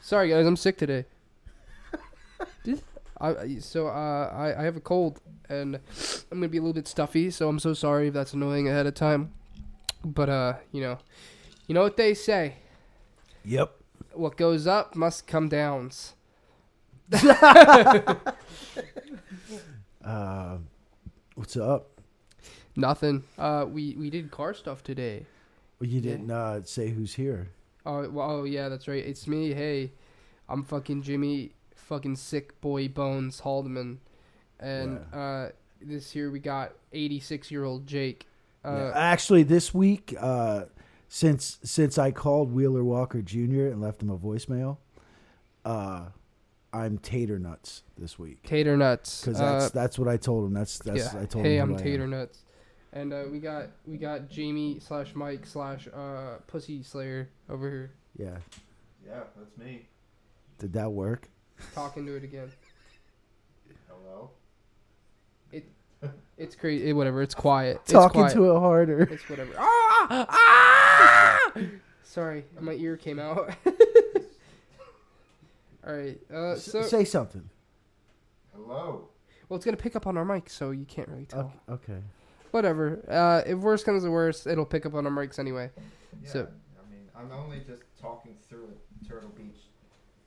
Sorry guys, I'm sick today. I, so uh, I, I have a cold and I'm gonna be a little bit stuffy, so I'm so sorry if that's annoying ahead of time. But uh, you know, you know what they say: Yep. what goes up must come downs. Uh, what's up? Nothing. Uh, we we did car stuff today. Well, you didn't uh, say who's here. Oh, well, oh yeah, that's right. It's me. Hey, I'm fucking Jimmy, fucking sick boy Bones Haldeman, and uh, this here we got 86 year old Jake. Uh, Yeah. Actually, this week, uh, since since I called Wheeler Walker Jr. and left him a voicemail, uh, I'm tater nuts this week Tater nuts. because Uh, that's that's what I told him. That's that's yeah. I told hey, him. I'm I am. Tater nuts, and uh, we got we got Jamie slash Mike slash uh Pussy Slayer over here Yeah. Yeah, that's me. Did that work? talking to it again. Hello. It's crazy. Whatever. It's quiet. It's Talking quiet. to it harder. It's whatever. Ah! Ah! Sorry, my ear came out. All right. Uh, S- so say something. Hello. well, it's gonna pick up on our mic, so you can't really tell. Okay. okay. Whatever. Uh, if worst comes to worst, it'll pick up on our mics anyway. Yeah, So- I mean, I'm only just talking through a Turtle Beach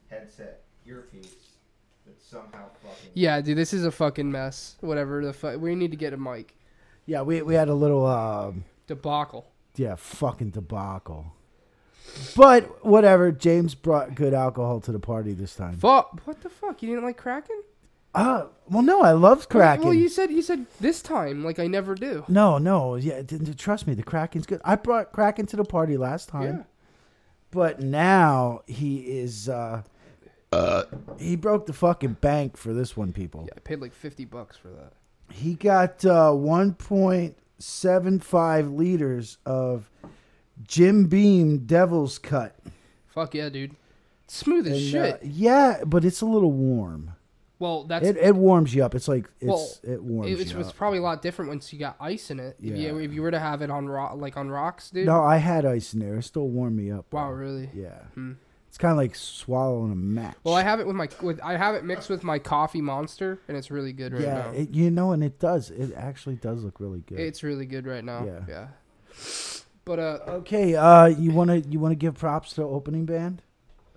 headset earpiece that somehow fucking. Yeah, dude, this is a fucking mess. Whatever the fuck, we need to get a mic. Yeah, we we had a little um, Debacle. yeah fucking debacle. But whatever. James brought good alcohol to the party this time. Fuck. What the fuck? You didn't like Kraken? Uh, well, no, I love Kraken. Well, you said you said this time, like I never do. No, no, yeah, d- d- trust me, the Kraken's good. I brought Kraken to the party last time, Yeah. but now he is. uh He broke the fucking bank for this one, people. Yeah, I paid like fifty bucks for that. He got uh, 1.75 liters of Jim Beam Devil's Cut. Fuck yeah, dude. Smooth as And, shit. uh, yeah, but it's a little warm. Well, that's It, it warms you up. It's like it's Well, it warms it, it's, you it's up. probably a lot different once you got ice in it. If, you, Yeah. if you were to have it on rock, like on rocks, dude. No, I had ice in there. It still warmed me up. Wow, bro. really? Yeah. Hmm. It's kind of like swallowing a match. Well, I have it with my with I have it mixed with my coffee monster, and it's really good right yeah, now. it, you know, and it does. It actually does look really good. It's really good right now. Yeah. Yeah. But uh, okay, uh, you wanna you wanna give props to opening band?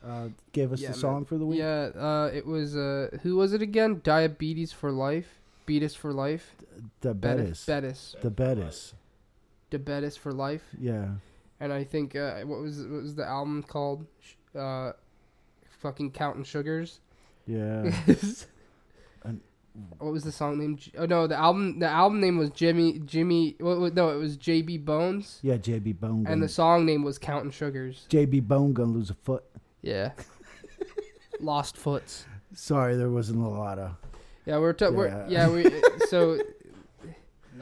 Uh, gave us Yeah, the man. song for the week. yeah, uh, it was uh, who was it again? Diabetes for life, Beatus for life, The Betis, Betis. Betis, The Betis. For life, Yeah. and I think uh, what was what was the album called? Uh, fucking counting sugars. Yeah. What was the song name? Oh no, the album the album name was Jimmy Jimmy. What, no, it was JB Bones, yeah, JB Bone Gun. and the song name was Counting Sugars. JB Bone gonna lose a foot. Yeah. Lost Foots. Sorry, there wasn't a lot of. Yeah, we're, t- we're Yeah. yeah we so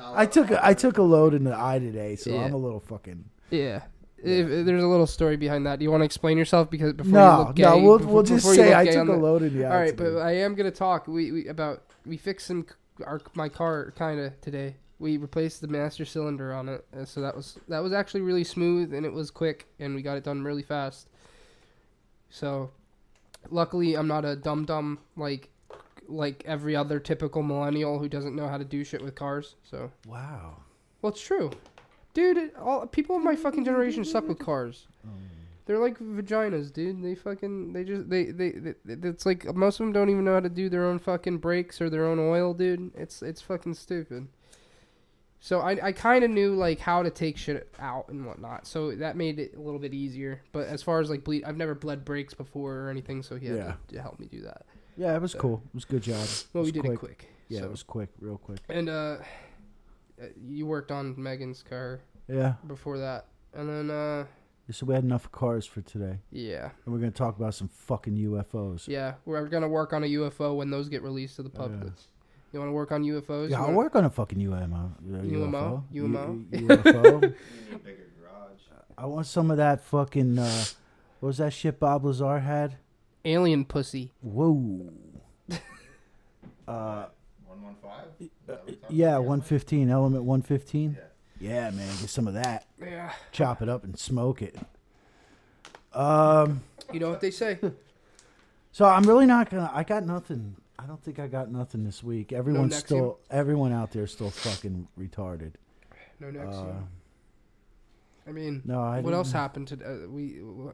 I took a, I took a load in the eye today, so Yeah. I'm a little fucking. yeah. If, if there's a little story behind that. Do you want to explain yourself because before you No, look gay, no, we'll before- we'll just before you say look I gay took on a the- load in the eye. All right, today. but I am gonna talk. We, we about we fixed some c- our my car kind of today. We replaced the master cylinder on it, uh, so that was that was actually really smooth and it was quick, and we got it done really fast. So, luckily, I'm not a dumb dumb like like every other typical millennial who doesn't know how to do shit with cars. So, wow. well, it's true, dude. It, all people of my fucking generation suck with cars. Mm. They're like vaginas, dude. They fucking they just they, they they it's like most of them don't even know how to do their own fucking brakes or their own oil, dude. It's it's fucking stupid. So I I kind of knew like how to take shit out and whatnot, so that made it a little bit easier. But as far as like bleed, I've never bled brakes before or anything, so he had Yeah. to, to help me do that. Yeah, it was cool. It was a good job. Well, we did quick. it quick. Yeah, so. it was quick, real quick. And uh, uh, you worked on Megan's car Yeah. before that, and then uh, So we had enough cars for today, yeah. and we're gonna talk about some fucking UFOs. Yeah, we're gonna work on a UFO when those get released to the public. You want to work on UFOs? Yeah, I'll wanna- work on a fucking UMO. uh, UMO? UFO. UMO? U- UFO. You need a bigger garage. I want some of that fucking. Uh, what was that shit Bob Lazar had? Alien pussy. Whoa. Uh, One one one five. Is that what we're talking Yeah, one fifteen, element one fifteen. Yeah. Yeah, man, get some of that. Yeah. Chop it up and smoke it. Um, You know what they say? so I'm really not gonna. I got nothing. I don't think I got nothing this week. Everyone's Nexium? still. Everyone out there is still fucking retarded. No next. Uh, I mean, no, I. what else happened to uh, we? w-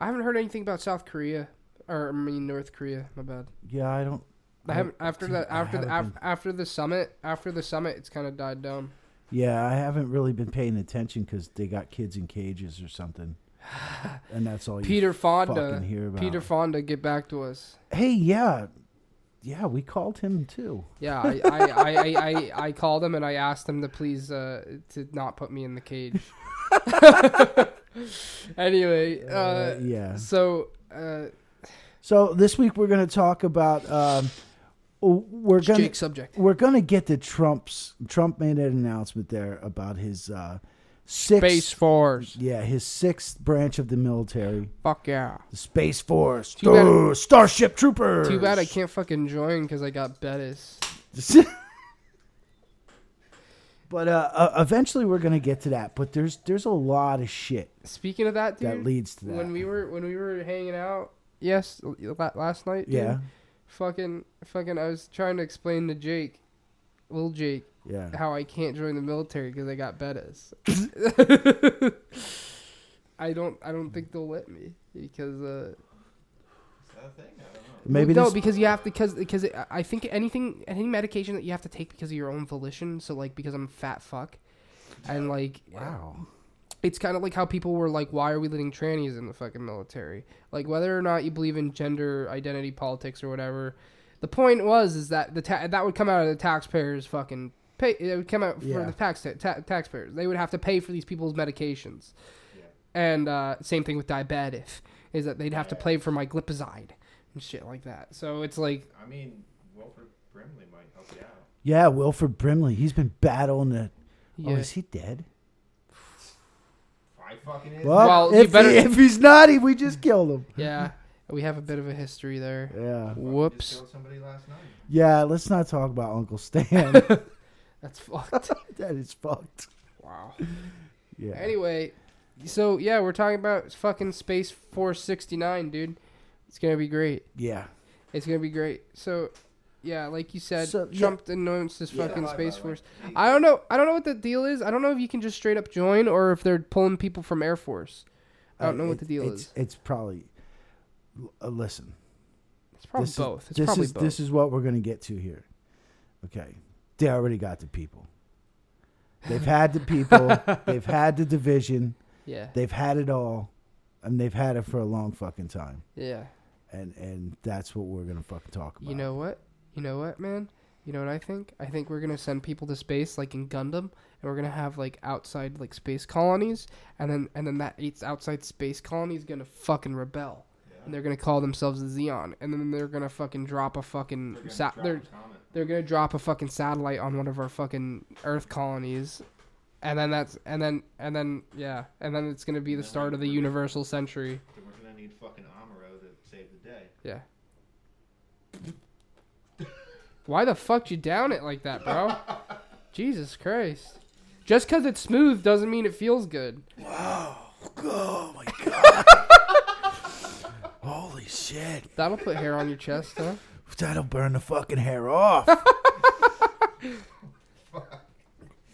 I haven't heard anything about South Korea, or I mean North Korea. My bad. Yeah, I don't. I haven't after the after the af, after the summit after the summit it's kind of died down. Yeah, I haven't really been paying attention because they got kids in cages or something, and that's all you Peter Fonda, fucking hear about. Peter Fonda, get back to us. hey, yeah, yeah, we called him too. Yeah, I I, I, I, I, called him and I asked him to please uh, to not put me in the cage. anyway, uh, yeah. so uh, So this week we're going to talk about. Um, we're going subject. we're going to get to Trump's. Trump made an announcement there about his sixth. Space Force. Yeah, his sixth branch of the military, Fuck yeah. the Space Force, Too bad- Duh, Starship Troopers. Too bad I can't fucking join because I got Bettis. but uh, uh, eventually we're gonna get to that. But there's there's a lot of shit Speaking of that, dude, that leads to that. when we were when we were hanging out, yes, la- last night, dude, yeah, fucking, fucking, I was trying to explain to Jake, little Jake, yeah. how I can't join the military because I got Bettis. I don't, I don't think they'll let me because, uh, Is that a thing? I don't know. Maybe no, because you have to, because, because I think anything, any medication that you have to take because of your own volition. So like, because I'm a fat fuck, and like, wow. it's kind of like how people were like, why are we letting trannies in the fucking military? Like, whether or not you believe in gender identity politics or whatever, the point was is that the ta- that would come out of the taxpayers' fucking pay. It would come out for Yeah. the tax ta- taxpayers. They would have to pay for these people's medications, Yeah. and uh, same thing with diabetes is that they'd have to pay for my glipizide and shit like that. So it's like, I mean, Wilford Brimley might help you out. Yeah, Wilford Brimley. He's been battling it. yeah. Oh, is he dead? I fucking is. Well, Well, you if, better- he, if he's not, he, we just killed him. yeah, we have a bit of a history there. Yeah, Whoops. Just killed somebody last night. yeah. Let's not talk about Uncle Stan. That's fucked. that is fucked. wow. Yeah. Anyway, so yeah, we're talking about fucking Space Force 69, dude. It's gonna be great. Yeah. It's gonna be great. So, yeah, like you said, So, yeah. Trump announced this Yeah, fucking by- by Space the way, Force. I don't know. I don't know what the deal is. I don't know if you can just straight up join or if they're pulling people from Air Force. I don't Uh, know what the deal it's, is. It's probably. Uh, listen. It's probably this is- both. It's this probably is both. this is what we're gonna get to here. Okay, they already got the people. They've had the people. they've had the division. yeah, They've had it all, and they've had it for a long fucking time. yeah. And and that's what we're gonna fucking talk about. You know what? You know what, man? You know what I think? I think we're gonna send people to space like in Gundam, and we're gonna have like outside like space colonies, and then and then that outside space colony is gonna fucking rebel, and they're gonna call themselves the Zeon, and then they're gonna fucking drop a fucking They're gonna sa- drop they're a they're gonna drop a fucking satellite on one of our fucking Earth colonies, and then that's and then and then yeah, and then it's gonna be the start of the we're- universal century. Then we're gonna need fucking Amuro to save the day. Yeah. Why the fuck you down it like that, bro? Jesus Christ. Just because it's smooth doesn't mean it feels good. Wow. Oh my god! Holy shit! That'll put hair on your chest, huh? That'll burn the fucking hair off.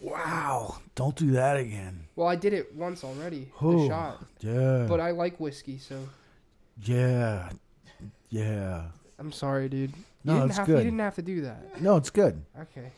wow! Don't do that again. Well, I did it once already. The shot. Yeah. But I like whiskey, so yeah. Yeah. I'm sorry, dude. You No, didn't it's have good. you didn't have to do that. No, it's good. Okay.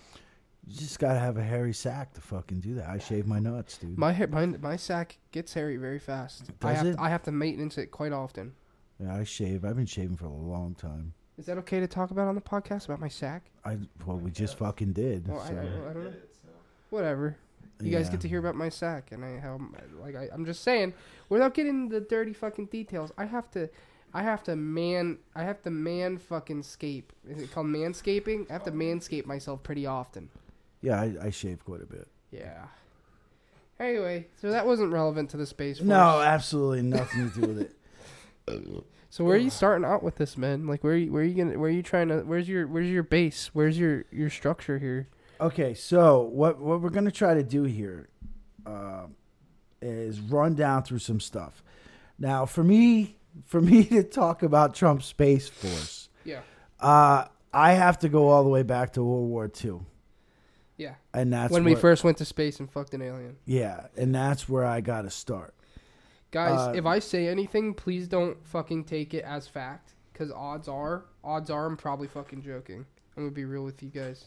You just gotta have a hairy sack to fucking do that. I shave my nuts, dude. My hair, my, my sack gets hairy very fast. I Does have it? To, I have to maintenance it quite often. Yeah, I shave. I've been shaving for a long time. Is that okay to talk about on the podcast about my sack? I well, we just fucking did. Well, so, I- I don't know. Did it, so. Uh, Whatever. You guys get to hear about my sack and I how like I, I'm just saying without getting into the dirty fucking details. I have to, I have to man, I have to man fucking scape. Is it called manscaping? I have to manscape myself pretty often. Yeah, I, I shave quite a bit. Yeah. Anyway, so that wasn't relevant to the space. Force. No, absolutely nothing to do with it. So where are you starting out with this, man? Like where are you, where are you gonna where are you trying to where's your where's your base? Where's your your structure here? Okay, so what what we're gonna try to do here uh, is run down through some stuff. Now, for me, for me to talk about Trump's space force, Yeah. uh, I have to go all the way back to World War II, Yeah. and that's when we where- first went to space and fucked an alien. yeah, and that's where I got to start. Guys, Uh, if I say anything, please don't fucking take it as fact. Because odds are, odds are, I'm probably fucking joking. I'm gonna be real with you guys.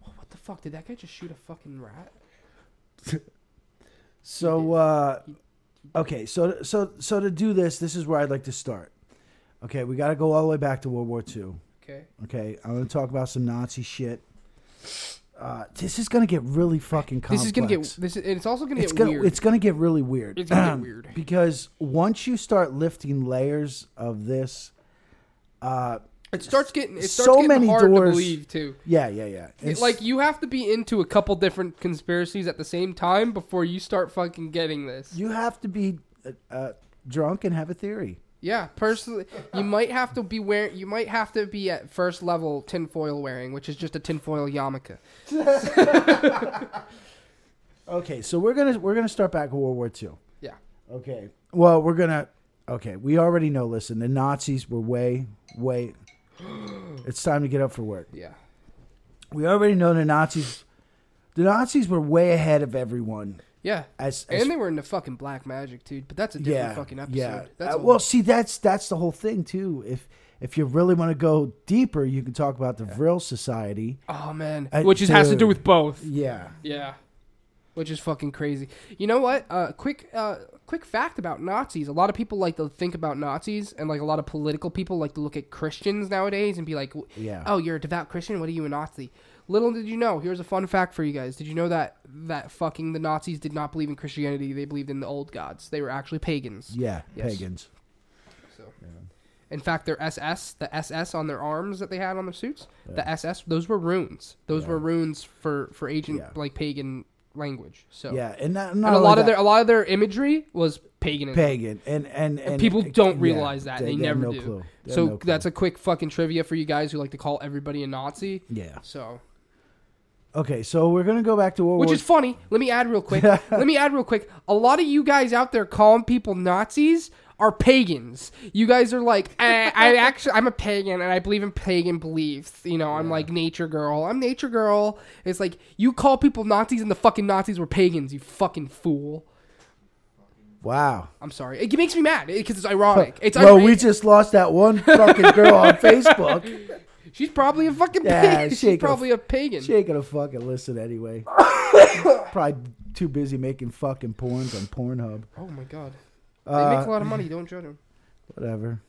Whoa, what the fuck? Did that guy just shoot a fucking rat? So, uh, okay, so so so to do this, this is where I'd like to start. Okay, we got to go all the way back to World War II. Okay. Okay, I'm to talk about some Nazi shit. Uh, this is going to get really fucking complex. This is gonna get. This is. It's also gonna it's get gonna weird. it's gonna get really weird. It's gonna get weird. because once you start lifting layers of this, uh, It starts getting. It starts so getting many hard doors- to believe too. yeah, yeah, yeah. It's- like you have to be into a couple different conspiracies at the same time before you start fucking getting this. you have to be uh, uh, drunk and have a theory. Yeah, personally, you might have to be wearing. You might have to be at first level tinfoil wearing, which is just a tinfoil yarmulke. Okay, so we're gonna we're gonna start back at World War II. Yeah. Okay. Well, we're gonna. Okay, we already know. Listen, the Nazis were way, way. it's time to get up for work. Yeah. We already know the Nazis. The Nazis were way ahead of everyone. Yeah. As, as And they were into fucking black magic, dude. But that's a different yeah, fucking episode. yeah. That's Uh, well, see, that's that's the whole thing too. If if you really want to go deeper, you can talk about the Vril Society. oh man, Uh, which is, has to do with both. Yeah. Yeah. Which is fucking crazy. You know what? Uh, quick, uh, quick fact about Nazis. A lot of people like to think about Nazis, and like a lot of political people like to look at Christians nowadays and be like, Yeah. "Oh, you're a devout Christian. What are you a Nazi?" Little did you know. Here's a fun fact for you guys. Did you know that that fucking the Nazis did not believe in Christianity? They believed in the old gods. They were actually pagans. Yeah. Yes. Pagans. So, in fact, their SS, the SS on their arms that they had on their suits, the SS, those were runes. Those were runes for for ancient Yeah. like pagan language. So Yeah, and not, and a only lot of that, their a lot of their imagery was paganism. pagan, and and, and, people don't yeah, realize that. They have never no do. Clue. They have So no clue. that's a quick fucking trivia for you guys who like to call everybody a Nazi. yeah. So, Okay, so we're gonna go back to World which War. is funny. Let me add real quick. Let me add real quick. A lot of you guys out there calling people Nazis are pagans. You guys are like, eh, I actually, I'm a pagan and I believe in pagan beliefs. You know, I'm like nature girl. I'm nature girl. It's like you call people Nazis and the fucking Nazis were pagans. You fucking fool. wow. I'm sorry. It makes me mad because it's ironic. It's well, ironic. we just lost that one fucking girl on Facebook. She's probably a fucking Yeah, pagan. she She's probably a pagan. She ain't gonna fucking listen anyway. Probably too busy making fucking porns on Pornhub. oh my god. They Uh, make a lot of money. Don't judge them. whatever.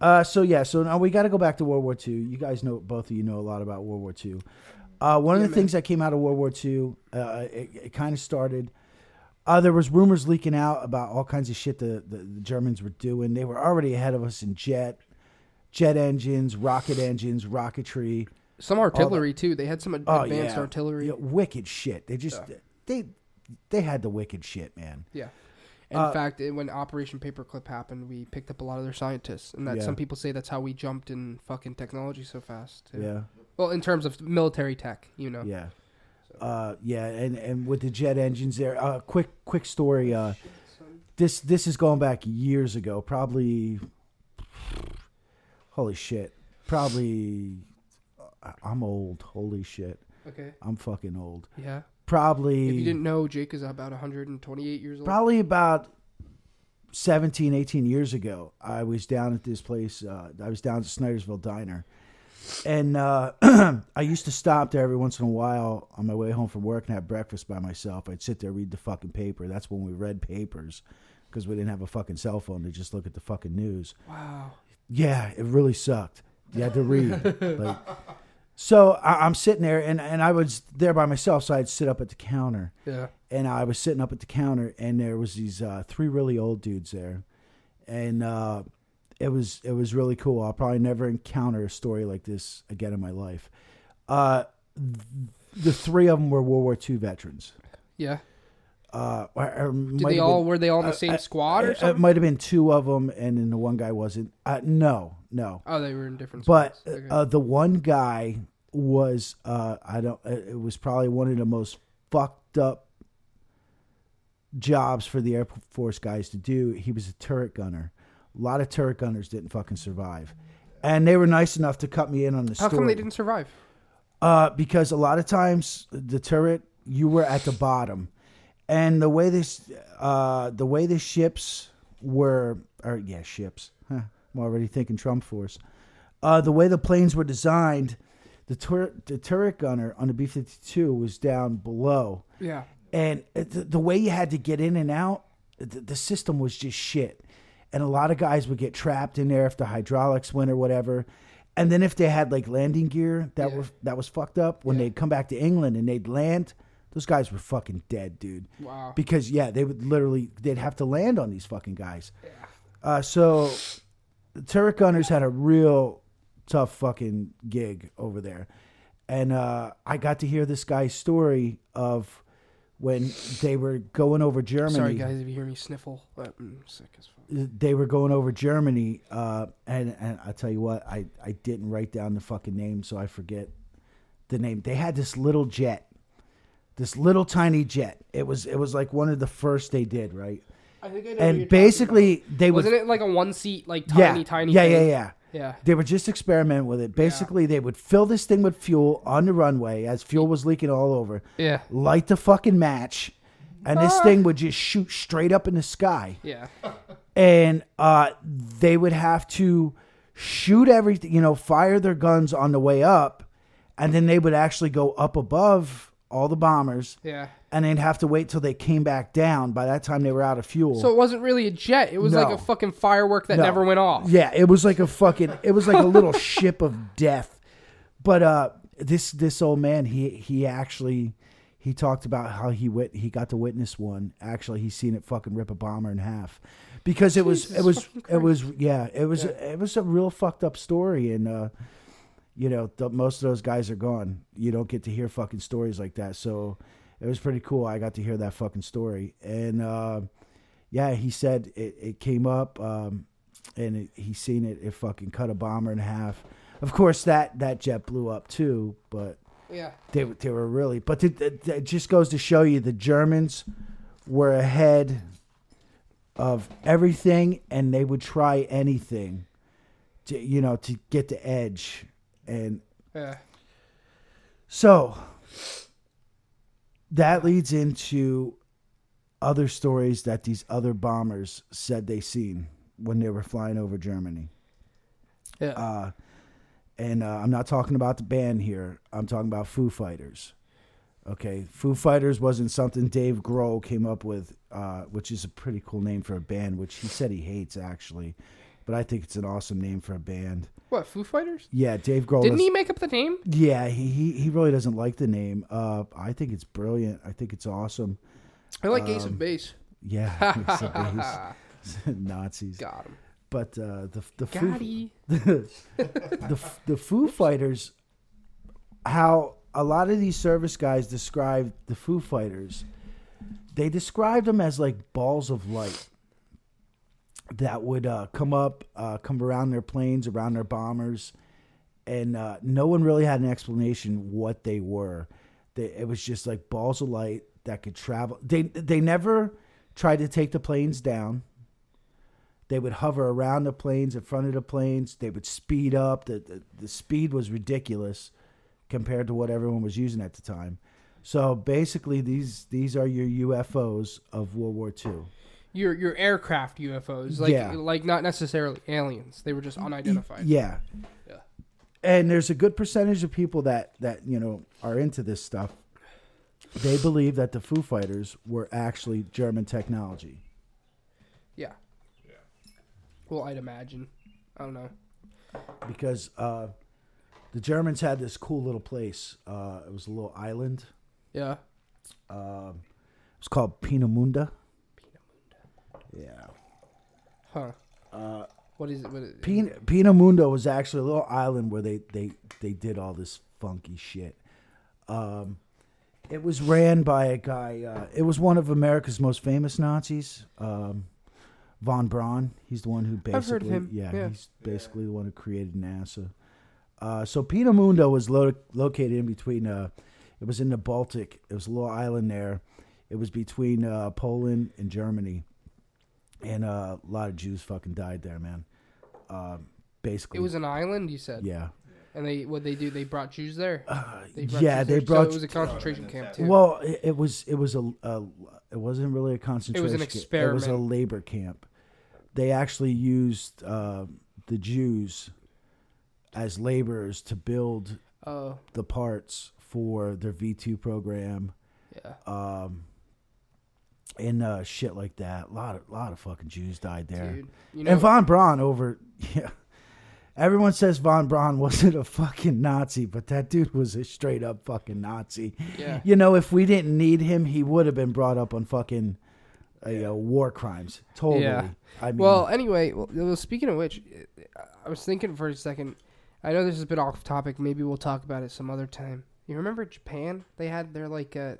Uh, so yeah, so now we got to go back to World War II. You guys know, both of you know a lot about World War II. Uh, one of the man. things that came out of World War II, uh, it, it kind of started. Uh, there was rumors leaking out about all kinds of shit the, the, the Germans were doing. They were already ahead of us in jet, jet engines, rocket engines, rocketry. Some artillery too. They had some ad- Oh advanced yeah, artillery. Yeah, wicked shit. They just Yeah. they they had the wicked shit, man. Yeah. In Uh, fact, eh, when Operation Paperclip happened, we picked up a lot of their scientists, and that Yeah. some people say that's how we jumped in fucking technology so fast. too. Yeah. Well, in terms of military tech, you know. Yeah. Uh, yeah, and, and with the jet engines there. Uh, quick quick story. Uh, this this is going back years ago. Probably. Holy shit. Probably. I- I'm old. Holy shit. Okay. I'm fucking old. Yeah. Probably. If you didn't know, Jake is about 128 years old. Probably about 17, 18 years ago, I was down at this place. Uh, I was down at Snydersville Diner. And uh, I used to stop there every once in a while on my way home from work and have breakfast by myself. I'd sit there, read the fucking paper. That's when we read papers because we didn't have a fucking cell phone to just look at the fucking news. Wow. Yeah, it really sucked. You had to read. like, so I, I'm sitting there, and, and I was there by myself, so I'd sit up at the counter Yeah. and I was sitting up at the counter, and there was these uh, three really old dudes there, and uh, it was it was really cool. I'll probably never encounter a story like this again in my life. Uh, th- the three of them were World War II veterans. Yeah. Uh, Did they all been- were they all in the same uh, squad or It something? might have been two of them, and then the one guy wasn't. Uh, no, no. oh, they were in different. But. Okay. uh, the one guy was uh, I don't. It was probably one of the most fucked up jobs for the Air Force guys to do. He was a turret gunner. A lot of turret gunners didn't fucking survive, and they were nice enough to cut me in on the How story. come they didn't survive? Uh, because a lot of times the turret, you were at the bottom, and the way this, uh, the way the ships were, or yeah, ships. Huh, I'm already thinking Trump Force. Uh, the way the planes were designed, the turret, the turret gunner on the B-52 was down below, Yeah. and the, the way you had to get in and out, the, the system was just shit. And a lot of guys would get trapped in there if the hydraulics went or whatever. And then if they had like landing gear that Yeah. were that was fucked up, when Yeah. they'd come back to England and they'd land, those guys were fucking dead, dude. Wow. Because yeah, they would literally they'd have to land on these fucking guys. Uh, so the turret gunners had a real tough fucking gig over there, and uh, I got to hear this guy's story of when they were going over Germany. Sorry guys if you hear me sniffle. I'm sick as fuck. They were going over Germany, uh, and and I tell you what, I I didn't write down the fucking name, so I forget the name. They had this little jet, this little tiny jet. It was it was like one of the first they did, right? I think I know And basically, they wasn't it like a one seat like yeah, tiny tiny yeah, thing? yeah, yeah. yeah They were just experimenting with it. Basically, they would fill this thing with fuel on the runway as fuel was leaking all over. yeah Light the fucking match, and this thing would just shoot straight up in the sky. yeah And uh, they would have to shoot everything, you know, fire their guns on the way up, and then they would actually go up above all the bombers, yeah. and they'd have to wait till they came back down. By that time, they were out of fuel. So it wasn't really a jet. It was like a fucking firework that No. never went off. Yeah, it was like a fucking it was like a little ship of death. But uh this this old man, he he actually he talked about how he wit he got to witness one. Actually, he seen it fucking rip a bomber in half. Because it was Jesus it was fucking it was yeah, it was it was a real fucked up story and uh you know, the, most of those guys are gone. You don't get to hear fucking stories like that. So it was pretty cool. I got to hear that fucking story. And uh yeah, he said it, it came up um and it, he seen it. It fucking cut a bomber in half. Of course, that that jet blew up too, but Yeah. they they were really. But it, it, it just goes to show you the Germans were ahead of everything, and they would try anything to you know to get the edge. And Yeah. so that leads into other stories that these other bombers said they seen when they were flying over Germany. Yeah. Uh, and uh, I'm not talking about the band here. I'm talking about Foo Fighters. Okay, Foo Fighters wasn't something Dave Grohl came up with, uh, which is a pretty cool name for a band, which he said he hates actually, but I think it's an awesome name for a band. What Foo Fighters? Yeah, Dave Grohl. Didn't is- he make up the name? Yeah, he, he he really doesn't like the name. Uh, I think it's brilliant. I think it's awesome. I like Ace Um, of Base. Yeah, it's the base. Nazis. Got him. But uh, the the Got Foo, he. the the Foo Fighters, how a lot of these service guys describe the Foo Fighters, they described them as like balls of light that would uh, come up, uh, come around their planes, around their bombers, and uh, no one really had an explanation what they were. They, it was just like balls of light that could travel. They they never tried to take the planes down. They would hover around the planes, in front of the planes. They would speed up. The, the, the speed was ridiculous compared to what everyone was using at the time. So basically, these these are your UFOs of World War II. Your your aircraft UFOs, like Yeah. like not necessarily aliens. They were just unidentified. Yeah. Yeah. And there's a good percentage of people that that you know are into this stuff. They believe that the Foo Fighters were actually German technology. Yeah. Yeah. Well, I'd imagine. I don't know. because uh, the Germans had this cool little place. Uh, it was a little island. Yeah. Um, it was called Pinamunda. Yeah. Huh. Uh, What is it? What is it? Pin- Pinamunda was actually a little island where they, they, they did all this funky shit. Um, It was ran by a guy. Uh, it was one of America's most famous Nazis, um, von Braun. He's the one who basically, I've heard of him, yeah, yeah. he's basically the one who created NASA. Uh, so Pina Mundo was lo- located in between. Uh, it was in the Baltic. It was a little island there. It was between uh, Poland and Germany, and uh, a lot of Jews fucking died there, man. Um basically, It was an island, you said. yeah. And they what they do? They brought Jews there. They brought yeah, Jews they there? brought. So it was a concentration camp too. Well, it, it was it was a, a it wasn't really a concentration. It was an experiment. Camp. It was a labor camp. They actually used uh, the Jews as laborers to build Oh the parts for their V two program yeah, um, and uh, shit like that. A lot of lot of fucking Jews died there. dude. You know, and von Braun over yeah. Everyone says von Braun wasn't a fucking Nazi, but that dude was a straight up fucking Nazi. yeah. You know, if we didn't need him, he would have been brought up on fucking uh, uh, war crimes. Totally. Yeah. I mean, Well, anyway, well, speaking of which, I was thinking for a second. I know this is a bit off topic. Maybe we'll talk about it some other time. You remember Japan? They had their like uh,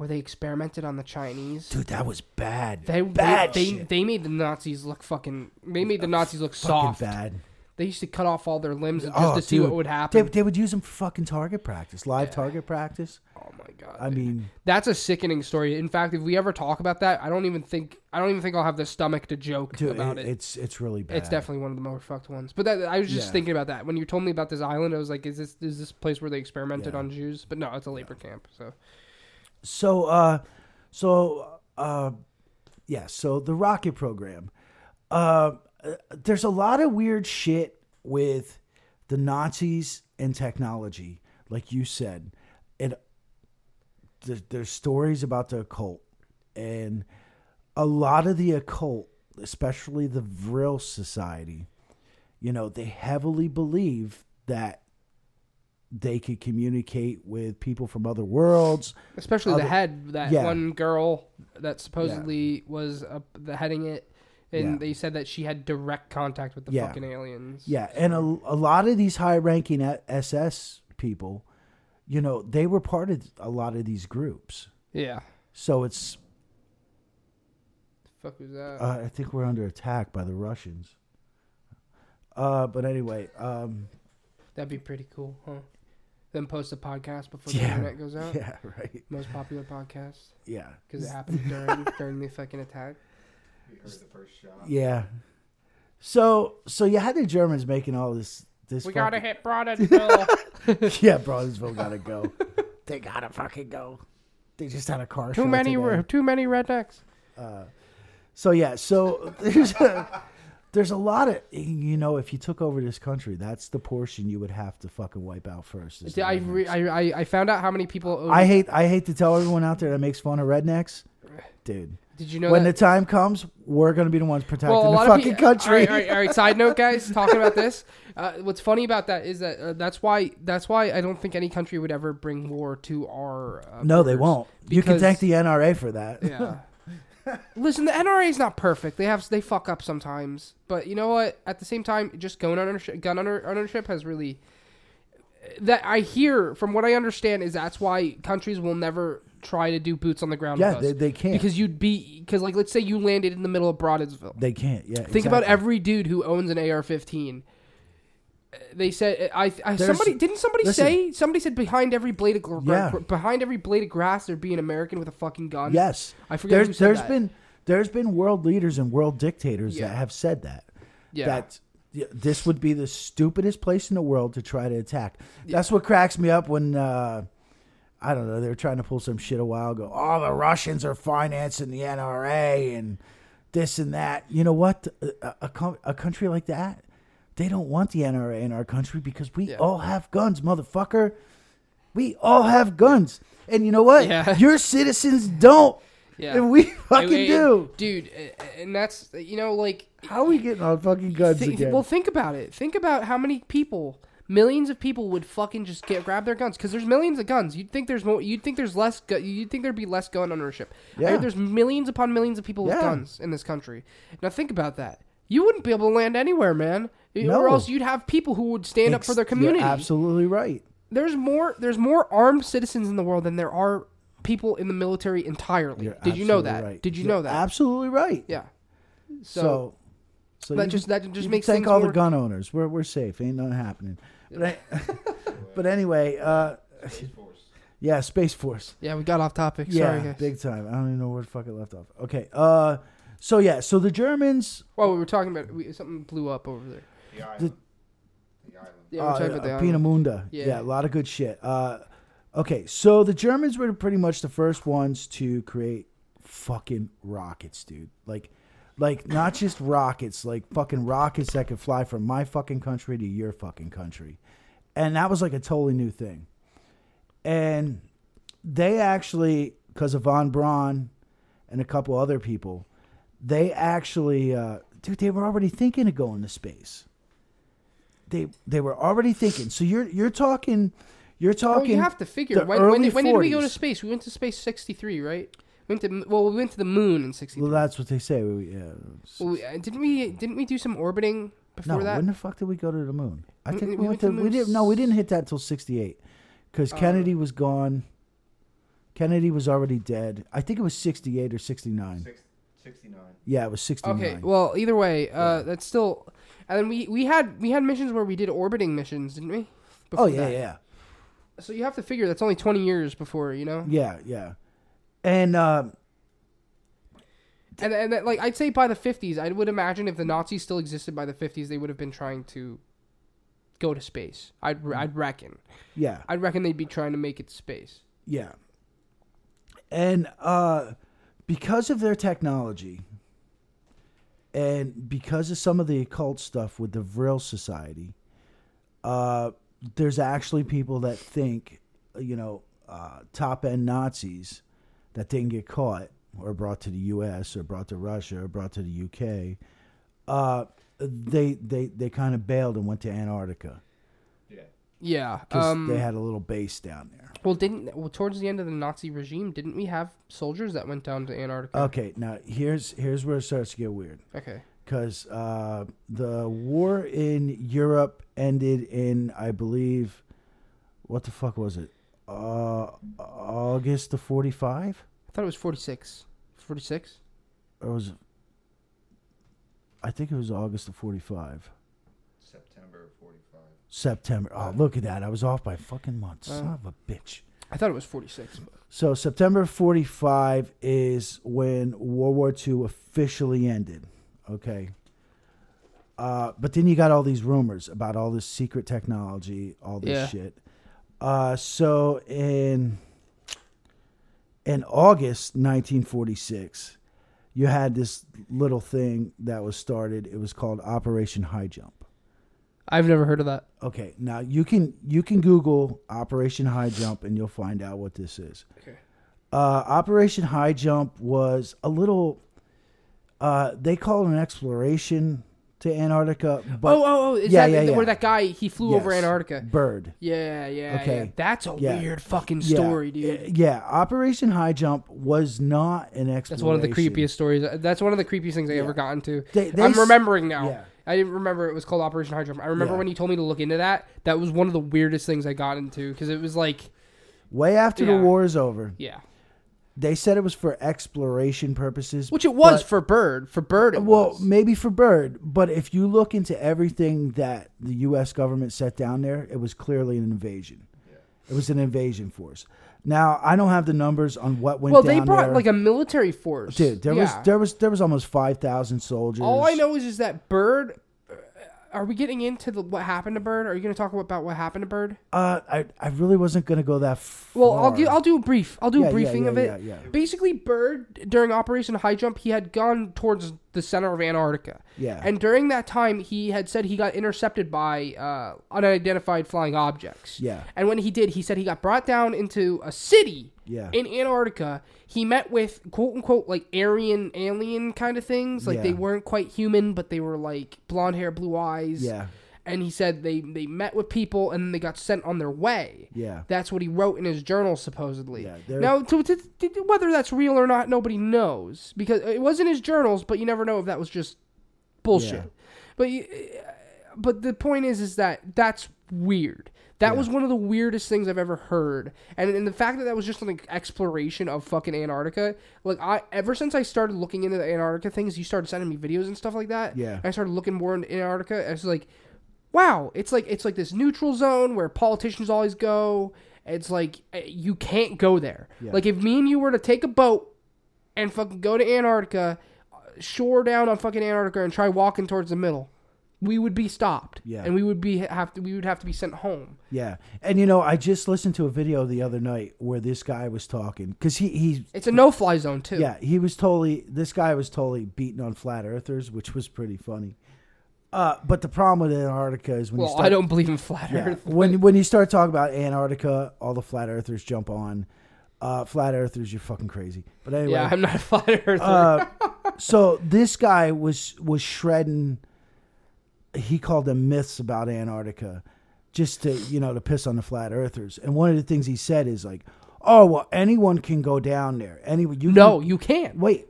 where they experimented on the Chinese. dude, that was bad. They bad they, they, shit. they made the Nazis look fucking. They made the uh, Nazis look fucking soft. bad. They used to cut off all their limbs just Oh, to see dude. what would happen. they would use them for fucking target practice, live Yeah. target practice. oh my god! I mean, That's a sickening story. In fact, if we ever talk about that, I don't even think I don't even think I'll have the stomach to joke dude, about it, it. it's it's really bad. It's definitely one of the more fucked ones. But that, I was just Yeah. thinking about that when you told me about this island. I was like, is this is this place where they experimented Yeah. on Jews? But no, it's a labor camp. So So, uh, so, uh, yeah. So the rocket program. Uh, there's a lot of weird shit with the Nazis and technology, like you said. And there, there's stories about the occult, and a lot of the occult, especially the Vril Society, you know, they heavily believe that they could communicate with people from other worlds. especially the Other- head, that yeah. one girl that supposedly was uh, the heading it, and Yeah. they said that she had direct contact with the Yeah. fucking aliens. Yeah, and a, a lot of these high-ranking SS people, you know, they were part of a lot of these groups. yeah. So it's, Fuck was that? uh, I think we're under attack by the Russians. Uh, but anyway, um, That'd be pretty cool, huh? Then post a podcast before the Yeah. internet goes out. yeah, right, Most popular podcast yeah, because it happened during during the fucking attack. You heard the first shot. yeah. So, so you had the Germans making all this, this. We gotta fucking- hit Broadensville. yeah, Broadsville gotta go. they gotta fucking go. They just had a car. too show many, today. re- too many rednecks. Uh, so yeah, so there's a, there's a lot of you know if you took over this country, that's the portion you would have to fucking wipe out first. is I, re- I, I I found out how many people. I hate I hate to tell everyone out there that makes fun of rednecks, dude. did you know when that? the time comes, we're gonna be the ones protecting well, the fucking people. country. All right, all right, all right. Side note, guys, talking about this. Uh, what's funny about that is that uh, that's why that's why I don't think any country would ever bring war to our. Uh, no, they won't. You can thank the NRA for that. Yeah. Listen, the NRA is not perfect. They have they fuck up sometimes, but you know what? At the same time, just gun ownership, gun owner, ownership has really that I hear from what I understand is that's why countries will never try to do boots on the ground. Yeah, they, they can't. because you'd be because like let's say you landed in the middle of Broadensville. they can't. Yeah. Think about every dude who owns an AR-15. They said I, I There's- somebody didn't somebody listen. say somebody said behind every blade of gr- Yeah. gr- behind every blade of grass there'd be an American with a fucking gun. Yes. I forget There's who said there's that. been there's been world leaders and world dictators Yeah. that have said that. yeah. that this would be the stupidest place in the world to try to attack. That's what cracks me up when uh, I don't know they were trying to pull some shit a while ago. Oh, the Russians are financing the NRA and this and that. You know what? A, a, a country like that, they don't want the NRA in our country because we Yeah. all have guns, motherfucker. We all have guns, and you know what? Yeah. Your citizens don't, Yeah. and we fucking And- and- do. dude. uh, And that's you know like How are we getting on fucking guns thi- again? well, think about it. Think about how many people, millions of people, would fucking just get grab their guns because there's millions of guns. You'd think there's more. You'd think there's less. Gu- you'd think there'd be less gun ownership. I heard Yeah. there's millions upon millions of people with guns in this country. Now think about that. You wouldn't be able to land anywhere, man. No. Or else you'd have people who would stand up for Ex- their you're community. absolutely right. There's more. There's more armed citizens in the world than there are people in the military entirely. You're Did you know that? right. Did you You're know that? Absolutely right. yeah. So, So, so, that just that just makes thank all more, the gun owners. We're we're safe. Ain't nothing happening. But I, but anyway, uh, Space Force. yeah, Space Force. Yeah, we got off topic. Yeah, Sorry, guys. big time. I don't even know where the fuck it left off. Okay. Uh, so yeah, so the Germans. Well, we were talking about we, something blew up over there. The island. The island. Yeah, we we're uh, talking about the uh, island. Pinamunda. Yeah. Yeah. a lot of good shit. Uh, okay, so the Germans were pretty much the first ones to create fucking rockets, dude. Like, like not just rockets, like fucking rockets that could fly from my fucking country to your fucking country, and that was like a totally new thing. And they actually, because of von Braun and a couple other people, they actually, uh, dude, they were already thinking of going to space they they were already thinking. So you're you're talking you're Oh, talking you have to figure the when when early did, when did we go to space? We went to space sixty three, right? We went to well, we went to the moon in sixty Well, that's what they say. We, yeah. Well, we, uh, didn't we didn't we do some orbiting before no, that? when the fuck did we go to the moon? I think we we, went went to to. the We didn't. No, we didn't hit that until '68, because Uh, Kennedy was gone. Kennedy was already dead. I think it was '68 or '69. Six, 69. Yeah, it was '69. Okay, well, either way, uh, that's still. And then we, we had we had missions where we did orbiting missions, didn't we? oh yeah, that. yeah, So you have to figure that's only twenty years before you know. yeah, yeah. And uh, And and that, like I'd say by the fifties, I would imagine if the Nazis still existed by the fifties, they would have been trying to go to space. I'd Mm. I'd reckon. yeah, I'd reckon they'd be trying to make it to space. Yeah. And uh, because of their technology and because of some of the occult stuff with the Vril Society, uh, there's actually people that think, you know, uh, top end Nazis that didn't get caught or brought to the U.S. or brought to Russia or brought to the U.K. Uh, they they they kind of bailed and went to Antarctica Yeah. Because Um, they had a little base down there. well, didn't well towards the end of the Nazi regime, didn't we have soldiers that went down to Antarctica? Okay, now here's here's where it starts to get weird Okay. because uh, the war in Europe ended in, I believe, what the fuck was it? Uh, August of forty five, I thought it was forty six. Forty six. or was? I think it was August of forty five. September Oh, look at that! I was off by fucking months. Oh. Son of a bitch. I thought it was forty six. So September 45 is when World War II officially ended. Okay. Uh, but then you got all these rumors about all this secret technology, all this Yeah. shit. Uh, so in in August 1946, you had this little thing that was started. It was called Operation High Jump. I've never heard of that. Okay, now you can you can Google Operation High Jump and you'll find out what this is. Okay. Uh, Operation High Jump was a little. Uh, they call it an exploration to Antarctica, but oh, oh, oh! Is Yeah, that yeah, the- yeah. where that guy he flew over Antarctica? Byrd. Yeah, yeah, Okay. yeah. That's a Yeah. weird fucking Yeah. story, dude. Yeah, Operation High Jump was not an exploration. That's one of the creepiest stories. That's one of the creepiest things I Yeah. ever got into. They- they I'm remembering now. Yeah. I didn't remember it was called Operation High Jump. I remember Yeah. when you told me to look into that. That was one of the weirdest things I got into because it was like, Way after Yeah. the war is over, yeah, they said it was for exploration purposes. which it was but- for Byrd. For Byrd, it well, was. maybe for Byrd, but if you look into everything that the U.S. government set down there, it was clearly an invasion. It was an invasion force. Now I don't have the numbers on what went well, they brought there. like a military force. Dude, there Yeah. was there was there was almost five thousand soldiers. All I know is is that Byrd. Are we getting into the what happened to Byrd? Are you going to talk about what happened to Byrd? Uh, I I really wasn't gonna go that far. Well, I'll do I'll do a brief. I'll do Yeah, a yeah, briefing yeah, of it. yeah, yeah. Basically, Byrd during Operation High Jump, he had gone towards the center of Antarctica. Yeah. And during that time, he had said he got intercepted by uh, unidentified flying objects. Yeah. And when he did, he said he got brought down into a city Yeah. in Antarctica. He met with quote unquote like Aryan alien kind of things. Like they weren't quite human, but they were like blonde hair, blue eyes. Yeah. And he said they they met with people and then they got sent on their way. Yeah. That's what he wrote in his journal, supposedly. Yeah, they're- now, to, to, to- whether that's real or not, nobody knows because it was in his journals. But you never know if that was just bullshit. Yeah. But you, but the point is, is that that's weird. That Yeah. was one of the weirdest things I've ever heard, and and the fact that that was just like exploration of fucking Antarctica. Like I, ever since I started looking into the Antarctica things, you started sending me videos and stuff like that. Yeah. I started looking more into Antarctica. I was like, wow, it's like it's like this neutral zone where politicians always go. It's like eh, you can't go there. Yeah. Like if me and you were to take a boat and fucking go to Antarctica, shore down on fucking Antarctica and try walking towards the middle, we would be stopped. Yeah. And we would be have to we would have to be sent home. Yeah, and you know, I just listened to a video the other night where this guy was talking because he he It's a no fly zone too. yeah he was totally this guy was totally beaten on flat earthers, which was pretty funny. Uh, but the problem with Antarctica is when you start, I don't believe in flat yeah, Earth. when when you start talking about Antarctica, all the flat earthers jump on. Uh, flat earthers, you're fucking crazy. But anyway, Yeah, I'm not a flat earther. uh, so this guy was was shredding. He called them myths about Antarctica, just to you know to piss on the flat earthers. And one of the things he said is like, "Oh well, anyone can go down there. Anyone you no, can, you can't. wait,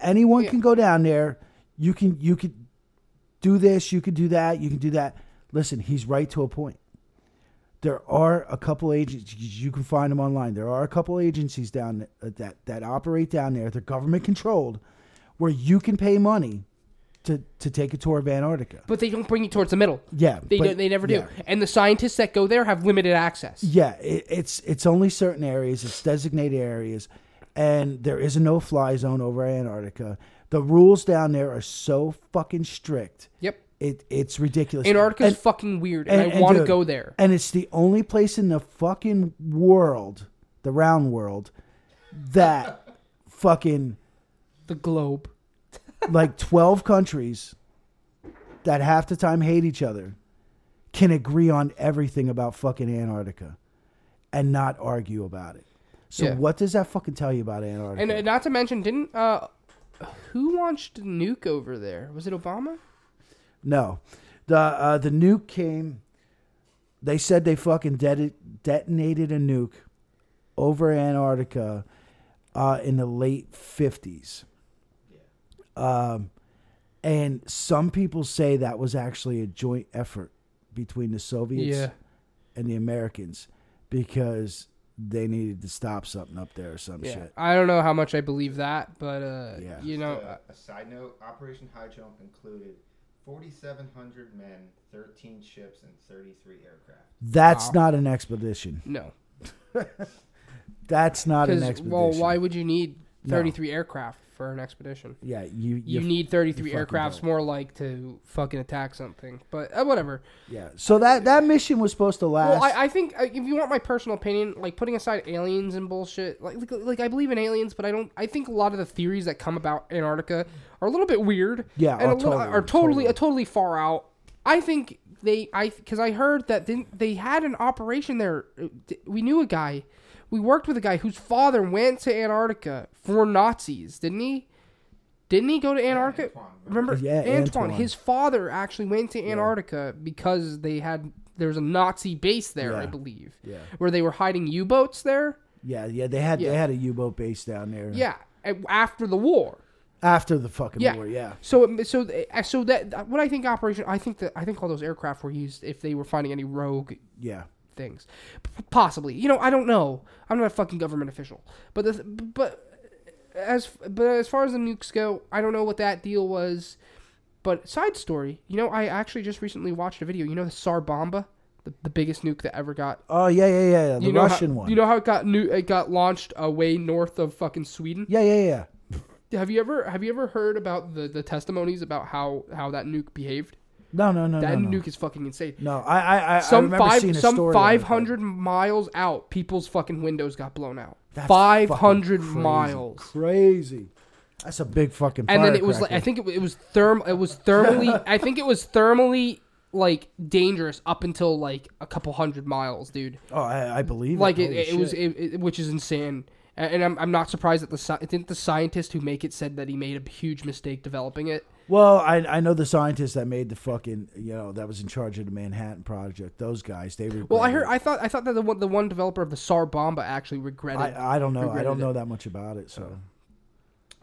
anyone Yeah. can go down there. You can you could do this, you could do that, you can do that. Listen, he's right to a point. There are a couple agencies you can find them online. There are a couple agencies down uh, that that operate down there. They're government controlled, where you can pay money to to take a tour of Antarctica. But they don't bring you towards the middle. Yeah, They but- don't, they never do. yeah. And the scientists that go there have limited access. Yeah, it, it's it's only certain areas. It's designated areas, and there is a no fly zone over Antarctica. The rules down there are so fucking strict. Yep. It it's ridiculous. Antarctica's and, fucking weird, and, and- I want to go there. and it's the only place in the fucking world, the round world, that fucking The globe. Like twelve countries that half the time hate each other can agree on everything about fucking Antarctica and not argue about it. So Yeah. what does that fucking tell you about Antarctica? And uh, not to mention, didn't uh, who launched nuke over there? Was it Obama? no, the uh, the nuke came. They said they fucking det- detonated a nuke over Antarctica uh, in the late fifties. Um, and some people say that was actually a joint effort between the Soviets Yeah. and the Americans because they needed to stop something up there or some Yeah. shit. I don't know how much I believe that, but uh, Yeah. you know, Uh, a side note: Operation High Jump included 4,700 men, 13 ships, and 33 aircraft. That's Wow. not an expedition. no. That's not an expedition. well, why would you need No. 33 aircraft for an expedition? Yeah, you You you need 33 you aircrafts don't. more like to fucking attack something. But uh, whatever. yeah. So that that mission was supposed to last. Well, I, I think uh, if you want my personal opinion, like putting aside aliens and bullshit, like, like like I believe in aliens, but I don't. I think a lot of the theories that come about Antarctica are a little bit weird. Yeah, and oh, a little, totally, are totally totally. uh, totally far out. I think they I because I heard that they, they had an operation there. Uh, We knew a guy. We worked with a guy whose father went to Antarctica for Nazis, didn't he? Didn't he go to Antarctica? Antoine, Remember, Yeah, Antoine, Antoine. His father actually went to Antarctica because they had there was a Nazi base there, I believe, yeah, where they were hiding U-boats there. yeah, yeah. They had Yeah. they had a U boat base down there. Yeah, after the war. After the fucking Yeah. war. Yeah. So, so, uh, so that what I think operation. I think that I think all those aircraft were used if they were finding any rogue Yeah. Things, P- possibly. You know, I don't know. I'm not a fucking government official, but the, but as but as far as the nukes go, I don't know what that deal was. But side story, you know, I actually just recently watched a video. You know, the Tsar Bomba, the, the biggest nuke that ever got. Oh yeah, yeah, yeah. yeah. The you know Russian how, one. You know how it got new? It got launched uh, way north of fucking Sweden. yeah, yeah, yeah. Have you ever have you ever heard about the, the testimonies about how, how that nuke behaved? No, no, no, that no, no. nuke is fucking insane. No, I, I, I, I some remember five seeing a some story like five that. hundred miles out, people's fucking windows got blown out. That's Five fucking crazy. miles. Crazy. That's a big fucking. And then it was like I think it, it was therm it was thermally I think it was thermally like dangerous up until like a couple hundred miles, dude. Oh, I, I believe. Like it, Holy it, was shit. it, it, which is insane. And and I'm, I'm not surprised that the sci- I think the scientist who make it said that he made a huge mistake developing it. Well, I I know the scientist that made the fucking you know that was in charge of the Manhattan Project. Those guys, they regretted Well, I heard. I thought I thought that the one the one developer of the Tsar Bomba actually regretted. I, I don't know. I don't it. know that much about it. So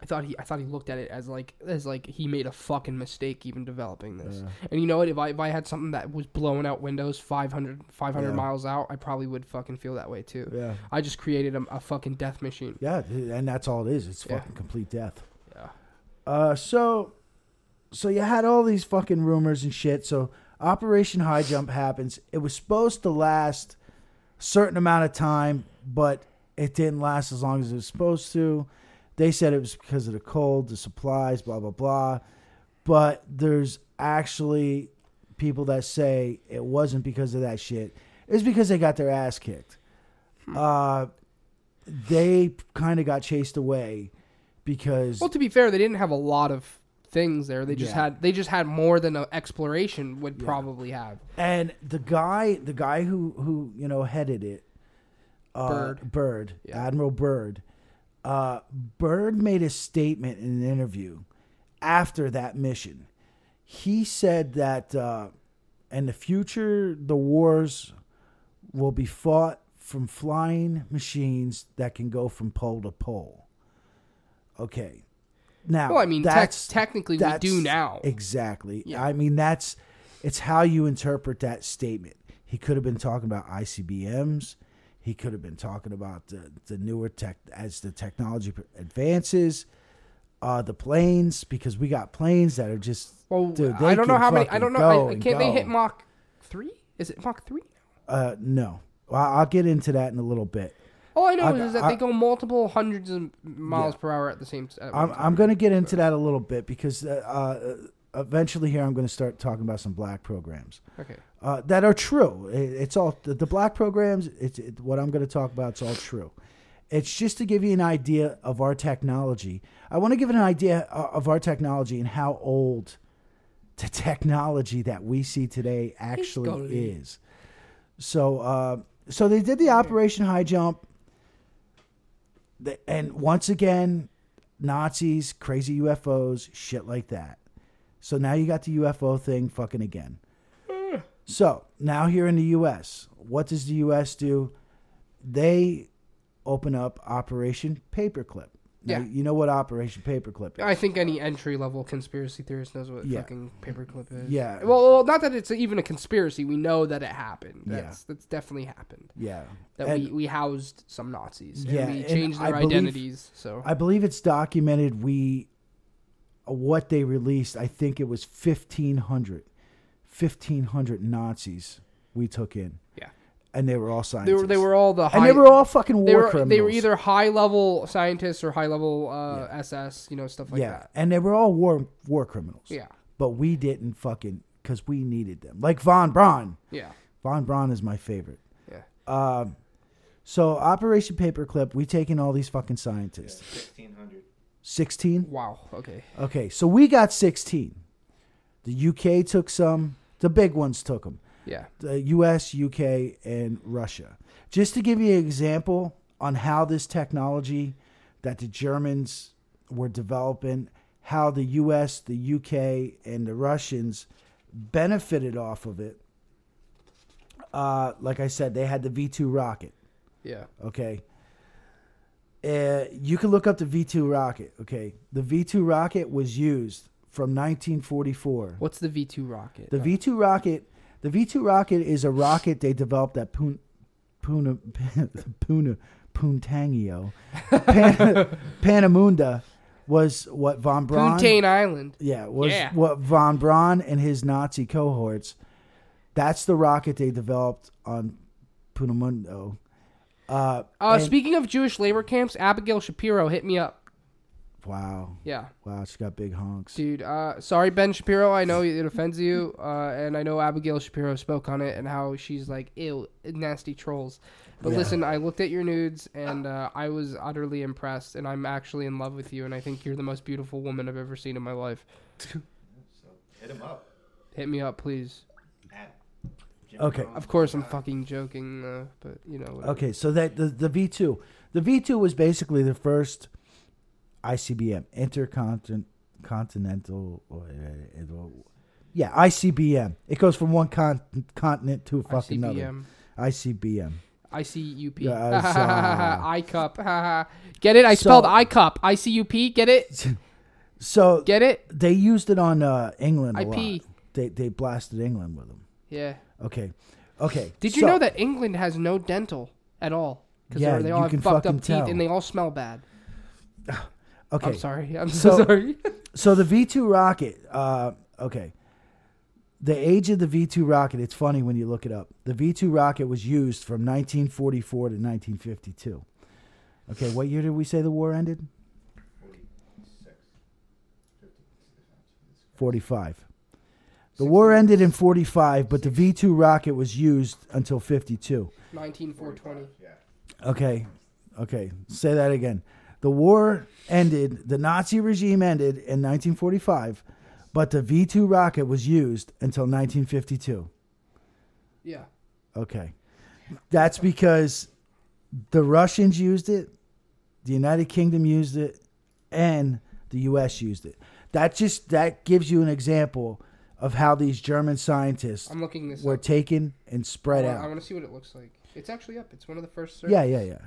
I thought he I thought he looked at it as like as like he made a fucking mistake even developing this. Yeah. And you know what? If I if I had something that was blowing out windows 500, 500 Yeah. miles out, I probably would fucking feel that way too. Yeah. I just created a, a fucking death machine. Yeah, and that's all it is. It's Yeah. fucking complete death. Yeah. Uh, so, so you had all these fucking rumors and shit. So Operation High Jump happens. It was supposed to last a certain amount of time, but it didn't last as long as it was supposed to. They said it was because of the cold, the supplies, blah blah blah. But there's actually people that say it wasn't because of that shit. It's because they got their ass kicked. Uh, they kind of got chased away because Well, to be fair, they didn't have a lot of things there. They just Yeah. had they just had more than an exploration would probably have. and the guy the guy who who you know headed it uh, Byrd. Bird Yeah. Admiral Byrd uh, Byrd made a statement in an interview after that mission. He said that uh, in the future the wars will be fought from flying machines that can go from pole to pole. Okay. Now, Well, I mean, that's technically we do now. Exactly. Yeah. I mean, that's it's how you interpret that statement. He could have been talking about ICBMs. He could have been talking about the, the newer tech as the technology advances, uh, the planes because we got planes that are just Well, dude, I don't know how many. I don't know. I, can't they hit Mach three? Is it Mach three? uh, no. Well, I'll get into that in a little bit. All I know I- is that I- they go multiple hundreds of miles Yeah. per hour at the same. At I'm, one I'm going to get into that a little bit because uh, uh, eventually here I'm going to start talking about some black programs. Okay. uh, that are true. It, it's all the, the black programs. It's it, what I'm going to talk about. It's all true. It's just to give you an idea of our technology. I want to give an idea uh, of our technology and how old the technology that we see today actually is. So, uh, so they did the Operation High Jump, And once again, Nazis, crazy UFOs, shit like that. So now you got the UFO thing fucking again. So now here in the U.S., what does the U.S. do? They open up Operation Paperclip. Now, Yeah. you know what Operation Paperclip is. I think any entry level conspiracy theorist knows what Yeah. fucking paperclip is. Yeah. Well, well, not that it's even a conspiracy. We know that it happened. Yeah. That's that's definitely happened. yeah. That And we, we housed some Nazis. Yeah, And we changed I their believe- identities. So I believe it's documented. We what they released. I think it was 1,500, 1,500 Nazis we took in. Yeah. and they were all they scientists. were they were all the high, and they were all fucking war they were criminals. they were either high level scientists or high level uh, SS. You know stuff like yeah, that. and they were all war war criminals. Yeah. but we didn't fucking because we needed them. Like Von Braun. Yeah. Von Braun is my favorite. Yeah. Um, so Operation Paperclip, we taking all these fucking scientists. Sixteen hundred. Sixteen. Wow. Okay. Okay, so we got sixteen. The UK took some. The big ones took them. Yeah. The US, UK, and Russia. Just to give you an example on how this technology that the Germans were developing, how the US, the UK, and the Russians benefited off of it. Uh, like I said, they had the V 2 rocket. Yeah. Okay. Uh, you can look up the V 2 rocket. Okay. The V 2 rocket was used from 1944. What's the V two rocket? The V two rocket, the V two rocket is a rocket they developed at Pun, Puna, Puna, Puntangio, Pan, Panamunda was what von Braun. Puntain Island. Yeah, was Yeah. what von Braun and his Nazi cohorts. That's the rocket they developed on Punamundo. Uh, Uh, and- speaking of Jewish labor camps, Abigail Shapiro hit me up. Wow, Yeah, wow, she got big honks. dude. Uh, sorry, Ben Shapiro. I know it offends you, uh, and I know Abigail Shapiro spoke on it and how she's like, ew, nasty trolls. But Yeah. listen, I looked at your nudes and uh, I was utterly impressed, and I'm actually in love with you, and I think you're the most beautiful woman I've ever seen in my life. So hit him up. Hit me up, please. At Okay. Of course, I'm fucking joking, uh, but you know. Whatever. Okay, so that the the V two, the V two was basically the first ICBM, intercontinental, or, uh, yeah, ICBM. It goes from one con- continent to a fucking another. ICBM. ICBM. I C U P. Yeah, I cup. Get it? I So- spelled I cup. I C U P. Get it? So Get it? they used it on uh, England a IP. lot. They they blasted England with them. Yeah. Okay, okay. Did you so- know that England has no dental at all? Because Yeah, they all have fucked fucking up teeth tell. and they all smell bad. Okay, I'm sorry. I'm so, So- sorry. So the V two rocket, uh, okay. The age of the V two rocket, it's funny when you look it up. The V two rocket was used from 1944 to 1952. Okay, what year did we say the war ended? Forty six. Forty five. The war ended in 45, but the V two rocket was used until 52. 19420. Yeah. Okay, okay. Say that again. The war ended. The Nazi regime ended in 1945, but the V two rocket was used until 1952. Yeah. Okay. That's because the Russians used it, the United Kingdom used it, and the US used it. That just that gives you an example of how these German scientists I'm looking this were up. taken and spread I want, I want to see what it looks like. It's actually up. It's one of the first. Search. Yeah, yeah, yeah.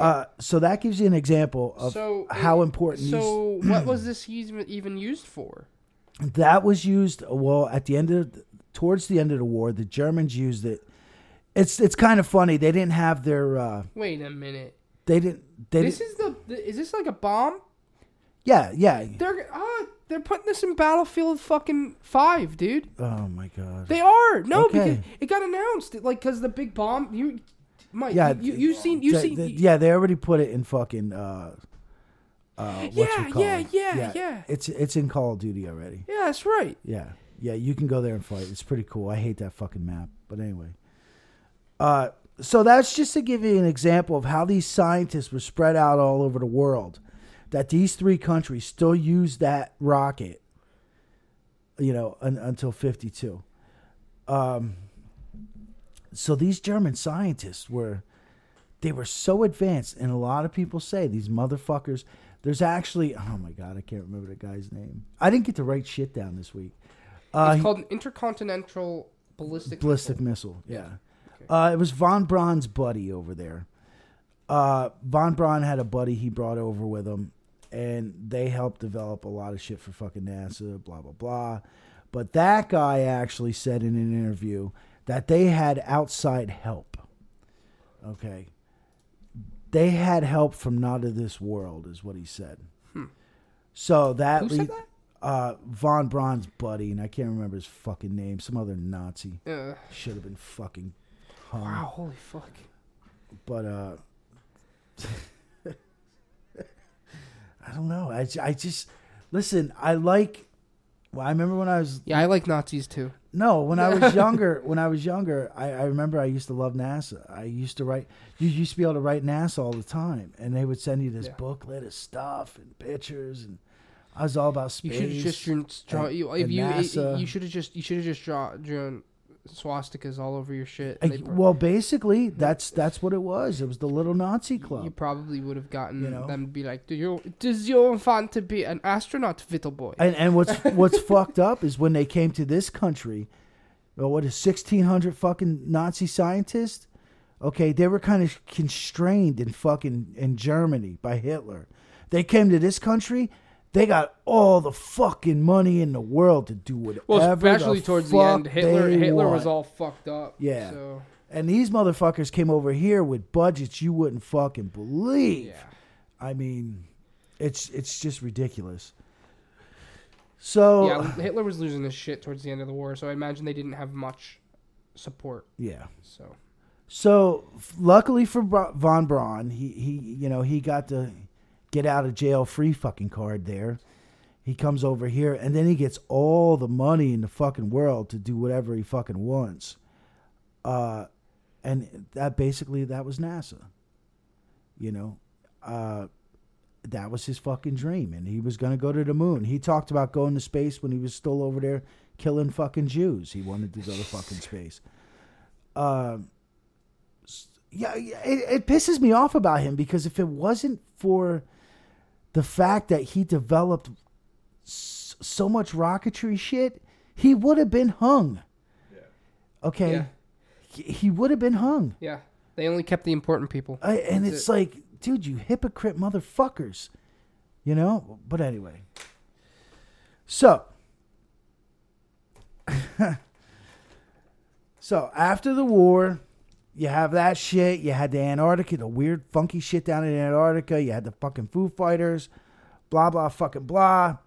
Uh, so that gives you an example of so how important So what was this even even used for? that was used well at the end of towards the end of the war the Germans used it it's it's kind of funny they didn't have their uh, Wait a minute. they didn't they This didn't, is the, the. Is this like a bomb? yeah yeah They're ah. They're putting this in Battlefield fucking five, dude. oh my god They are no Okay. because it got announced like because the big bomb. You, Mike. Yeah, you you, seen you They- seen. they- yeah they already put it in fucking uh uh what Yeah, you call yeah, it. yeah, yeah. it's it's in Call of Duty already yeah, that's right. Yeah, yeah, you can go there and fight. It's pretty cool. I hate that fucking map, but anyway. Uh, so that's just to give you an example of how these scientists were spread out all over the world. That these three countries still use that rocket, you know, un, until fifty-two. Um, so these German scientists were, they were so advanced, and a lot of people say these motherfuckers. There's actually, oh my god, I can't remember the guy's name. I didn't get to write shit down this week. Uh, it's he- called an intercontinental ballistic. ballistic missile. missile. Yeah. Okay. Uh, it was von Braun's buddy over there. Uh, von Braun had a buddy he brought over with him, and they helped develop a lot of shit for fucking NASA. Blah blah blah. But that guy actually said in an interview that they had outside help. Okay. They had help from not of this world, is what he said. So that Hmm. Who said that? uh, von Braun's buddy, and I can't remember his fucking name. Some other Nazi should have been fucking hung. wow, holy fuck. But uh, I don't know. I, I just listen. I like. Well, I remember when I was Yeah, I like Nazis too. No when I was younger. when I was younger, I, I remember I used to love NASA. I used to write. You used to be able to write NASA all the time, and they would send you this Yeah. booklet of stuff and pictures, and I was all about space. You should have just drawn, and- you if you NASA. you should have just you should have just draw, drawn swastikas all over your shit. I- pro- well, basically, that's that's what it was. It was the little Nazi club. you probably would have gotten You know? them to be like, "Do you does you want to be an astronaut, little boy?" And and what's what's fucked up is when they came to this country, well, what is sixteen hundred fucking Nazi scientists? Okay, they were kind of constrained in fucking in Germany by Hitler. They came to this country, they got all the fucking money in the world to do whatever. well, especially the towards the end, Hitler Hitler want. was all fucked up. Yeah. So And these motherfuckers came over here with budgets you wouldn't fucking believe. yeah. I mean, it's it's just ridiculous. So Yeah, Hitler was losing his shit towards the end of the war, so I imagine they didn't have much support. yeah. So So luckily for von Braun, he he you know he got the get out of jail free fucking card there. He comes over here and then he gets all the money in the fucking world to do whatever he fucking wants. Uh, and that basically that was NASA. You know, uh, that was his fucking dream, and he was gonna go to the moon. He talked about going to space when he was still over there killing fucking Jews. He wanted to go to fucking space. Yeah, yeah, it, it pisses me off about him because if it wasn't for the fact that he developed so much rocketry shit, he would have been hung. Yeah. Okay, yeah, he, he would have been hung. yeah. They only kept the important people. I, and That's it's like, dude, you hypocrite motherfuckers. You know? But anyway. So. so after the war, you have that shit. You had the Antarctica, the weird, funky shit down in Antarctica. You had the fucking Foo Fighters, blah, blah, fucking blah.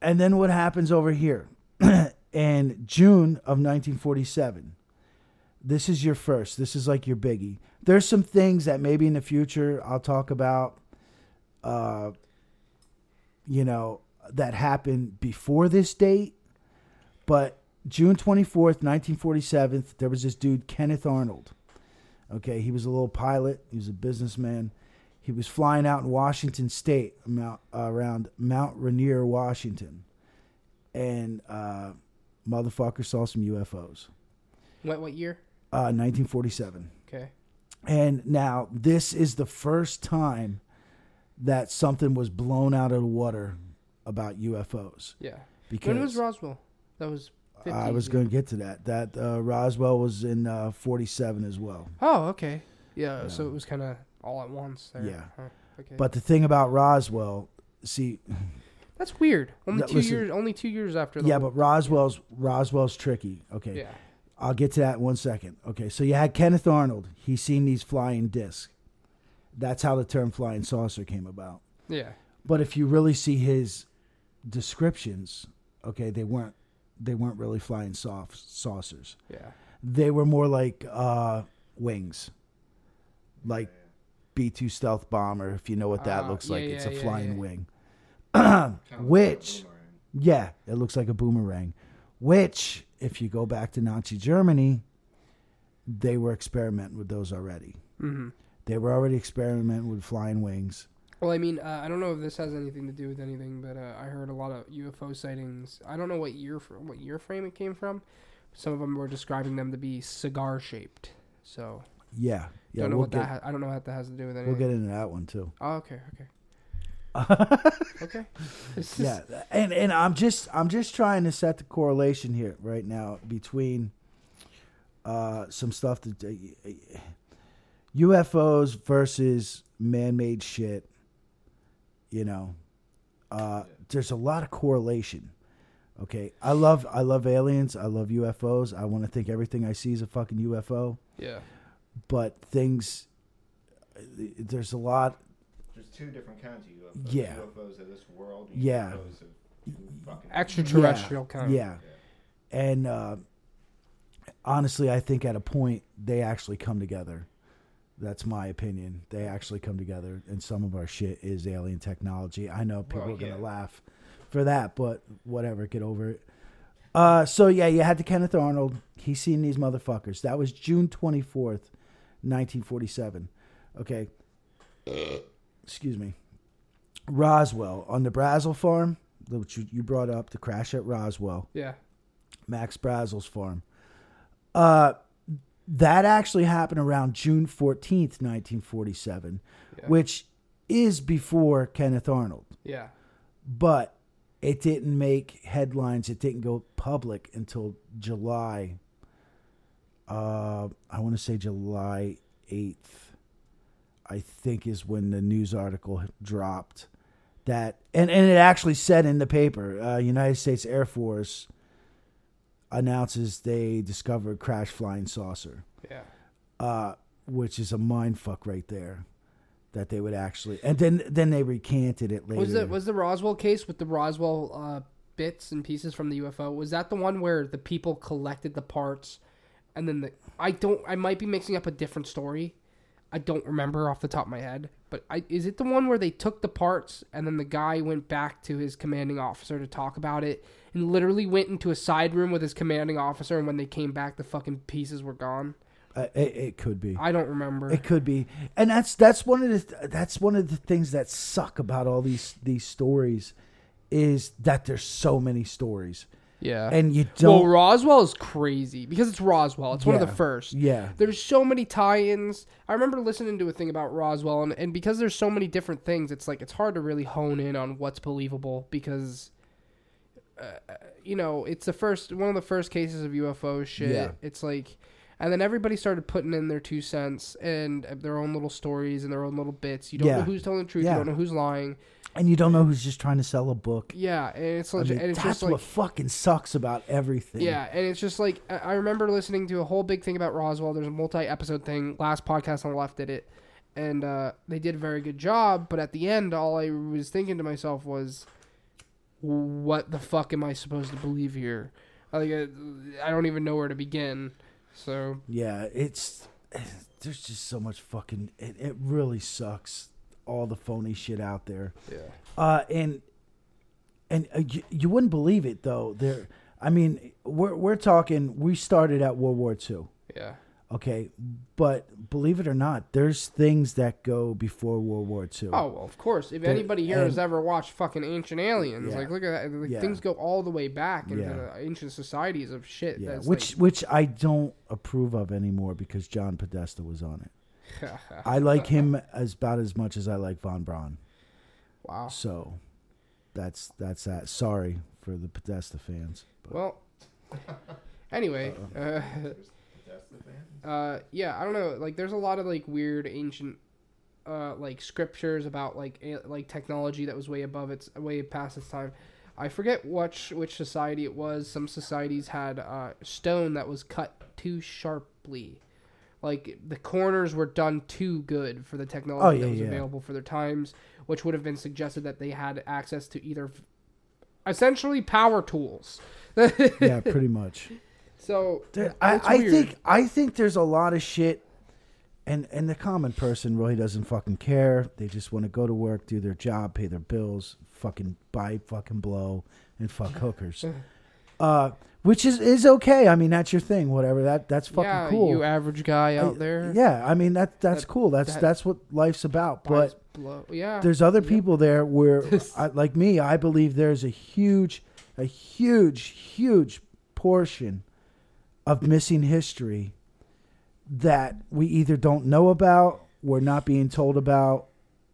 And then what happens over here? in June of 1947, this is your first. This is like your biggie. There's some things that maybe in the future I'll talk about, uh, you know, that happened before this date. But June 24th, 1947, there was this dude, Kenneth Arnold. Okay, he was a little pilot, he was a businessman. He was flying out in Washington State, around Mount Rainier, Washington. And uh, motherfucker saw some UFOs. What what year? Uh, 1947. Okay. And now this is the first time that something was blown out of the water about UFOs. Yeah. Because When was Roswell? That was. 50s, I was going to get to that. That uh, Roswell was in uh, 47 as well. Oh, okay. Yeah. Yeah. So it was kind of all at once. There. Yeah. Huh, Okay. But the thing about Roswell, see, that's weird. Only No, two listen. years. Only two years after. The yeah, but Roswell's Roswell's tricky. Okay, Yeah. I'll get to that in one second. Okay, so you had Kenneth Arnold. He's seen these flying discs. That's how the term flying saucer came about. Yeah. But if you really see his descriptions, okay, they weren't they weren't really flying soft saucers. Yeah. They were more like uh, wings, like B two stealth bomber. If you know what that Ah, looks yeah, like, it's a yeah, yeah, flying yeah. wing. Kind of like Which- Yeah, it looks like a boomerang. Which, if you go back to Nazi Germany, they were experimenting with those already. hmm They were already experimenting with flying wings. Well, I mean, uh, I don't know if this has anything to do with anything, but uh, I heard a lot of UFO sightings. I don't know what year what year frame it came from. Some of them were describing them to be cigar shaped. So Yeah, yeah. don't know we'll what get that. Ha- I don't know what that has to do with anything. we'll get into that one too. Oh, okay, okay, okay. Yeah, and and I'm just I'm just trying to set the correlation here right now between uh, some stuff that uh, UFOs versus man-made shit. You know, uh, there's a lot of correlation. Okay, I love I love aliens. I love UFOs. I want to think everything I see is a fucking UFO. Yeah. But things, there's a lot. There's two different kinds of UFOs. Yeah. UFOs of this world. And Yeah. UFOs of fucking Extraterrestrial kind. Yeah, and uh, honestly, I think at a point they actually come together. That's my opinion. They actually come together, and some of our shit is alien technology. I know people Well, are gonna laugh for that, but whatever, get over it. Uh, so yeah, you had the Kenneth Arnold. He's seen these motherfuckers. That was June twenty fourth, nineteen forty seven. Okay, excuse me. Roswell on the Brazel farm, which you, you brought up, the crash at Roswell. Yeah. Max Brazel's farm. Uh, that actually happened around June 14th, 1947, Yeah. which is before Kenneth Arnold. Yeah. But it didn't make headlines. It didn't go public until July. Uh, I want to say July 8th, I think is when the news article dropped. That and, and it actually said in the paper, uh, United States Air Force announces they discovered crash flying saucer, Yeah. uh, which is a mind fuck right there. That they would actually, and then then they recanted it later. Was the was the Roswell case with the Roswell uh, bits and pieces from the UFO? Was that the one where the people collected the parts, and then the I don't I might be mixing up a different story. I don't remember off the top of my head, but I, is it the one where they took the parts and then the guy went back to his commanding officer to talk about it and literally went into a side room with his commanding officer and when they came back the fucking pieces were gone? Uh, it, it could be. I don't remember. It could be, and that's that's one of the that's one of the things that suck about all these these stories, is that there's so many stories, yeah. and you don't. Well, Roswell is crazy because it's Roswell. It's one of the first. yeah, There's so many tie-ins. I remember listening to a thing about Roswell, and, and because there's so many different things, it's like it's hard to really hone in on what's believable because, uh, you know, it's the first one of the first cases of UFO shit. Yeah. It's like, And then everybody started putting in their two cents and their own little stories and their own little bits. You don't Yeah. know who's telling the truth. Yeah. You don't know who's lying. And you don't know who's just trying to sell a book. Yeah, and it's I mean, and it's that's just like what fucking sucks about everything. Yeah, and it's just like I I remember listening to a whole big thing about Roswell. There's a multi-episode thing. Last podcast on the left did it, and uh, they did a very good job. But at the end, all I was thinking to myself was, "What the fuck am I supposed to believe here?" Like, uh, I don't even know where to begin. So Yeah, it's there's just so much fucking. It, it really sucks. All the phony shit out there. yeah, Uh, and and uh, you, you wouldn't believe it though. There, I mean, we're we're talking. We started at World War II. yeah, Okay, but believe it or not, there's things that go before World War II. Oh well, of course. If There- anybody here has ever watched fucking Ancient Aliens, Yeah. like look at that. Like, Yeah. Things go all the way back into Yeah. the ancient societies of shit. yeah, that's which which I don't approve of anymore because John Podesta was on it. I like him as about as much as I like Von Braun. wow. So that's that's that. Sorry for the Podesta fans. But Well, anyway, uh, That's the fan. Uh, yeah, I don't know. Like, there's a lot of like weird ancient, uh, like scriptures about like a- like technology that was way above its way past its time. I forget which which society it was. Some societies had uh, stone that was cut too sharply. Like the corners were done too good for the technology Oh, yeah, that was yeah. available for their times, which would have been suggested that they had access to either, essentially, power tools. yeah, pretty much. So I, I think I think there's a lot of shit, and and the common person really doesn't fucking care. They just want to go to work, do their job, pay their bills, fucking buy, fucking blow, and fuck hookers. uh, which is is okay. I mean, that's your thing. Whatever. That that's fucking yeah, cool. you average guy out I- there. Yeah, I mean that that's That- cool. That's that that's what life's about. But blow. yeah, there's other Yep. people there where, I, like me, I believe there's a huge, a huge, huge portion of missing history that we either don't know about, we're not being told about,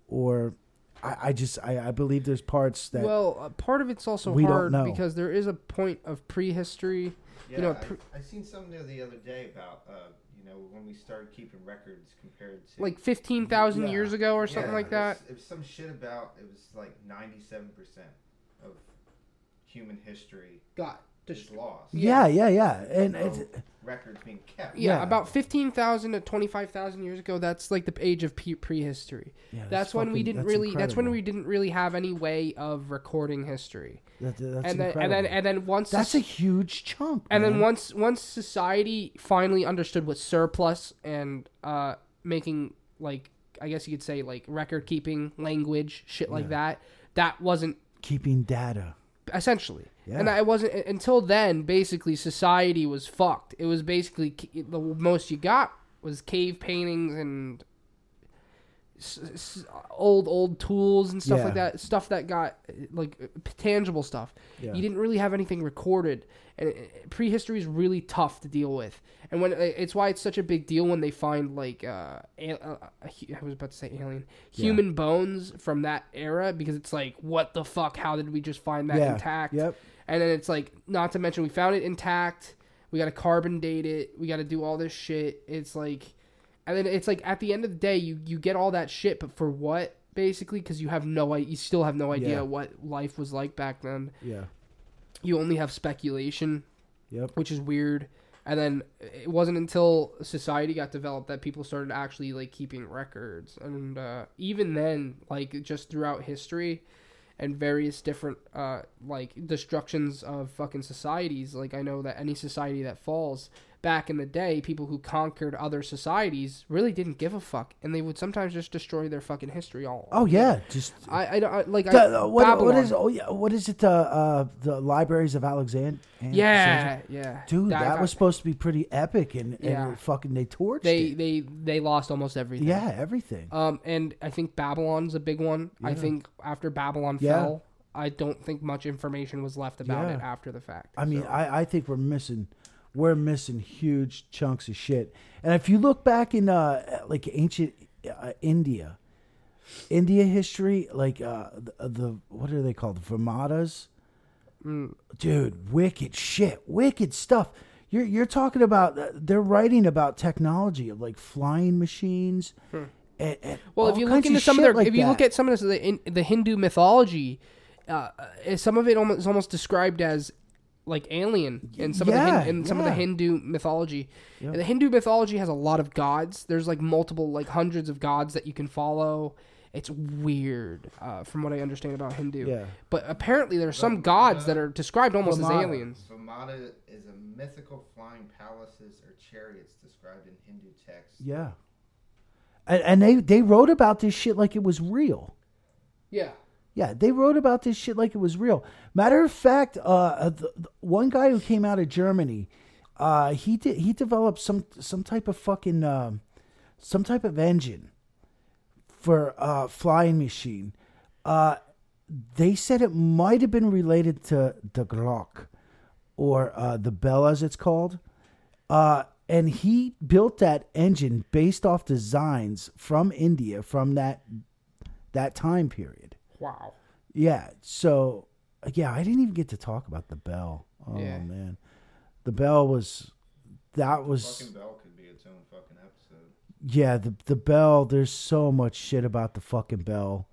or I, I just I, I believe there's parts that well, uh, part of it's also we don't hard know. because there is a point of prehistory. Yeah, know, I, pr- I seen something there the other day about uh, you know when we started keeping records compared to Like fifteen thousand Yeah. years ago or Yeah, something like it that. was- It was some shit about it was like ninety seven percent of human history Got is lost. yeah yeah yeah and No it's, records being kept. Yeah, Yeah. about fifteen thousand to twenty five thousand years ago. That's like the age of pre- prehistory. yeah, That's, when we didn't that's really. That's when we didn't really have any way of recording history. That- that's and then and incredible. then and then once that's soc- a huge chunk and then once once society finally understood what surplus and uh making like I guess you could say like record keeping language shit like Yeah. that that wasn't keeping data essentially Yeah. and I wasn't until then basically society was fucked it was basically the most you got was cave paintings and old old tools and stuff like that stuff that got like tangible stuff yeah. you didn't really have anything recorded and prehistory is really tough to deal with and when it's why it's such a big deal when they find like uh, uh, I was about to say alien Yeah. human bones from that era because it's like what the fuck how did we just find that yeah. intact yep and then it's like not to mention we found it intact we got to carbon date it we got to do all this shit it's like and then it's like at the end of the day you you get all that shit but for what basically because you have no you still have no idea Yeah. what life was like back then yeah you only have speculation, yep which is weird. And then it wasn't until society got developed that people started actually like keeping records. And uh, even then, like just throughout history and various different uh, like destructions of fucking societies, like I know that any society that falls back in the day, people who conquered other societies really didn't give a fuck, and they would sometimes just destroy their fucking history all. oh yeah just I, I, I like The- uh, what, what is oh yeah what is it uh, uh the libraries of Alexand- yeah yeah dude that, got- was supposed to be pretty epic and, and Yeah. fucking they torched they it they they lost almost everything. yeah everything Um, and I think Babylon's a big one. I think after Babylon Yeah. fell, I don't think much information was left about Yeah. it after the fact. I mean So- I, I think we're missing we're missing huge chunks of shit. And if you look back in uh like ancient uh, India India history like uh the, the what are they called? Vimanas Mm, dude wicked shit. Wicked stuff. You're you're talking about uh, they're writing about technology of like flying machines. And, and Hmm. Well, if you look into some of their, like if you look at some of this, the, in, the Hindu mythology, uh, uh, some of it almost, is almost described as like alien in some of the Yeah, Hin, in some of the. Hindu mythology. Yep. And the Hindu mythology has a lot of gods. There's like multiple, like hundreds of gods that you can follow. It's weird, uh, from what I understand about Hindu. yeah, But apparently, there are some gods that are described almost as Vimana. aliens. Vimana is a mythical flying palaces or chariots described in Hindu texts. yeah, and, and they they wrote about this shit like it was real. Yeah. Yeah, they wrote about this shit like it was real. Matter of fact, uh, the, the one guy who came out of Germany, uh, he did he developed some some type of fucking um, some type of engine for uh, flying machine. Uh, they said it might have been related to the Glock or uh, the Bell, as it's called. Uh, and he built that engine based off designs from India from that that time period. Wow. Yeah. So yeah, I didn't even get to talk about the bell. Oh Yeah. man, the bell was that was Fucking Bell could be its own fucking episode. yeah the the bell. There's so much shit about the fucking bell,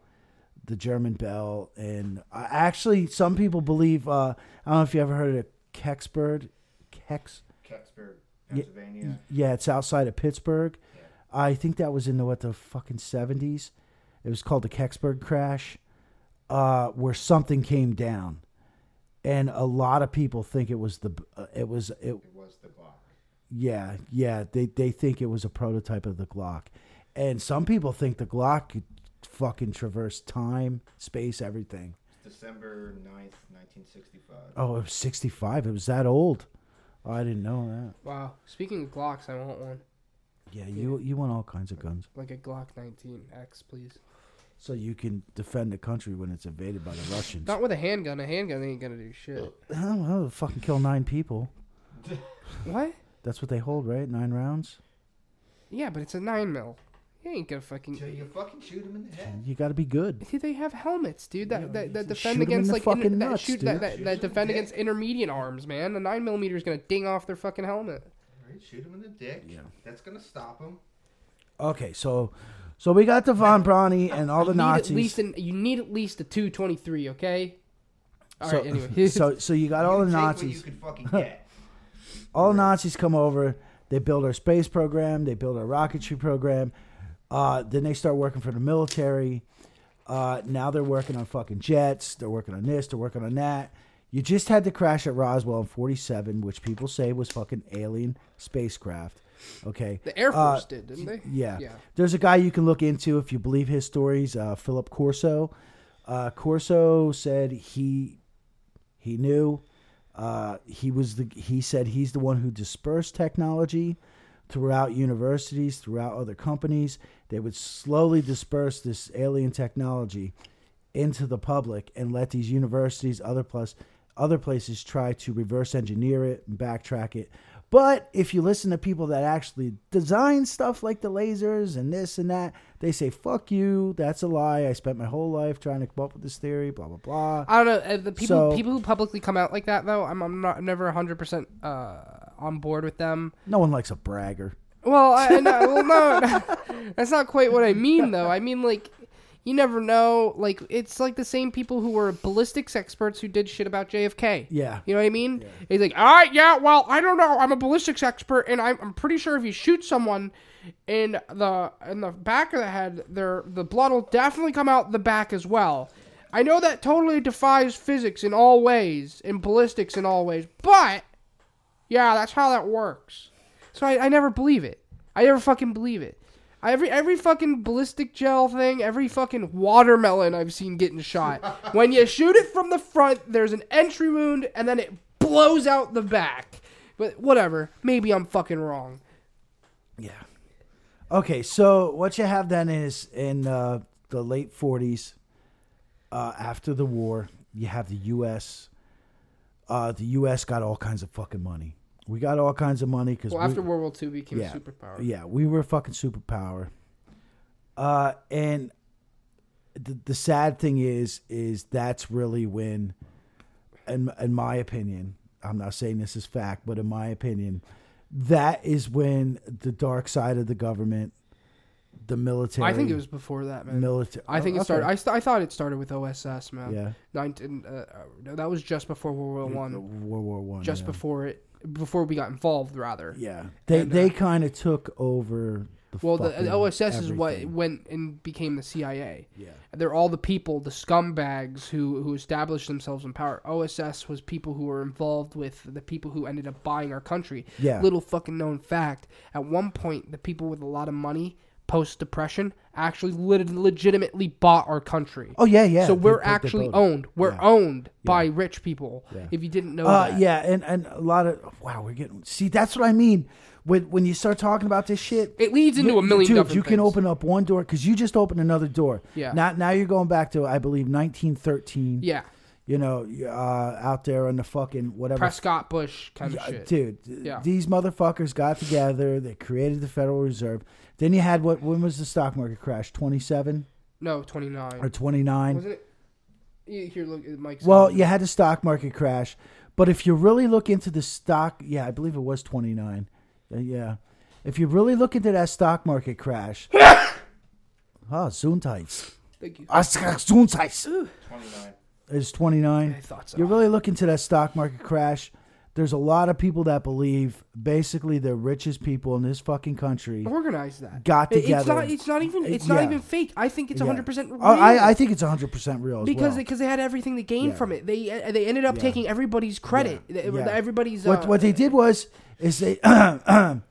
the German bell, and uh, actually some people believe. Uh, I don't know if you ever heard of Kecksburg, Kex. Kecksburg, Yeah. Pennsylvania. Yeah, it's outside of Pittsburgh. Yeah. I think that was in the what the fucking seventies. It was called the Kecksburg crash, uh, where something came down, and a lot of people think it was the uh, it was it. It was the Glock. Yeah, yeah. They they think it was a prototype of the Glock, and some people think the Glock could fucking traverse time, space, everything. December 9th, 1965. Oh, it was sixty five. It was that old. Oh, I didn't know that. Wow. Speaking of Glocks, I want one. Yeah, you you want all kinds of guns. Like a Glock 19X, please. So you can defend the country when it's invaded by the Russians. Not with a handgun. A handgun ain't gonna do shit. Oh, well, they'll fucking kill nine people. What? That's what they hold, right? Nine rounds. Yeah, but it's a nine mil. You ain't gonna fucking. Till you fucking shoot him in the head. You got to be good. See, they have helmets, dude. That Yeah, that, that shoot defend 'em in against the like fucking inter- that nuts, shoot dude. that, that, Shoot that 'em in the defend dick. against intermediate arms, man. The nine millimeter is gonna ding off their fucking helmet. Right? Shoot him in the dick. Yeah. That's gonna stop him. Okay, so so we got the von Brownie and all the you Nazis. At least an, you need at least a two twenty three. Okay. All so, right. Anyway. so so you got all You the take what Nazis. you could fucking get. all Nazis come over. They build our space program. They build our rocketry program. Uh, then they start working for the military. Uh, now they're working on fucking jets. They're working on this. They're working on that. You just had the crash at Roswell in '47, which people say was fucking alien spacecraft. Okay. the Air Uh, Force did, didn't they? Yeah. Yeah. There's a guy you can look into if you believe his stories. Uh, Philip Corso. Uh, Corso said he he knew. Uh, he was the he said he's the one who dispersed technology throughout universities, throughout other companies. They would slowly disperse this alien technology into the public and let these universities, other plus other places try to reverse engineer it and backtrack it. But if you listen to people that actually design stuff like the lasers and this and that, they say, fuck you, that's a lie. I spent my whole life trying to come up with this theory, blah, blah, blah. I don't know. The people So- people who publicly come out like that though, I'm I'm not never 100 percent uh on board with them. No one likes a bragger. Well, I, I know, well, no, that's not quite what I mean, though. I mean, like, you never know. Like, it's like the same people who were ballistics experts who did shit about JFK. Yeah. You know what I mean? He's like, all right, yeah, well, I don't know. I'm a ballistics expert, and I'm, I'm pretty sure if you shoot someone in the in the back of the head, their the blood will definitely come out the back as well. I know that totally defies physics in all ways, in ballistics in all ways, but yeah, that's how that works. So I, I never believe it. I never fucking believe it. Every every fucking ballistic gel thing, every fucking watermelon I've seen getting shot. when you shoot it from the front, there's an entry wound, and then it blows out the back. But whatever. Maybe I'm fucking wrong. Yeah. Okay, so what you have then is in uh, the late 40s, uh, after the war, you have the U.S. Uh, the U.S. got all kinds of fucking money. We got all kinds of money because Well, after World War II became yeah, a superpower. Yeah, we were a fucking superpower. Uh, and the the sad thing is, is that's really when, in in my opinion, I'm not saying this is fact, but in my opinion, that is when the dark side of the government, the military. I think it was before that, man. military. I think it okay. started. I, st- I thought it started with OSS, man. yeah, 19, uh, uh, no, that was just before World War One. World War One. Just yeah. before it, before we got involved, rather. Yeah, they And, uh, they kind of took over. The Well, the, the OSS is what went and became the CIA. Yeah. They're all the people, the scumbags who who established themselves in power. OSS was people who were involved with the people who ended up buying our country. Yeah. Little fucking known fact: at one point, the people with a lot of money, post depression, actually lit- legitimately bought our country. Oh yeah, yeah. so they- we're they- they actually it. owned. We're Yeah. owned by rich people. Yeah. If you didn't know Uh, that. yeah, and and a lot of wow, we're getting see. That's what I mean when when you start talking about this shit. It leads into you- a million Dude, you can open up one door because you just opened another door. Yeah. Now, now you're going back to I believe 1913. Yeah, You know, uh, out there on the fucking whatever. Prescott Bush kind Yeah, of shit. Dude, Yeah. these motherfuckers got together. They created the Federal Reserve. Then you had what? When was the stock market crash? 27 No, twenty nine. or 29? Wasn't it? Here, look, Mike's. Well, you had the stock market crash, but if you really look into the stock, yeah, I believe it was 29. Uh, yeah. If you really look into that stock market crash, ah, Gesundheit. Thank you. Ah, Gesundheit. 29. It's 29. I thought so. You really looking to that stock market crash. There's a lot of people that believe basically the richest people in this fucking country. organized that. Got It- It's together. not. It's not even. Uh, It's not yeah. even fake. I think it's Yeah. hundred percent real. Oh, I, I think it's 100% real as because well. because they had everything to gain Yeah. from it. They uh, they ended up Yeah. taking everybody's credit. Yeah. They- Yeah. Everybody's. what uh, what they did was is they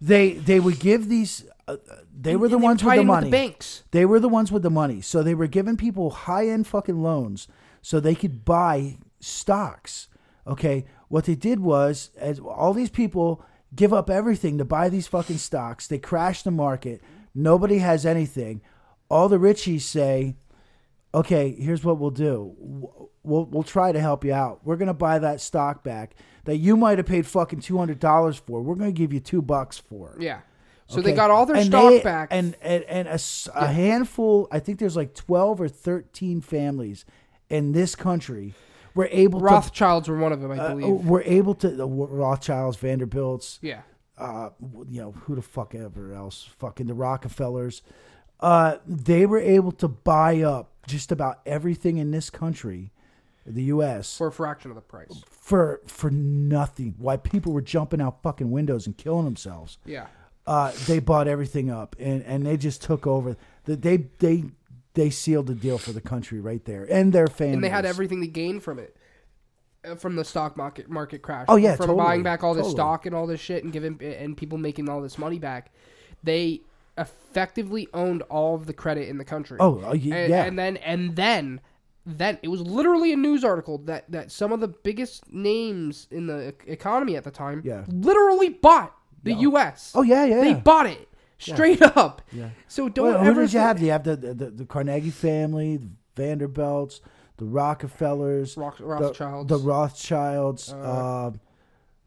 they they would give these uh, they were the and ones tied with the in money. the banks. They were the ones with the money. So they were giving people high end fucking loans so they could buy stocks. Okay. What they did was, as all these people give up everything to buy these fucking stocks, they crash the market. Nobody has anything. All the richies say, okay, here's what we'll do. We'll, we'll try to help you out. We're going to buy that stock back that you might have paid fucking $200 for. We're going to give you two bucks for. Yeah. So Okay? they got all their And stock they- back. and and, and a, a handful. I think there's like twelve or thirteen families in this country were able Rothschilds were one of them, I to. Uh, believe. were able to the Rothschilds, Vanderbilts, yeah. uh, you know who the fuck ever else, fucking the Rockefellers. Uh, they were able to buy up just about everything in this country, the U.S. For a fraction of the price. for for nothing. Why people were jumping out fucking windows and killing themselves Yeah. uh, they bought everything up and, and they just took over. The, they they they sealed the deal for the country right there and their families. And they had everything to gain from it. Uh, From the stock market market crash. Oh, yeah, from totally, buying back all this totally. stock and all this shit and giving and people making all this money back, they effectively owned all of the credit in the country. Oh, uh, y- and, yeah. and then and then then it was literally a news article that that some of the biggest names in the economy at the time Yeah. literally bought the U.S. Oh yeah, yeah. they bought it straight up. Yeah. So don't Well, who ever did you have? You have the, the the Carnegie family, the Vanderbilts, the Rockefellers, the- Rothschilds. the, Rothschilds. Uh, Uh,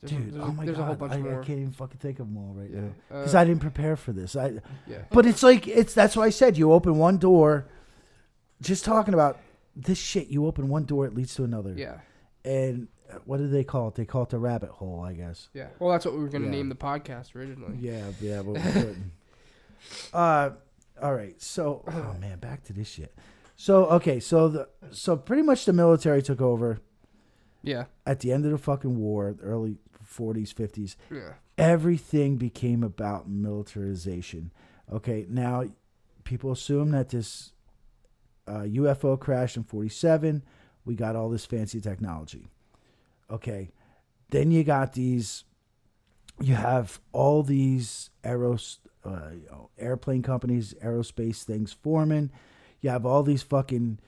There's dude, there's a- oh my there's god, a whole bunch I, I can't even fucking think of them all right now Uh, because I didn't prepare for this. I, yeah. but it's like it's that's why I said you open one door. Just talking about this shit, you open one door, it leads to another. Yeah. and uh, what do they call it? They call it the rabbit hole, I guess. Yeah. Well, that's what we were going to Yeah. name the podcast originally. Yeah, yeah, but we couldn't. Uh, all right. So, oh man, back to this shit. So, okay, so the so pretty much the military took over Yeah. at the end of the fucking war, the early forties, fifties. Yeah. Everything became about militarization. Okay, now people assume that this uh, UFO crashed in forty-seven. We got all this fancy technology. Okay, then you got these. You have all these aeros, uh, you know, airplane companies, aerospace things forming. You have all these fucking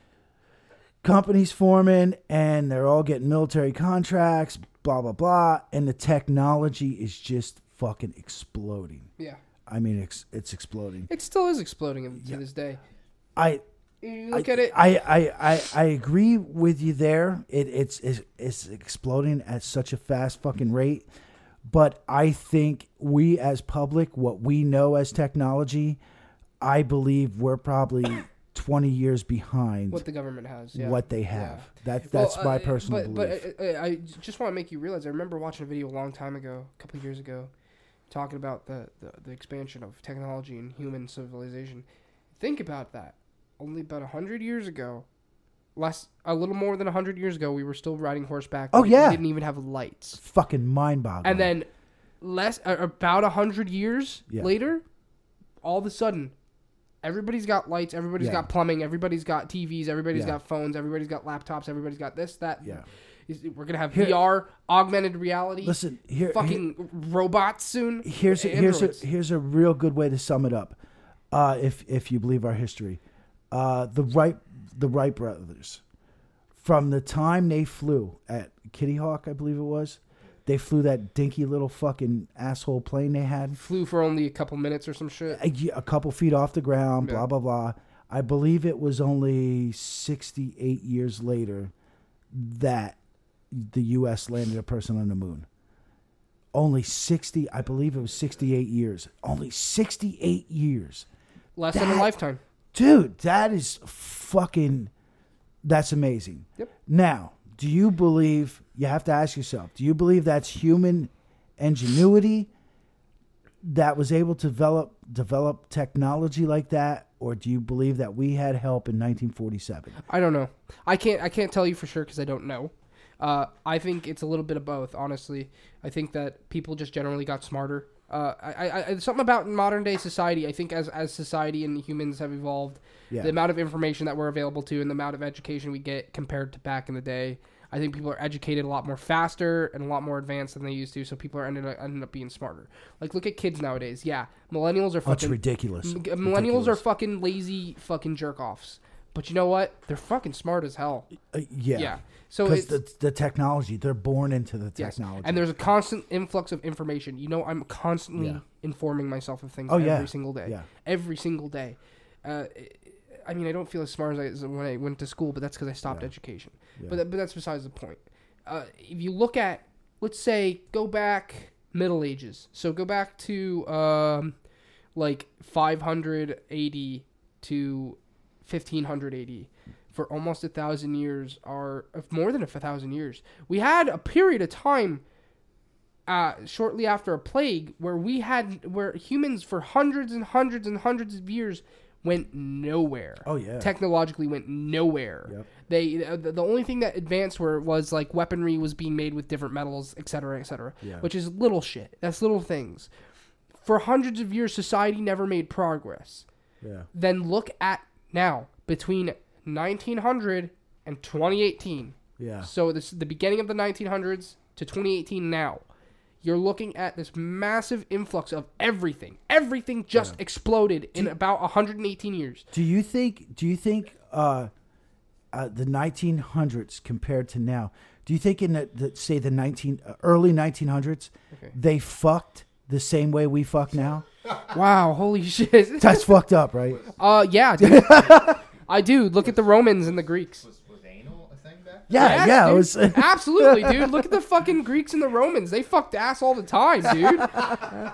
companies forming, and they're all getting military contracts. Blah blah blah, and the technology is just fucking exploding. Yeah. I mean, it's it's exploding. It still is exploding to Yeah. this day. I You look I, at it. I, I, I, I agree with you there. It, it's, it's it's exploding at such a fast fucking rate. But I think we as public, what we know as technology, I believe we're probably twenty years behind what the government has. Yeah. what they Yeah. have. That Well, that's my uh, personal but, belief. But uh, I, I just want to make you realize. I remember watching a video a long time ago, a couple of years ago, talking about the, the, the expansion of technology and human civilization. Think about that. Only about hundred years ago, less a little more than hundred years ago, we were still riding horseback. Oh, yeah. we didn't even have lights. Fucking mind boggling. And then less uh, about a hundred years Yeah. later, all of a sudden, everybody's got lights, everybody's Yeah. got plumbing, everybody's got TVs, everybody's Yeah. got phones, everybody's got laptops, everybody's got this, that. Yeah. We're gonna have Here- VR, augmented reality, listen here. here- fucking robots soon. here's a, here's a, here's a real good way to sum it up. Uh, if if you believe our history, uh, the Wright the Wright brothers, from the time they flew at Kitty Hawk, I believe it was, they flew that dinky little fucking asshole plane they had flew for only a couple minutes or some shit. Uh, a, a couple feet off the ground, Yeah. blah blah blah. I believe it was only 68 years later that the U.S. landed a person on the moon. Only 60, I believe it was 68 years. Only 68 years. Less than a lifetime. Dude, that is fucking, that's amazing. Yep. Now, do you believe, you have to ask yourself, do you believe that's human ingenuity that was able to develop develop technology like that or do you believe that we had help in 1947 I don't know. I can't. I can't tell you for sure because I don't know. Uh, I think it's a little bit of both. Honestly, I think that people just generally got smarter. Uh, I, I, I, something about modern day society. I think as as society and humans have evolved, Yeah. the amount of information that we're available to and the amount of education we get compared to back in the day. I think people are educated a lot more faster and a lot more advanced than they used to. So people are ended up, ended up being smarter. Like look at kids nowadays. Yeah, millennials are oh, fucking ridiculous M- millennials are fucking lazy fucking jerk offs. But you know what? They're fucking smart as hell. Uh, yeah Yeah. So it's the, the technology they're born into the yes. technology and there's a constant influx of information. You know, I'm constantly Yeah. informing myself of things Oh, every yeah. single day. yeah Every single day. Uh, I mean, I don't feel as smart as I as when I went to school, but that's because I stopped Yeah. education. But that, but that's besides the point. Uh, if you look at, let's say, go back Middle Ages. So go back to um, like 580 to 1580 for almost a thousand years, or more than a thousand years. We had a period of time. Uh, shortly after a plague, where we had where humans for hundreds and hundreds and hundreds of years went nowhere oh yeah technologically went nowhere. Yep. They the, the only thing that advanced were was like weaponry was being made with different metals, et cetera, et cetera, Yeah. which is little shit. That's little things. For hundreds of years, society never made progress. yeah Then look at now between 1900 and 2018. yeah So this is the beginning of the 1900s to 2018 now. You're looking at this massive influx of everything. Everything just exploded in about 118 years. Do you think? Do you think uh, uh, the 1900s compared to now? Do you think in the, the say the 19 uh, early 1900s Okay. they fucked the same way we fuck now? Wow, holy shit. That's fucked up, right? Uh, yeah, dude. I do. Look at the Romans and the Greeks. Was, was anal a thing back? Yeah, Yes, yeah. It was. Absolutely, dude. Look at the fucking Greeks and the Romans. They fucked ass all the time, dude.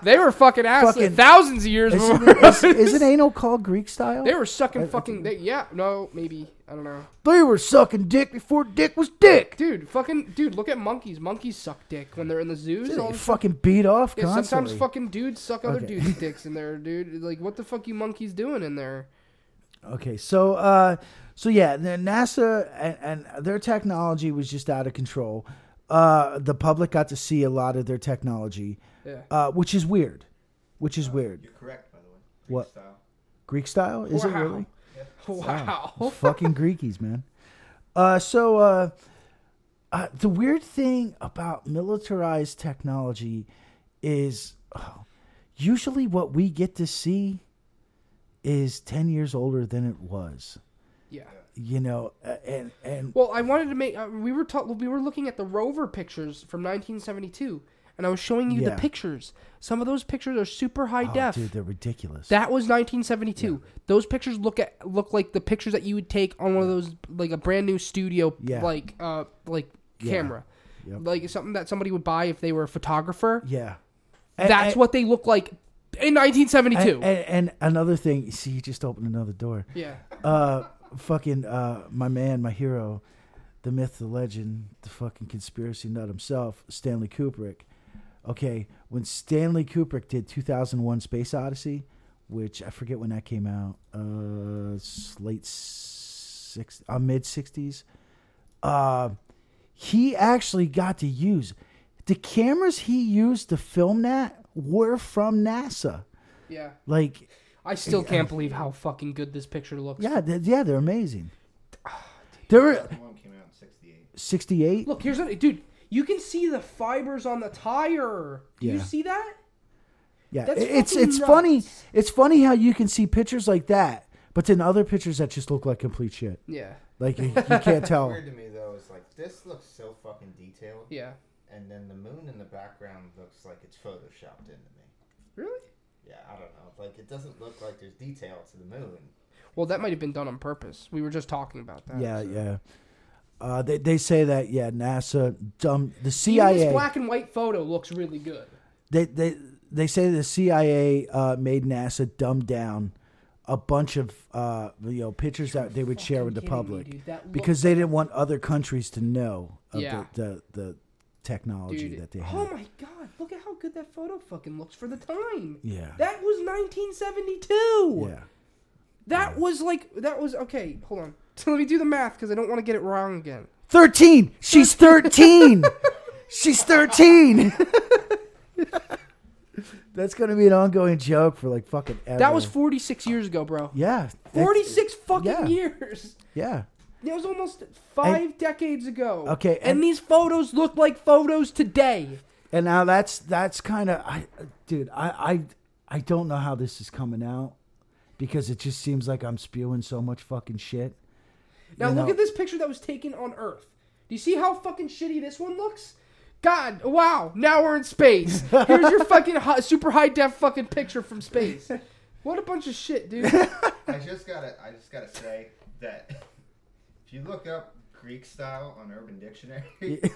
They were fucking ass Fucking- thousands of years Isn't, before. is, isn't anal called Greek style? They were sucking fucking. They, yeah, no, maybe. I don't know. They were sucking dick before dick was dick. Dude, fucking. Dude, look at monkeys. Monkeys suck dick when they're in the zoos. They all the fucking beat off Yeah, constantly. sometimes fucking dudes suck other Okay. dudes' dicks in there, dude. Like, what the fuck you monkeys doing in there? Okay, so uh, so yeah, the NASA and, and their technology was just out of control. Uh, the public got to see a lot of their technology, Yeah. uh, which is weird. Which is weird. You're correct, by the way. What? Style. Greek style? Is it Wow. really? Wow. Fucking Greekies, man. Uh, so uh, uh, the weird thing about militarized technology is oh, usually what we get to see is ten years older than it was. Yeah. You know, and and Well, I wanted to make. Uh, we were ta- we were looking at the rover pictures from 1972, and I was showing you Yeah. the pictures. Some of those pictures are super high oh, def. dude, they're ridiculous. That was 1972. Those pictures look at look like the pictures that you would take on one of those like a brand new studio Yeah. like uh like Yeah. camera. Yep. Like something that somebody would buy if they were a photographer. yeah, And- That's and- what they look like in 1972. And, and, and another thing, see, you just opened another door. yeah. Uh, fucking uh, my man, my hero, the myth, the legend, the fucking conspiracy nut himself, Stanley Kubrick. Okay, when Stanley Kubrick did 2001: Space Odyssey, which I forget when that came out, uh, late six, uh, mid 60s. Uh, he actually got to use the cameras he used to film that were from NASA. Yeah. Like, I still can't believe how fucking good this picture looks. yeah, they yeah, they're amazing. Ah, there were One came out in '68. 68. Look, here's a dude. You can see the fibers on the tire. Do you Yeah. see that? Yeah, That's it's fucking it's funny. It's funny how you can see pictures like that, but then other pictures that just look like complete shit. Yeah. Like you, you can't tell. Weird to me though is like this looks so fucking detailed, Yeah. and then the moon in the background looks like it's photoshopped into me. Really? Yeah, I don't know. Like it doesn't look like there's detail to the moon. Well, that might have been done on purpose. We were just talking about that. Yeah, so. yeah. Uh, they they say that yeah, NASA, dumb the Even CIA. this black and white photo looks really good. they they they say the CIA uh, made NASA dumb down a bunch of uh, you know pictures that they would share with the Fucking kidding me, public because they didn't want other countries to know of Yeah. the, the the technology Dude, that they oh had. oh my god! Look at how good that photo fucking looks for the time. yeah, That was 1972. yeah. That was like that was okay. Hold on. So let me do the math because I don't want to get it wrong again. 13. She's 13. She's 13. That's going to be an ongoing joke for like fucking ever. That was 46 years ago, bro. Yeah. 46 fucking yeah. years. Yeah. That was almost five decades ago. Okay, and, and- these photos look like photos today. And now that's that's kind of I dude, I I I don't know how this is coming out because it just seems like I'm spewing so much fucking shit. Now You look know- at this picture that was taken on Earth. Do you see how fucking shitty this one looks? God, wow! Now we're in space. Here's your fucking hi- super high def fucking picture from space. What a bunch of shit, dude. I just gotta, I just gotta say that if you look up Greek style on Urban Dictionary, it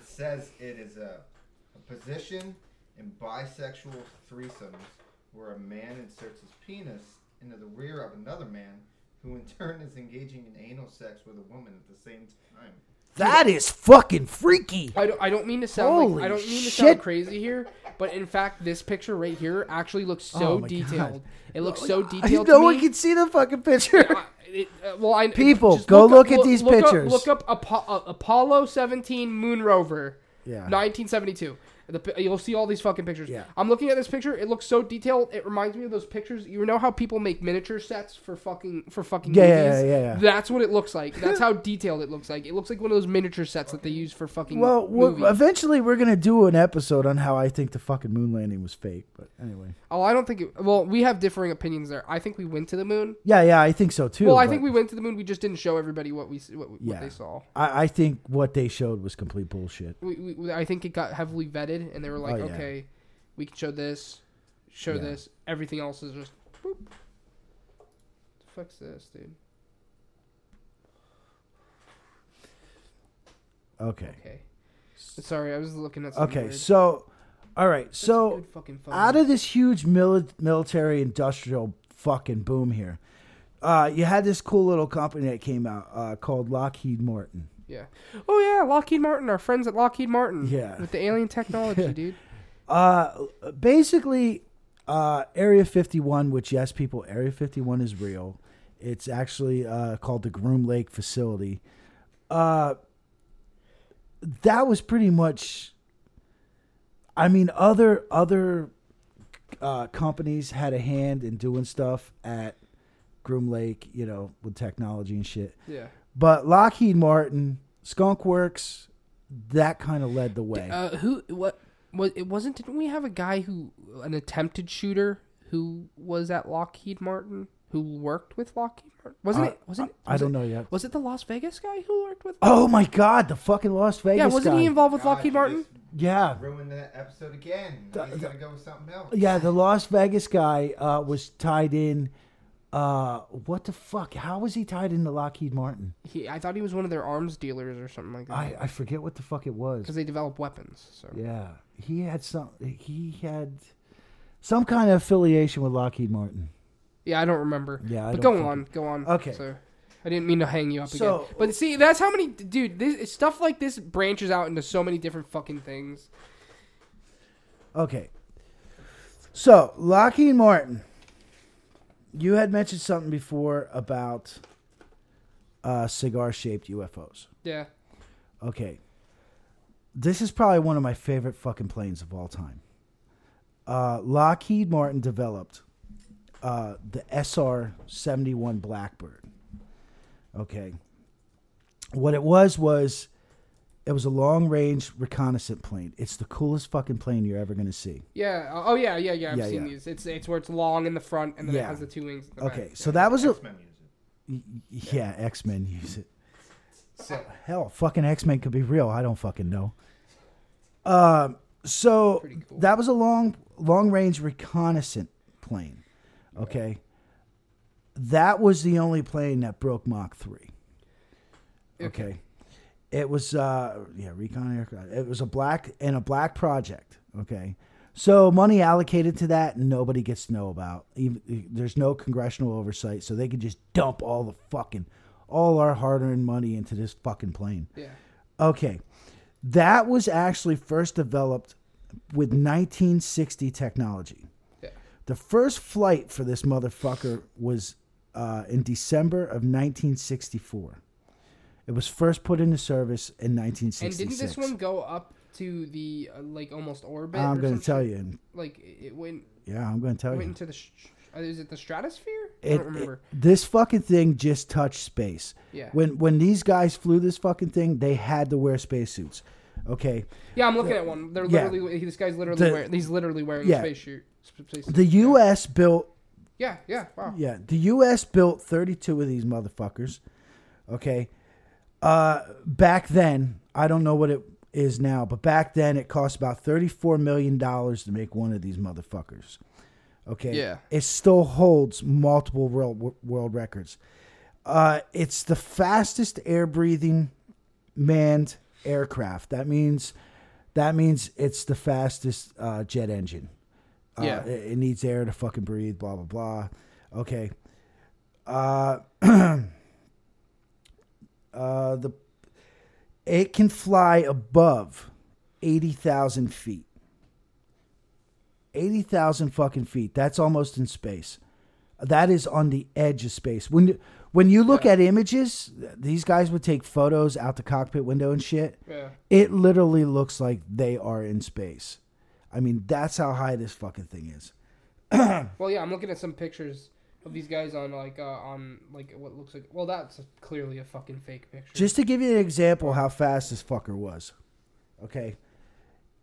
says it is a, a position in bisexual threesomes where a man inserts his penis into the rear of another man, who in turn is engaging in anal sex with a woman at the same time. That is fucking freaky. I don't, I don't mean to sound like I don't mean to shit. sound crazy here, but in fact, this picture right here actually looks so Oh my detailed. God. It looks so detailed. no to one me. can see the fucking picture. I- it- uh, well, I, People, just go up- look at these look up- pictures. look up Apo- uh, Apollo 17 moon rover, Yeah. 1972. The, you'll see all these fucking pictures. Yeah. I'm looking at this picture. It looks so detailed. It reminds me of those pictures. You know how people make miniature sets for fucking for fucking Yeah, movies. yeah, yeah, yeah. That's what it looks like. That's how detailed it looks like. It looks like one of those miniature sets that they use for fucking. Well, we're, eventually we're gonna do an episode on how I think the fucking moon landing was fake. But anyway, Oh, I don't think. It, well, we have differing opinions there. I think we went to the moon. yeah, yeah, I think so too. well, I think we went to the moon. We just didn't show everybody what we what, what Yeah. they saw. I, I think what they showed was complete bullshit. We, we, I think it got heavily vetted, and they were like, Oh, yeah. okay, we can show this, show Yeah. this. Everything else is just. Boop. The fuck's this, dude? Okay. Okay. Sorry, I was looking at. Something Okay. weird. So, all right. That's So out of this huge mili- military industrial fucking boom here, uh, you had this cool little company that came out uh, called Lockheed Martin. Yeah. Oh yeah, Lockheed Martin. Our friends at Lockheed Martin. Yeah. With the alien technology, dude. Uh, basically, uh, Area 51, which yes, people, Area 51 is real. It's actually uh, called the Groom Lake facility. Uh, that was pretty much. I mean, other other uh, companies had a hand in doing stuff at Groom Lake, you know, with technology and shit. Yeah. But Lockheed Martin, Skunk Works, that kind of led the way. Uh, who? What? Was it? Wasn't? Didn't we have a guy who an attempted shooter who was at Lockheed Martin who worked with Lockheed Martin? Wasn't Uh, it? Wasn't? I was don't it, know yet. Was it the Las Vegas guy who worked with? Oh my God, the fucking Las Vegas yeah, wasn't guy. he involved with God, Lockheed Martin? just yeah, Ruined that episode again. The- He's gonna go with something else. yeah, the Las Vegas guy uh, was tied in. Uh, what the fuck? How was he tied into Lockheed Martin? He, I thought he was one of their arms dealers or something like that. I I forget what the fuck it was. Because they develop weapons. So Yeah, he had some. He had. Some kind of affiliation with Lockheed Martin. Yeah, I don't remember. Yeah, I but go on, go on. Okay. So, I didn't mean to hang you up So- again. But see, that's how many, dude. This stuff like this branches out into so many different fucking things. Okay. So, Lockheed Martin, you had mentioned something before about uh, cigar shaped UFOs. Yeah. Okay. This is probably one of my favorite fucking planes of all time. Uh, Lockheed Martin developed uh, the SR 71 Blackbird. Okay. What it was was it was a long range reconnaissance plane. It's the coolest fucking plane you're ever going to see. Yeah. Oh yeah, yeah, yeah. I've Yeah, seen yeah. these. It's it's where it's long in the front and then it Yeah. has the two wings. in the Okay, back. so that was a X-Men use it. yeah, X Men use it. So, Hell, fucking X Men could be real. I don't fucking know. Um, so Pretty cool. that was a long, long range reconnaissance plane. Okay, that was the only plane that broke Mach three. Okay, it was uh yeah recon aircraft. It was a black and a black project. Okay. So money allocated to that, nobody gets to know about. Even, there's no congressional oversight, so they can just dump all the fucking, all our hard-earned money into this fucking plane. Yeah. Okay, that was actually first developed with 1960 technology. Yeah. The first flight for this motherfucker was uh, in December of 1964. It was first put into service in 1966. And didn't this one go up to the uh, like almost orbit? I'm or going to tell you. Like it went Yeah, I'm going to tell went you. into the. Sh- uh, is it the stratosphere? I It- don't remember. it- this fucking thing just touched space. yeah. When when these guys flew this fucking thing, they had to wear spacesuits. Okay, Yeah, I'm looking at one. They're yeah. literally this guy's literally The- wearing he's literally wearing yeah. a spacesuit. space the. U.S. built Yeah, yeah. Wow. Yeah, the U.S. built 32 of these motherfuckers. Okay, uh, back then I don't know what it is now, but back then it cost about 34 million dollars to make one of these motherfuckers. Okay, Yeah. it still holds multiple world world records. Uh, it's the fastest air breathing manned aircraft. That means that means it's the fastest uh, jet engine. Uh, Yeah. it, it needs air to fucking breathe. Blah blah blah. Okay. Uh, the it can fly above eighty thousand feet. Eighty thousand fucking feet. That's almost in space. That is on the edge of space. When you- when you look Yeah. at images, these guys would take photos out the cockpit window and shit. Yeah. It literally looks like they are in space. I mean, that's how high this fucking thing is. Well, yeah. I'm looking at some pictures of these guys on like uh, on like what looks like. Well, that's clearly a fucking fake picture. Just to give you an example how fast this fucker was. Okay.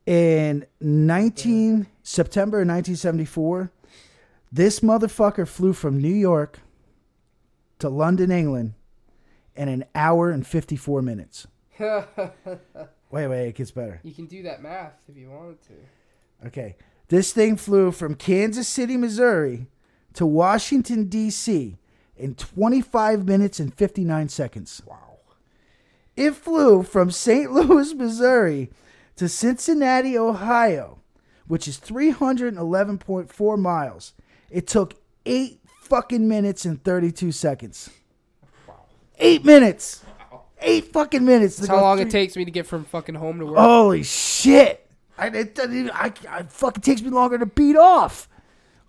In 19 September 1974, this motherfucker flew from New York to London, England in an hour and 54 minutes. Wait, wait, it gets better. You can do that math if you wanted to. Okay. This thing flew from Kansas City, Missouri to Washington, D.C. in 25 minutes and 59 seconds. Wow. It flew from St. Louis, Missouri to Cincinnati, Ohio, which is 311.4 miles. It took eight fucking minutes and 32 seconds. Wow. Eight minutes. Wow. Eight fucking minutes. That's how long three- it takes me to get from fucking home to work. Holy shit! I, it doesn't I, I fucking takes me longer to beat off.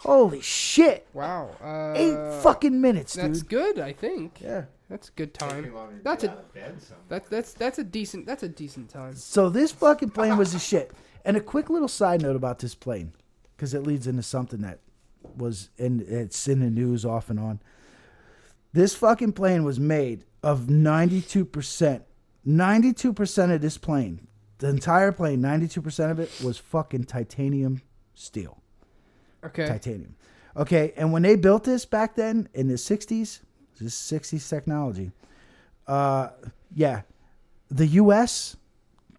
Holy shit! Wow. Uh, Eight fucking minutes, dude. That's good. I think. Yeah. That's a good time. That's a out of bed some. that's that's that's a decent that's a decent time. So this fucking plane was a shit. And a quick little side note about this plane, because it leads into something that was in it's in the news off and on. This fucking plane was made of ninety two percent. Ninety two percent of this plane, the entire plane, ninety two percent of it was fucking titanium steel. Okay. Titanium. Okay, and when they built this back then in the '60s, this is '60s technology. Uh, yeah, the U.S.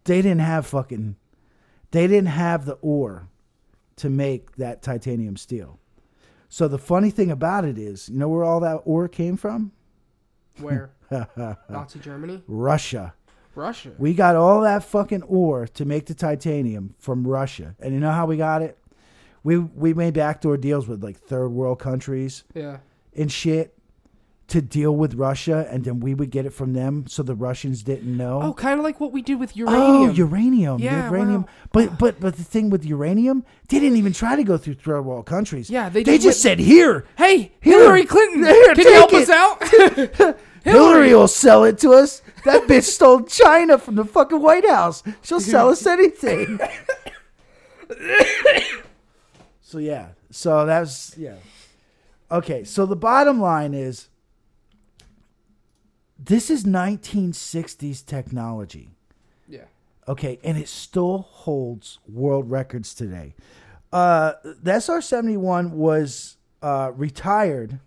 they didn't have fucking, they didn't have the ore to make that titanium steel. So the funny thing about it is, you know where all that ore came from? Where? Nazi Germany? Russia. Russia. We got all that fucking ore to make the titanium from Russia. And you know how we got it? We we made backdoor deals with like third world countries Yeah. and shit to deal with Russia, and then we would get it from them, so the Russians didn't know. Oh, kind of like what we did with uranium. Oh, uranium. Yeah, uranium. wow. But but but the thing with uranium, they didn't even try to go through third world countries. Yeah, they they just just said here. Hey, Here. Hillary Clinton, Here, can you help take us out? Hillary will sell it to us. That bitch stole China from the fucking White House. She'll sell us anything. So yeah. So that's yeah. Okay, so the bottom line is this is 1960s technology. yeah. Okay, and it still holds world records today. Uh, the SR 71 was uh, retired.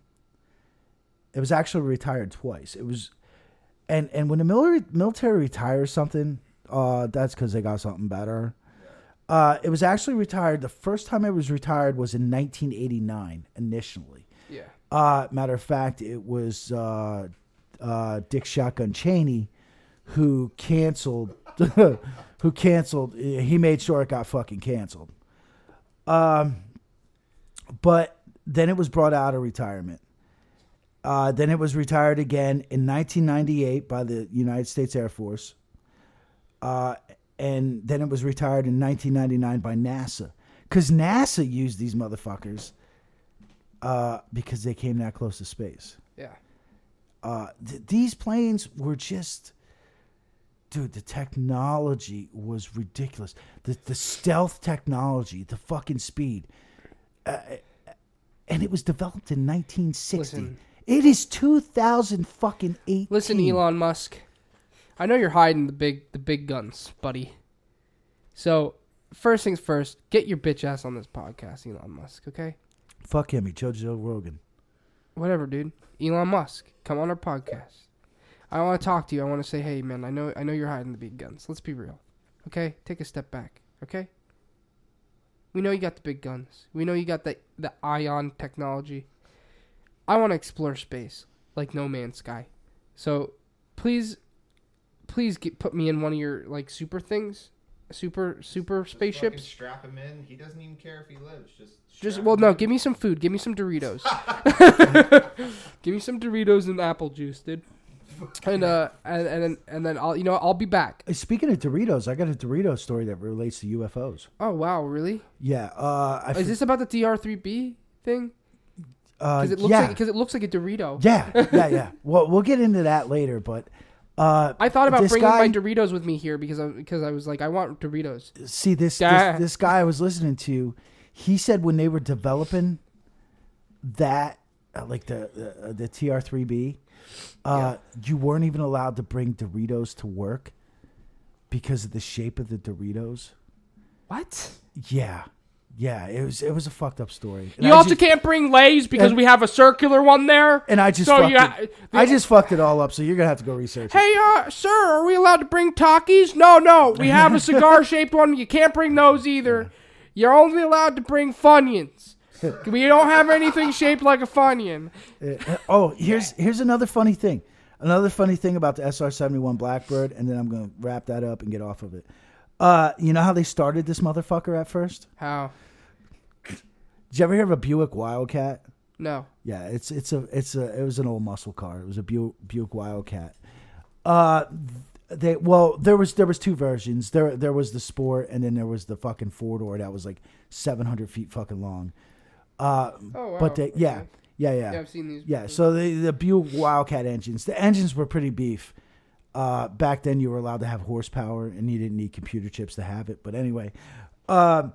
It was actually retired twice. It was, and and when the military military retires something, uh, that's because they got something better. Uh, it was actually retired. The first time it was retired was in 1989 initially. Yeah. Uh, matter of fact, it was uh, uh, Dick Shotgun Cheney who canceled. who canceled? He made sure it got fucking canceled. Um, but then it was brought out of retirement. Uh, then it was retired again in 1998 by the United States Air Force. Uh, and then it was retired in 1999 by NASA. Because NASA used these motherfuckers uh, because they came that close to space. Yeah. Uh, th- these planes were just, dude. The technology was ridiculous. The the stealth technology, the fucking speed, uh, and it was developed in 1960. Listen. It is 2000 fucking eight. Listen, Elon Musk. I know you're hiding the big the big guns, buddy. So first things first, get your bitch ass on this podcast, Elon Musk. Okay. Fuck him. He chose Joe Rogan. Whatever, dude. Elon Musk, come on our podcast. I want to talk to you. I want to say, hey, man, I know, I know you're hiding the big guns. Let's be real, okay? Take a step back, okay? We know you got the big guns. We know you got the the ion technology. I want to explore space like No Man's Sky. So, please, please get, put me in one of your like super things, super super Just spaceships. Strap him in. He doesn't even care if he lives. Just. Just well, him no. in. Give me some food. Give me some Doritos. give me some Doritos and apple juice, dude. And uh, and and then and then I'll you know I'll be back. Uh, Speaking of Doritos, I got a Dorito story that relates to UFOs. Oh wow, really? Yeah. Uh, I Is this about the TR3B thing? uh, Because it looks yeah. like because it looks like a Dorito. yeah, yeah, yeah. Well, we'll get into that later, but uh, I thought about bringing guy, my Doritos with me here because I because I was like I want Doritos. see this, this this guy I was listening to. He said when they were developing that, uh, like the uh, the TR3B, uh, you weren't even allowed to bring Doritos to work because of the shape of the Doritos. What? Yeah, yeah. It was it was a fucked up story. And You I also just- can't bring Lay's because and- we have a circular one there. And I just So fucked ha- it. I just fucked it all up. So you're gonna have to go research. Hey, uh, sir, are we allowed to bring Takis? No, no, we have a cigar shaped one. You can't bring those either. You're only allowed to bring Funyuns. We don't have anything shaped like a Funyun. Uh, oh, here's here's another funny thing. Another funny thing about the SR seventy one Blackbird, and then I'm gonna wrap that up and get off of it. Uh, you know how they started this motherfucker at first? How? Did you ever hear of a Buick Wildcat? No. Yeah, it's it's a it's a it was an old muscle car. It was a Buick, Buick Wildcat. Uh, they well there was there was two versions. There there was the Sport, and then there was the fucking four door that was like seven hundred feet fucking long. Uh, Oh, wow. but they yeah Okay. yeah yeah Yeah, I've seen these. Yeah, before. so the the Buick Wildcat engines, the engines were pretty beef. Uh, back then, you were allowed to have horsepower, and you didn't need computer chips to have it. But anyway, uh,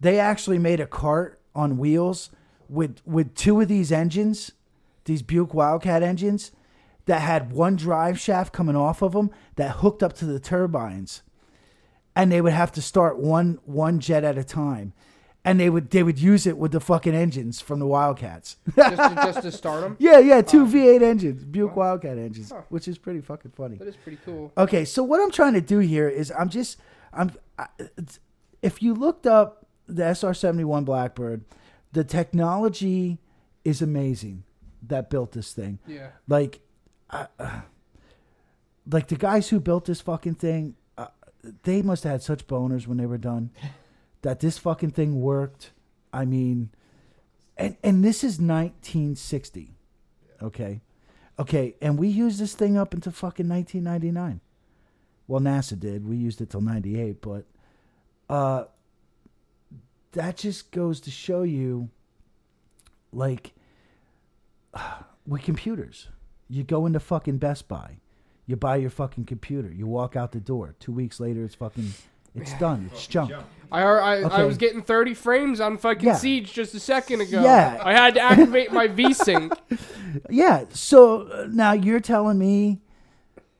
they actually made a cart on wheels with with two of these engines, these Buick Wildcat engines, that had one drive shaft coming off of them that hooked up to the turbines, and they would have to start one one jet at a time. And they would they would use it with the fucking engines from the Wildcats. just, to, just to start them. Yeah, yeah, two V8 engines, Buick Wildcat engines, Huh. which is pretty fucking funny. That is pretty cool. Okay, so what I'm trying to do here is I'm just I'm I, if you looked up the SR 71 Blackbird, the technology is amazing that built this thing. Yeah. Like uh, uh, like the guys who built this fucking thing, uh, they must have had such boners when they were done that this fucking thing worked I mean, and and this is 1960. Okay, okay, and we used this thing up until fucking 1999. Well, NASA did. We used it till 98, but uh, that just goes to show you, like, with computers, you go into fucking Best Buy, you buy your fucking computer, you walk out the door. Two weeks later, it's fucking, it's done. It's junk. Jump. I, I, I was getting 30 frames on fucking Yeah. Siege just a second ago. Yeah. I had to activate my VSync. Yeah. So uh, now you're telling me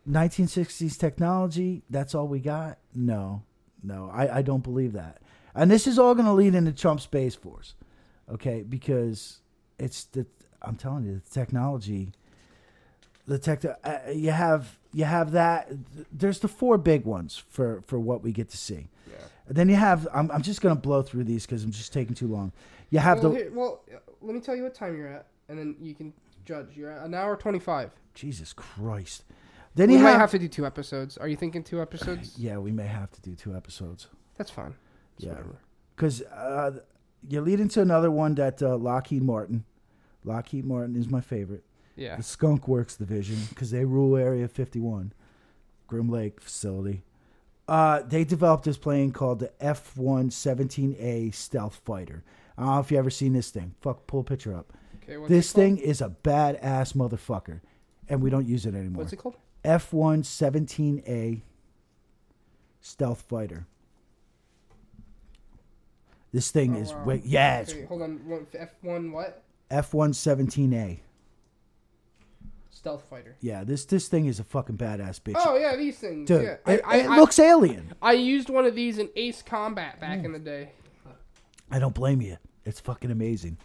1960s technology, that's all we got? No, no, I, I don't believe that. And this is all going to lead into Trump Space Force, okay? Because it's the, I'm telling you, the technology, the tech, uh, you have, you have that. There's the four big ones for, for what we get to see. Yeah. Then you have, I'm, I'm just going to blow through these because I'm just taking too long. You have Well, the, here- well, uh, let me tell you what time you're at, and then you can judge. You're at an hour 25. Jesus Christ. Then We you might have, have to do two episodes. Are you thinking two episodes? Yeah, we may have to do two episodes. That's fine. Yeah. whatever. Because uh, you lead into another one that uh, Lockheed Martin. Lockheed Martin is my favorite. Yeah. The Skunk Works division, because they rule Area 51, Groom Lake facility. Uh, they developed this plane called the F 117A Stealth Fighter. I don't know if you ever seen this thing. Fuck, pull a picture up. Okay. What's this thing is a badass motherfucker, and we don't use it anymore. What's it called? F 117A Stealth Fighter. This thing Oh, is, wow. wa- yeah, it's hold on. F1 what? F 117A. Stealth fighter. Yeah, this this thing is a fucking badass bitch. Oh yeah, these things. Dude, yeah. it, I, I, it I- looks alien. I used one of these in Ace Combat back in the day. I don't blame you. It's fucking amazing.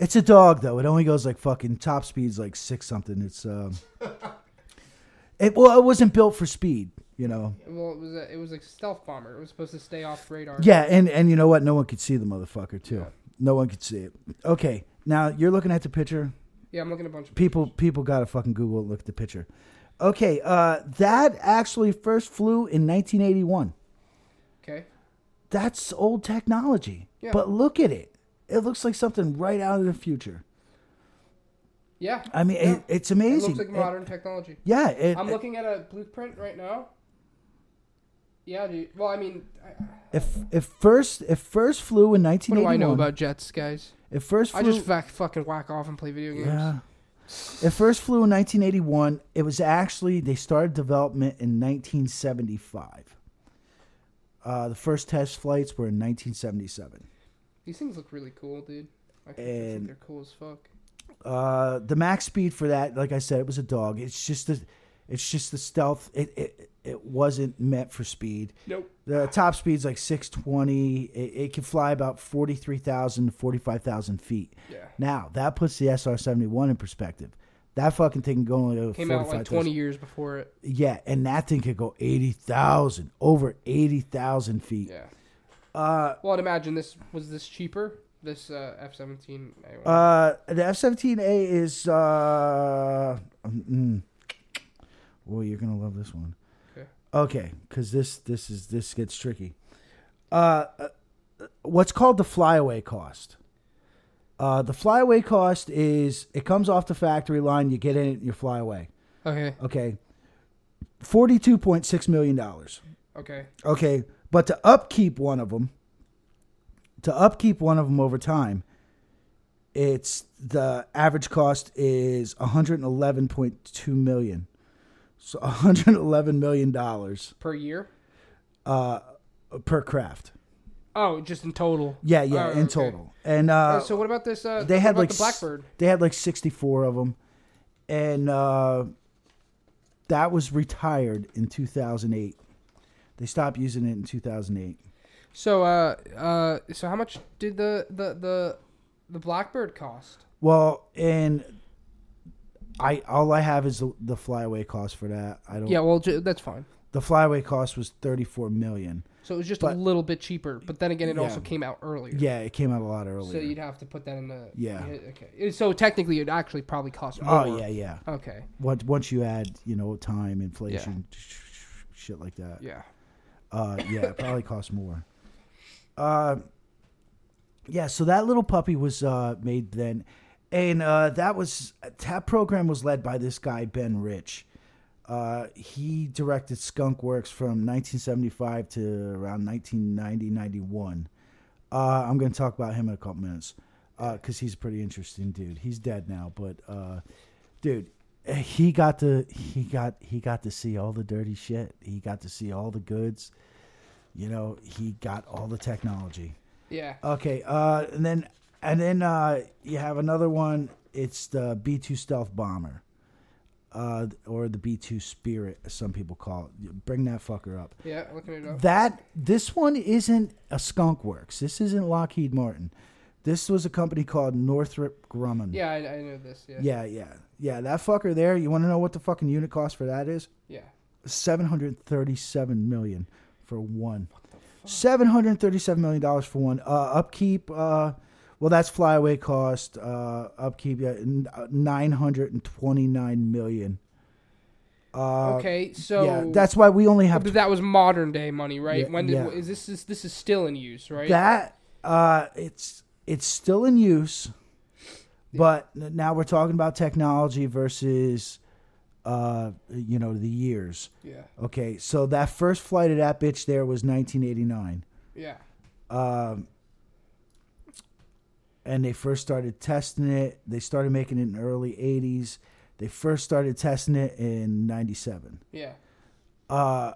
It's a dog though. It only goes like fucking top speed's like six something. It's um, it well, it wasn't built for speed, you know. Well, it was a, it was a stealth bomber. It was supposed to stay off radar. Yeah, and and you know what? No one could see the motherfucker too. Yeah. No one could see it. Okay, now you're looking at the picture. Yeah, I'm looking at a bunch of People people gotta fucking Google it. Look at the picture. Okay, uh, that actually first flew in 1981. Okay. That's old technology. Yeah. But look at it. It looks like something right out of the future. Yeah. I mean, Yeah. it, it's amazing. It looks like It- modern technology. yeah, it, I'm it- looking at a blueprint right now. Yeah, dude. Well, I mean, if if first if first flew in what do I know about jets, guys? If first flew, I just vac- fucking whack off and play video games. yeah. It first flew in 1981. It was actually they started development in 1975. Uh, the first test flights were in 1977. These things look really cool, dude. I think, I And- think they're cool as fuck. Uh, the max speed for that, like I said, it was a dog. It's just the, it's just the stealth. It it it wasn't meant for speed. Nope. The top speed's like 620. It, it can fly about 43,000 to 45,000 feet. Yeah. Now that puts the SR 71 in perspective. That fucking thing can go only to Came out like 45,000. 20 years before it. Yeah, and that thing could go 80,000, over 80,000 feet. Yeah. Uh, Well, I'd imagine this was this cheaper. This uh, F-17. uh, the F 17A is. Uh, mm, well, you're going to love this one. Okay. Okay, because this, this, is this gets tricky. Uh, uh, what's called the flyaway cost. Uh, the flyaway cost is it comes off the factory line, you get in it, and you fly away. okay. Okay. $42.6 million. Okay. Okay, but to upkeep one of them, to upkeep one of them over time, it's the average cost is 111.2 million. So 111 million dollars Per year. uh, per craft. Oh, just in total. Yeah, yeah, Oh, in okay. total. And uh, Uh, so what about this? Uh, they had like the Blackbird. They had like 64 of them, and uh, that was retired in 2008. They stopped using it in 2008. So uh uh so how much did the the the the Blackbird cost? Well, and I all I have is the, the flyaway cost for that. I don't. Yeah, well ju- that's fine. The flyaway cost was 34 million. So it was just But- a little bit cheaper, but then again, it also came out earlier. Yeah, it came out a lot earlier. So you'd have to put that in the. Yeah. Okay. So technically, it actually probably cost more. oh yeah, yeah. Okay. Once once you add you know time, inflation, shit like that. Yeah. Uh, yeah, it probably costs more. Uh, yeah, so that little puppy was uh, made then, and uh, that was that program was led by this guy Ben Rich. Uh, he directed Skunk Works from 1975 to around 1990 91. Uh, I'm going to talk about him in a couple minutes because he's a pretty interesting dude. He's dead now, but uh, dude, he got to he got he got to see all the dirty shit. He got to see all the goods. You know, he got all the technology. Yeah. Okay, uh, and then and then uh, you have another one. It's the B two stealth bomber, uh, or the B two Spirit, as some people call it. Bring that fucker up. Yeah. Looking it up. That this one isn't a Skunk Works. This isn't Lockheed Martin. This was a company called Northrop Grumman. Yeah, I, I know this. Yeah. yeah, yeah, yeah. That fucker there. You want to know what the fucking unit cost for that is? Yeah. Seven hundred thirty-seven million for one. Seven hundred thirty-seven million dollars for one. Uh, upkeep. Uh, well, that's flyaway cost. Uh, upkeep. Yeah, nine hundred and twenty-nine million. Uh, Okay, so yeah, that's why we only have but that was modern day money, right? Yeah, when did yeah. is this is this is still in use, right? that. Uh, it's it's still in use, but now we're talking about technology versus, uh, you know, the years. yeah. Okay, so that first flight of that bitch there was 1989. Yeah. Um, and they first started testing it. They started making it in the early 80s. They first started testing it in 97. Yeah. Uh,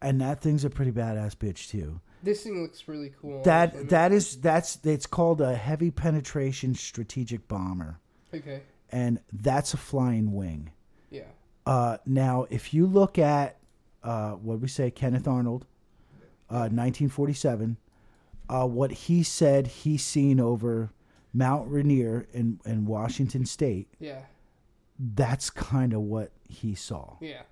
and that thing's a pretty badass bitch, too. This thing looks really cool. That honestly. that is that's it's called a heavy penetration strategic bomber, Okay. and that's a flying wing. Yeah. Uh, now, if you look at uh, what we say, Kenneth Arnold, uh, 1947, uh, what he said he seen over Mount Rainier in, in Washington State, Yeah. that's kind of what he saw. Yeah.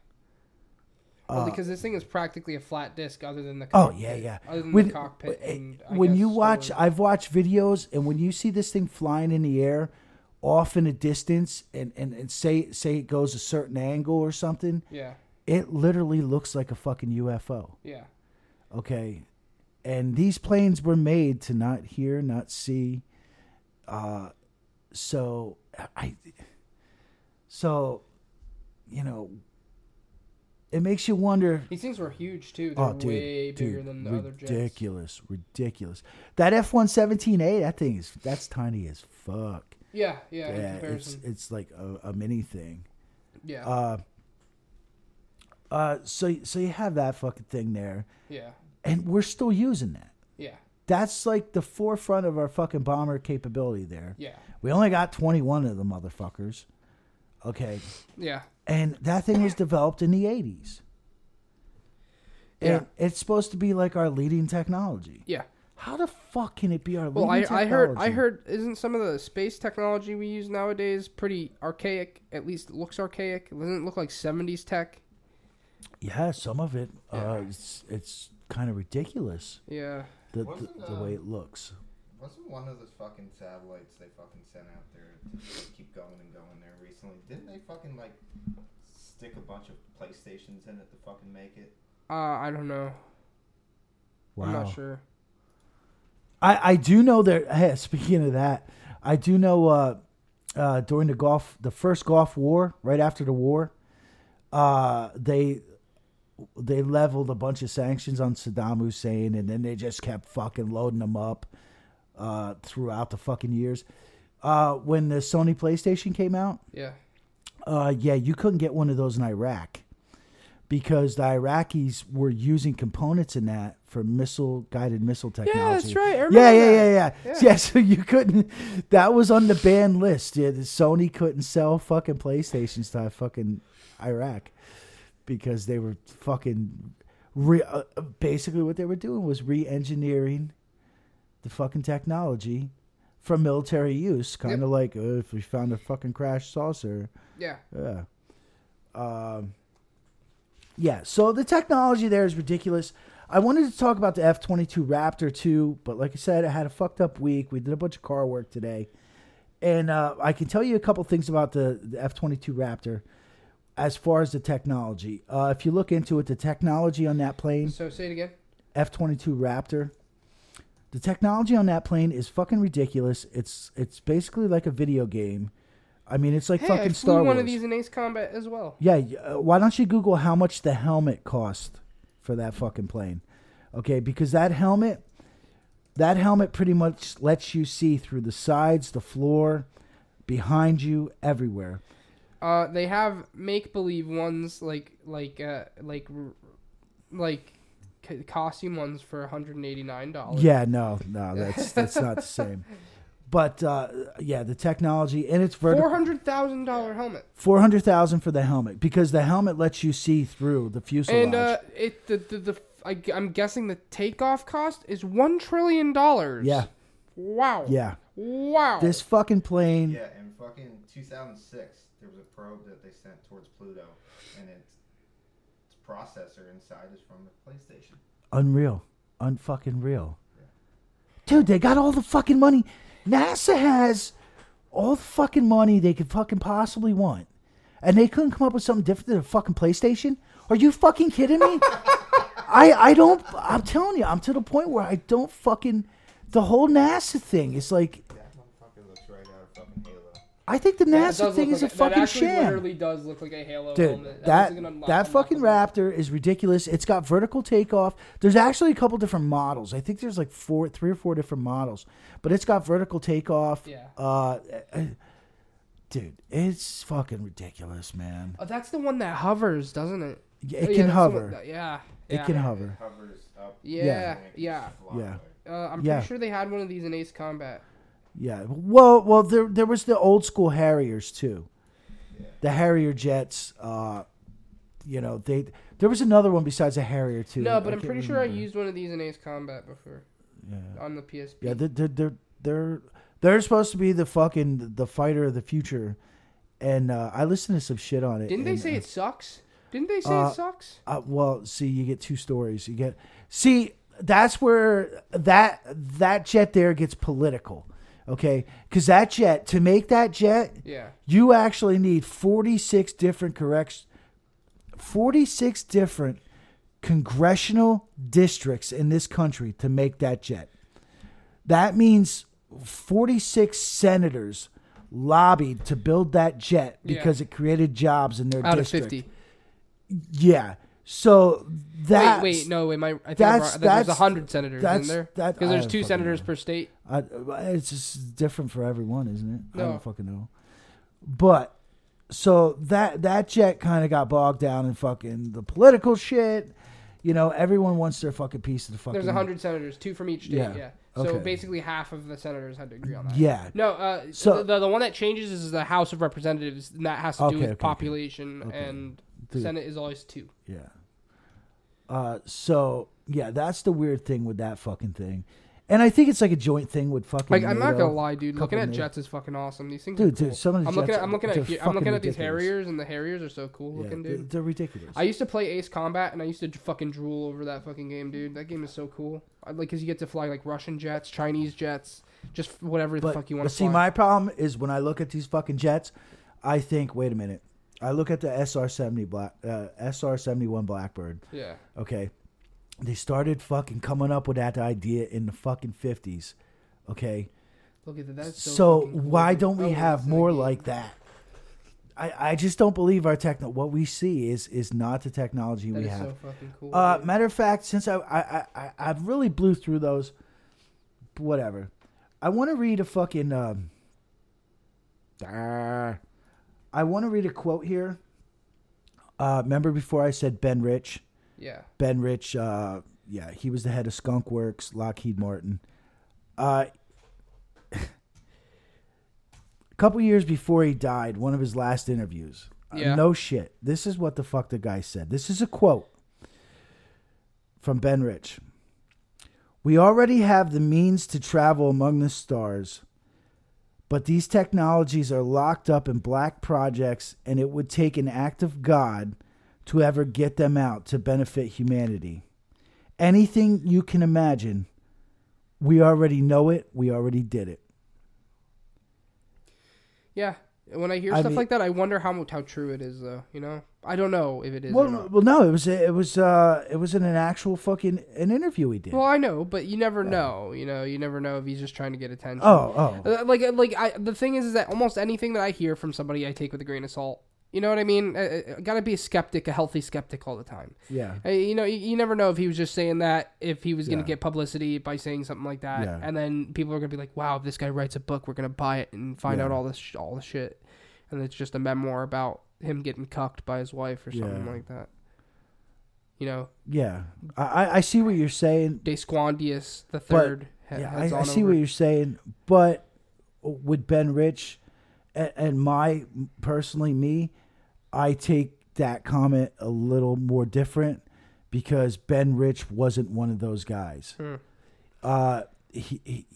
Well, Uh, because this thing is practically a flat disc, other than the Oh yeah, yeah. other than When, the cockpit. eh, And, when you watch, I've watched videos, and when you see this thing flying in the air, off in a distance, and, and, and say say it goes a certain angle or something, yeah, it literally looks like a fucking UFO. yeah, Okay. And these planes were made to not hear, not see. Uh, so I, so, you know, it makes you wonder. these things were huge too. They're Oh, dude, way bigger dude, than the other jets. ridiculous, ridiculous. That F one seventeen A, that thing is that's tiny as fuck. Yeah, yeah. in Yeah, it's it's like a, a mini thing. yeah, Uh, uh, so so you have that fucking thing there, yeah, and we're still using that. yeah, That's like the forefront of our fucking bomber capability there. yeah, We only got 21 of the motherfuckers. Okay. yeah. And that thing was developed in the 80s. Yeah. And it's supposed to be like our leading technology. Yeah. How the fuck can it be our Well, leading I, I technology? heard I heard isn't some of the space technology we use nowadays pretty archaic? At least it looks archaic. Doesn't it look like seventies tech? Yeah, some of it. Uh, Yeah. it's it's kind of ridiculous Yeah. the, the, Wasn't, the uh, way it looks. Wasn't one of the fucking satellites they fucking sent out there to keep going and going there recently? Didn't they fucking like stick a bunch of PlayStations in it to fucking make it? Uh, I don't know. Wow. I'm not sure. I, I do know that. Hey, speaking of that, I do know uh, uh, during the Gulf, the first Gulf War, right after the war, uh, they they leveled a bunch of sanctions on Saddam Hussein, and then they just kept fucking loading them up uh, throughout the fucking years. Uh, when the Sony PlayStation came out, Yeah. uh, yeah, you couldn't get one of those in Iraq because the Iraqis were using components in that for missile guided missile technology. Yeah, that's right. Yeah, yeah, yeah, yeah, Yeah. yeah. So you couldn't. That was on the ban list. Yeah, the Sony couldn't sell fucking PlayStations to fucking Iraq because they were fucking. Re- uh, basically, what they were doing was re-engineering the fucking technology for military use, kind of Yep. like uh, if we found a fucking crashed saucer. Yeah. Yeah. Um, yeah, so the technology there is ridiculous. I wanted to talk about the F 22 Raptor too, but like I said, I had a fucked up week. We did a bunch of car work today. And uh, I can tell you a couple things about the, the F 22 Raptor as far as the technology. Uh, if you look into it, the technology on that plane, So say it again. F 22 Raptor, The technology on that plane is fucking ridiculous. It's it's basically like a video game. I mean, it's like Hey, fucking I flew Star one Wars. of these in Ace Combat as well. Yeah, uh, why don't you Google how much the helmet cost for that fucking plane? Okay, because that helmet, that helmet pretty much lets you see through the sides, the floor, behind you, everywhere. Uh, they have make believe ones like like uh like like costume ones for 189 dollars. Yeah, no, no, that's that's not the same. But uh, yeah, the technology and it's vertical. Four hundred thousand dollar helmet. Four hundred thousand for the helmet because the helmet lets you see through the fuselage. And uh, it the the, the I, am guessing the takeoff cost is one trillion dollars. yeah, Wow. yeah. Wow. This fucking plane. Yeah, in fucking 2006, there was a probe that they sent towards Pluto, and its, its processor inside is from the PlayStation. Unreal. Unfucking real. Dude, they got all the fucking money. NASA has all the fucking money they could fucking possibly want. And they couldn't come up with something different than a fucking PlayStation? Are you fucking kidding me? I I don't I'm telling you, I'm to the point where I don't fucking the whole NASA thing is like I think the NASA does thing look is a fucking that actually sham. literally does look like a Halo Dude, helmet. that looks like an unlock- that fucking unlockable. Raptor is ridiculous. It's got vertical takeoff. There's actually a couple different models. I think there's like four, three or four different models, but it's got vertical takeoff. Yeah. Uh, uh, dude, it's fucking ridiculous, man. Oh, that's the one that hovers, doesn't it? It Oh, can yeah, that's hover. that- yeah. It yeah. can It hover. hovers up. Yeah. Yeah. Yeah. Uh, I'm Yeah. pretty sure they had one of these in Ace Combat. Yeah. Well, well, there there was the old school Harriers too. Yeah. The Harrier jets. Uh, you know they. There was another one besides a Harrier too. No, but I'm can't pretty sure I used one of these in Ace Combat before Yeah. on the PSP. Yeah, they're they're they're they're, they're supposed to be the fucking the fighter of the future, and uh, I listened to some shit on it. Didn't they say uh, it sucks? Didn't they say uh, it sucks? Uh, well, see, you get two stories. You get see that's where that that jet there gets political, okay? Because that jet to make that jet, Yeah. you actually need forty six different corrects, forty six different congressional districts in this country to make that jet. That means 46 senators lobbied to build that jet Yeah. because it created jobs in their Out district. of 50. Yeah. So that wait, wait, no, wait, I? I think that's- wrong. there's that's- a hundred senators, that's- isn't there? Because there's two senators know. per state. I, it's just different for everyone, isn't it? I don't fucking know. But so that that jet kind of got bogged down in fucking the political shit. You know, everyone wants their fucking piece of the fucking. There's a hundred senators, two from each state. Yeah. Yeah. So Okay. basically, half of the senators had to agree on that. Yeah. No, uh, So- so the, the one that changes is the House of Representatives, and that has to Okay, do with okay, population, Okay. and Dude. Senate is always two. Yeah. Uh, so yeah, that's the weird thing with that fucking thing, and I think it's like a joint thing with fucking. Like I'm not gonna lie, dude. Looking at NATO. jets is fucking awesome. These things, Dude, are cool. dude, some of the I'm looking at, I'm looking at, I'm looking at these ridiculous. Harriers, and the Harriers are so cool Yeah, looking, dude. they're ridiculous. I used to play Ace Combat, and I used to fucking drool over that fucking game, dude. That game is so cool. I, like, cause you get to fly like Russian jets, Chinese jets, just whatever the fuck you want but to see, my problem is when I look at these fucking jets, I think, wait a minute. I look at the SR seventy black uh, SR seventy one Blackbird. yeah, Okay, they started fucking coming up with that idea in the fucking fifties. Okay, look at that. That's so. so, why don't we Oh, have it's in the more like that? I, I just don't believe our techno. What we see is is not the technology That we have. so fucking cool. Uh, dude. matter of fact, since I I, I I I've really blew through those, whatever. I want to read a fucking. Um, ah, I want to read a quote here. Uh, remember before I said Ben Rich? yeah, Ben Rich, uh, yeah, he was the head of Skunk Works, Lockheed Martin. Uh, a couple years before he died, one of his last interviews. uh, Yeah. no shit. This is what the fuck the guy said. This is a quote from Ben Rich. We already have the means to travel among the stars, but these technologies are locked up in black projects, and it would take an act of God to ever get them out to benefit humanity. Anything you can imagine, we already know it, we already did it. yeah. When I hear I stuff mean- like that, I wonder how how true it is, though. You know, I don't know if it is. Well, well, no, it was it was uh it was in an actual fucking an interview we did. Well, I know, but you never know. You know, you never know if he's just trying to get attention. oh, oh, Uh, like like I the thing is, is that almost anything that I hear from somebody I take with a grain of salt. You know what I mean? I, I, gotta be a skeptic, a healthy skeptic all the time. yeah, Uh, you know, you, you never know if he was just saying that, if he was gonna Yeah. get publicity by saying something like that, Yeah. and then people are gonna be like, "Wow, if this guy writes a book, we're gonna buy it and find Yeah. out all this sh- all the shit," and it's just a memoir about him getting cucked by his wife or something Yeah. like that. You know, yeah. I I- see what you're saying. Desquandius the third. Yeah, I, I see over. what you're saying, but with Ben Rich and, and my personally me, I take that comment a little more different because Ben Rich wasn't one of those guys. Hmm. Uh, he, he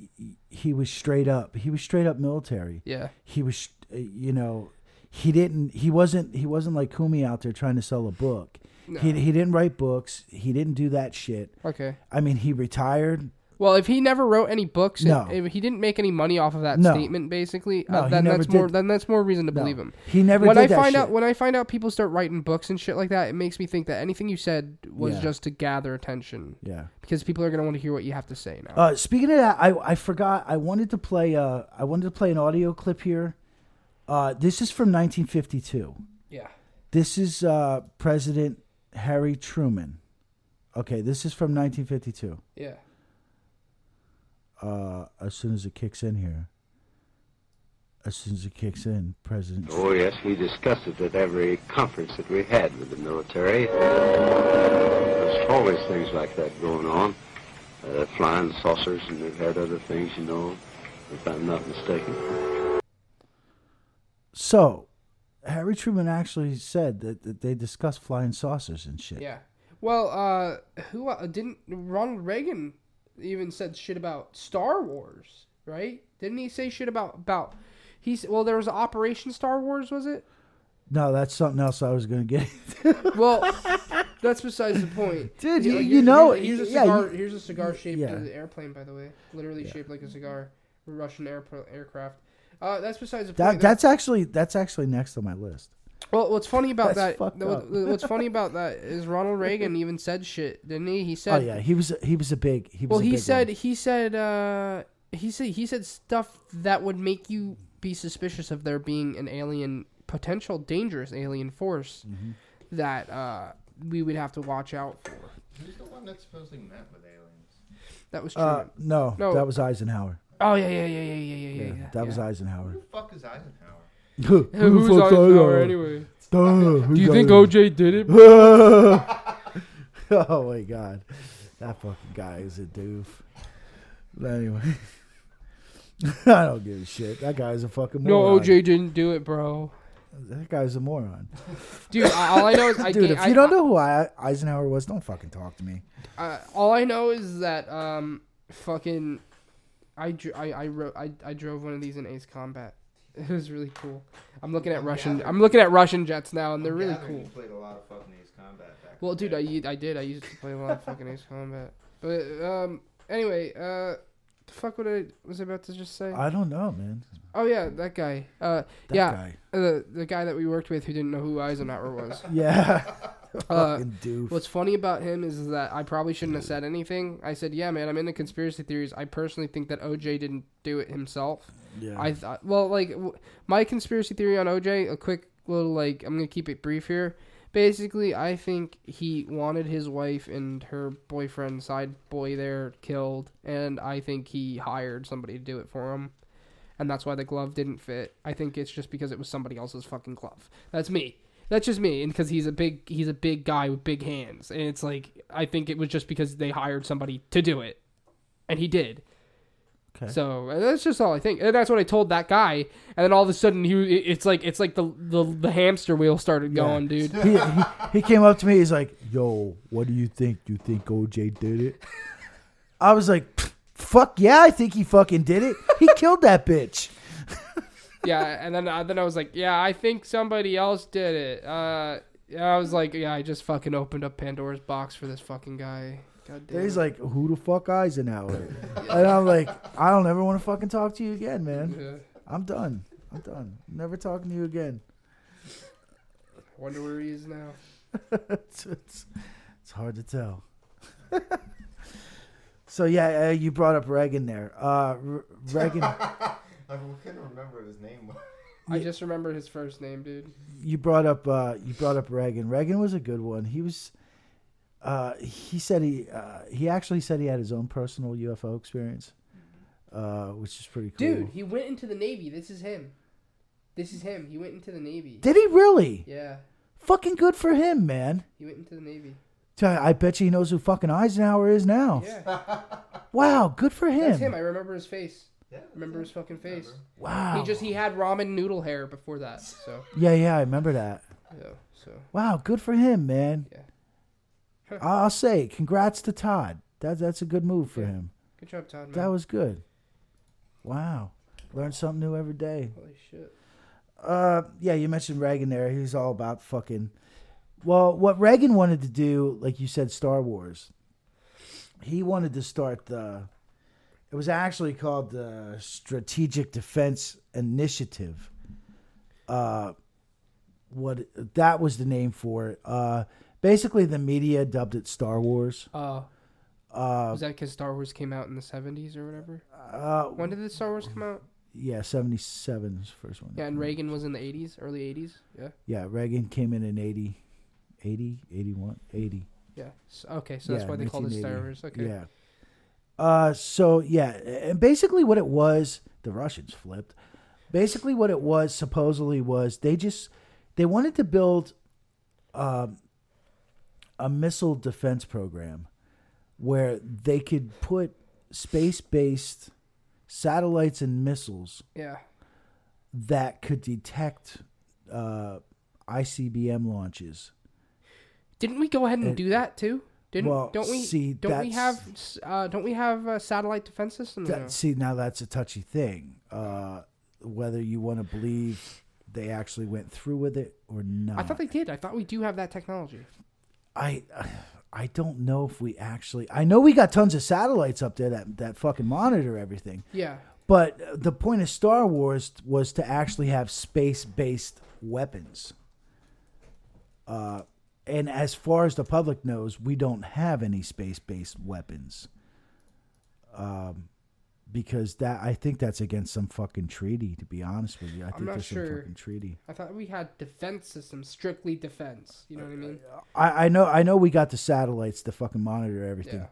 he was straight up. He was straight up military. Yeah, He was, you know, he didn't. He wasn't. He wasn't like Kumi out there trying to sell a book. No. He he didn't write books. He didn't do that shit. okay. I mean, he retired. Well, if he never wrote any books, No. if he didn't make any money off of that No. statement, basically, No, uh, then that's more then that's more reason to No. believe him. He never when did I that find shit. out when I find out people start writing books and shit like that, it makes me think that anything you said was Yeah. just to gather attention yeah. because people are gonna want to hear what you have to say now. Uh, speaking of that, I I forgot. I wanted to play. Uh, I wanted to play an audio clip here. Uh, this is from 1952. yeah. This is uh, President Harry Truman. Okay, this is from 1952. Yeah. Uh, as soon as it kicks in here. As soon as it kicks in, President. Oh, yes, we discussed it at every conference that we had with the military. There's always things like that going on. Uh, flying saucers, and they've had other things, you know, if I'm not mistaken. So, Harry Truman actually said that, that they discussed flying saucers and shit. Yeah. Well, uh, who uh, didn't Ronald Reagan even said shit about Star Wars, right? Didn't he say shit about about he's well there was Operation Star Wars, was it? No, that's something else I was going to get. Well, that's besides the point, Dude, Yeah, you- you know- here's, here's a yeah, cigar. you- here's a cigar shaped yeah. airplane, by the way, literally shaped like a cigar, Russian air, aircraft. Uh, that's besides the that point. that's actually that's actually next on my list. well, what's funny about that's that? fucked what- up. what's funny about that is Ronald Reagan even said shit, didn't he? He said, Oh yeah, he was he was a big he was. Well, a he big said one. he said uh, he said he said stuff that would make you be suspicious of there being an alien, potential dangerous alien force Mm-hmm. that uh, we would have to watch out for. Who's the one that supposedly met with aliens? That was Truman. Uh, no, No. that was Eisenhower. Oh yeah, yeah, yeah, yeah, yeah, yeah, yeah. Yeah, yeah that was. Eisenhower. Who the fuck is Eisenhower? Who Who's fuck's Eisenhower anyway? Duh, who's Do you think Eisenhower? OJ did it? oh my god, that fucking guy is a doof. But anyway, I don't give a shit. That guy's a fucking No, moron. OJ didn't do it, bro. That guy's a moron. Dude, I- all I know is I Dude, can't. if you I, don't know who I, Eisenhower was, don't fucking talk to me. uh, all I know is that um, fucking, I I I, I I drove one of these in Ace Combat. It was really cool. I'm looking at I'm Russian. gathering- I'm looking at Russian jets now, and they're I'm really cool. You played a lot of fucking Ace Combat back. Well, dude, I, day. did. I used to play a lot of fucking Ace Combat. But um, anyway, uh, the fuck what I was I about to just say? I don't know, man. oh yeah, that guy. Uh, That yeah, guy. the the guy that we worked with who didn't know who Eisenhower was. Yeah. Uh, fucking doof. What's funny about him is that I probably shouldn't have said anything. I said, "Yeah, man, I'm into conspiracy theories. I personally think that OJ didn't do it himself. yeah. I thought, well, like w- my conspiracy theory on OJ. A quick little like, I'm gonna keep it brief here. Basically, I think he wanted his wife and her boyfriend, side boy, there killed, and I think he hired somebody to do it for him, and that's why the glove didn't fit. I think it's just because it was somebody else's fucking glove. That's me. That's just me, and because he's a big he's a big guy with big hands, and it's like I think it was just because they hired somebody to do it, and he did. Okay. So that's just all I think, and that's what I told that guy. And then all of a sudden, he it's like it's like the the, the hamster wheel started Yeah. going, dude. he, he, he came up to me. He's like, "Yo, what do you think? Do you think OJ did it?" I was like, "Fuck yeah, I think he fucking did it. He killed that bitch." yeah, and then uh, then I was like, yeah, I think somebody else did it. Uh, I was like, yeah, I just fucking opened up Pandora's box for this fucking guy. God damn. He's like, "Who the fuck is Eisenhower?" and I'm like, "I don't ever want to fucking talk to you again, man. Yeah. I'm done. I'm done. Never talking to you again. I Wonder where he is now. it's, it's, it's hard to tell. so yeah, uh, you brought up Reagan there. Uh, R- Reagan, I couldn't remember his name. I just remember his first name, dude. you brought up uh, you brought up Reagan. Reagan was a good one. He was. Uh, he said he uh, he actually said he had his own personal UFO experience, uh, which is pretty cool. Dude, he went into the Navy. This is him. This is him. He went into the Navy. did he really? Yeah, Fucking good for him, man. he went into the Navy. I I bet you he knows who fucking Eisenhower is now. Yeah, Wow, good for him. that's him. I remember his face. Yeah, Remember his fucking face. Wow. He just he had ramen noodle hair before that. So yeah, yeah, I remember that. yeah, so Wow, good for him, man. Yeah. I'll say, congrats to Todd. That that's a good move for Yeah. him. good job, Todd. Man. That was good. Wow, learn something new every day. holy shit. Uh, yeah, you mentioned Reagan there. He was all about fucking. Well, what Reagan wanted to do, like you said, Star Wars. He wanted to start the. It was actually called the Strategic Defense Initiative. Uh, what that was the name for it. Uh, basically, the media dubbed it Star Wars. Uh, Uh, was that because Star Wars came out in the seventies or whatever? uh, When did the Star Wars come out? yeah, seventy seven is the first one. Yeah, and Reagan was in the eighties, early eighties. Yeah, Yeah, Reagan came in in 80, 80, 81, 80. yeah. So, okay, so that's Yeah, why they called it Star Wars. Okay. Yeah. Uh, so yeah, and basically what it was, the Russians flipped. Basically, what it was supposedly was they just they wanted to build um, a missile defense program where they could put space based satellites and missiles Yeah. that could detect uh, ICBM launches. Didn't we go ahead and do that too? Didn't well, don't we see, don't we that's- have uh, don't we have a satellite defense system? That? See, now that's a touchy thing. Uh, whether you want to believe they actually went through with it or not. I thought they did. I thought we do have that technology. I, I don't know if we actually. I know we got tons of satellites up there that that fucking monitor everything. Yeah. But the point of Star Wars was to actually have space-based weapons. Uh, and as far as the public knows, we don't have any space-based weapons. Um, because that I think that's against some fucking treaty. To be honest with you, I think not there's sure. some fucking treaty. I thought we had defense systems, strictly defense. You know what I mean? I, I know I know we got the satellites to fucking monitor everything, Yeah.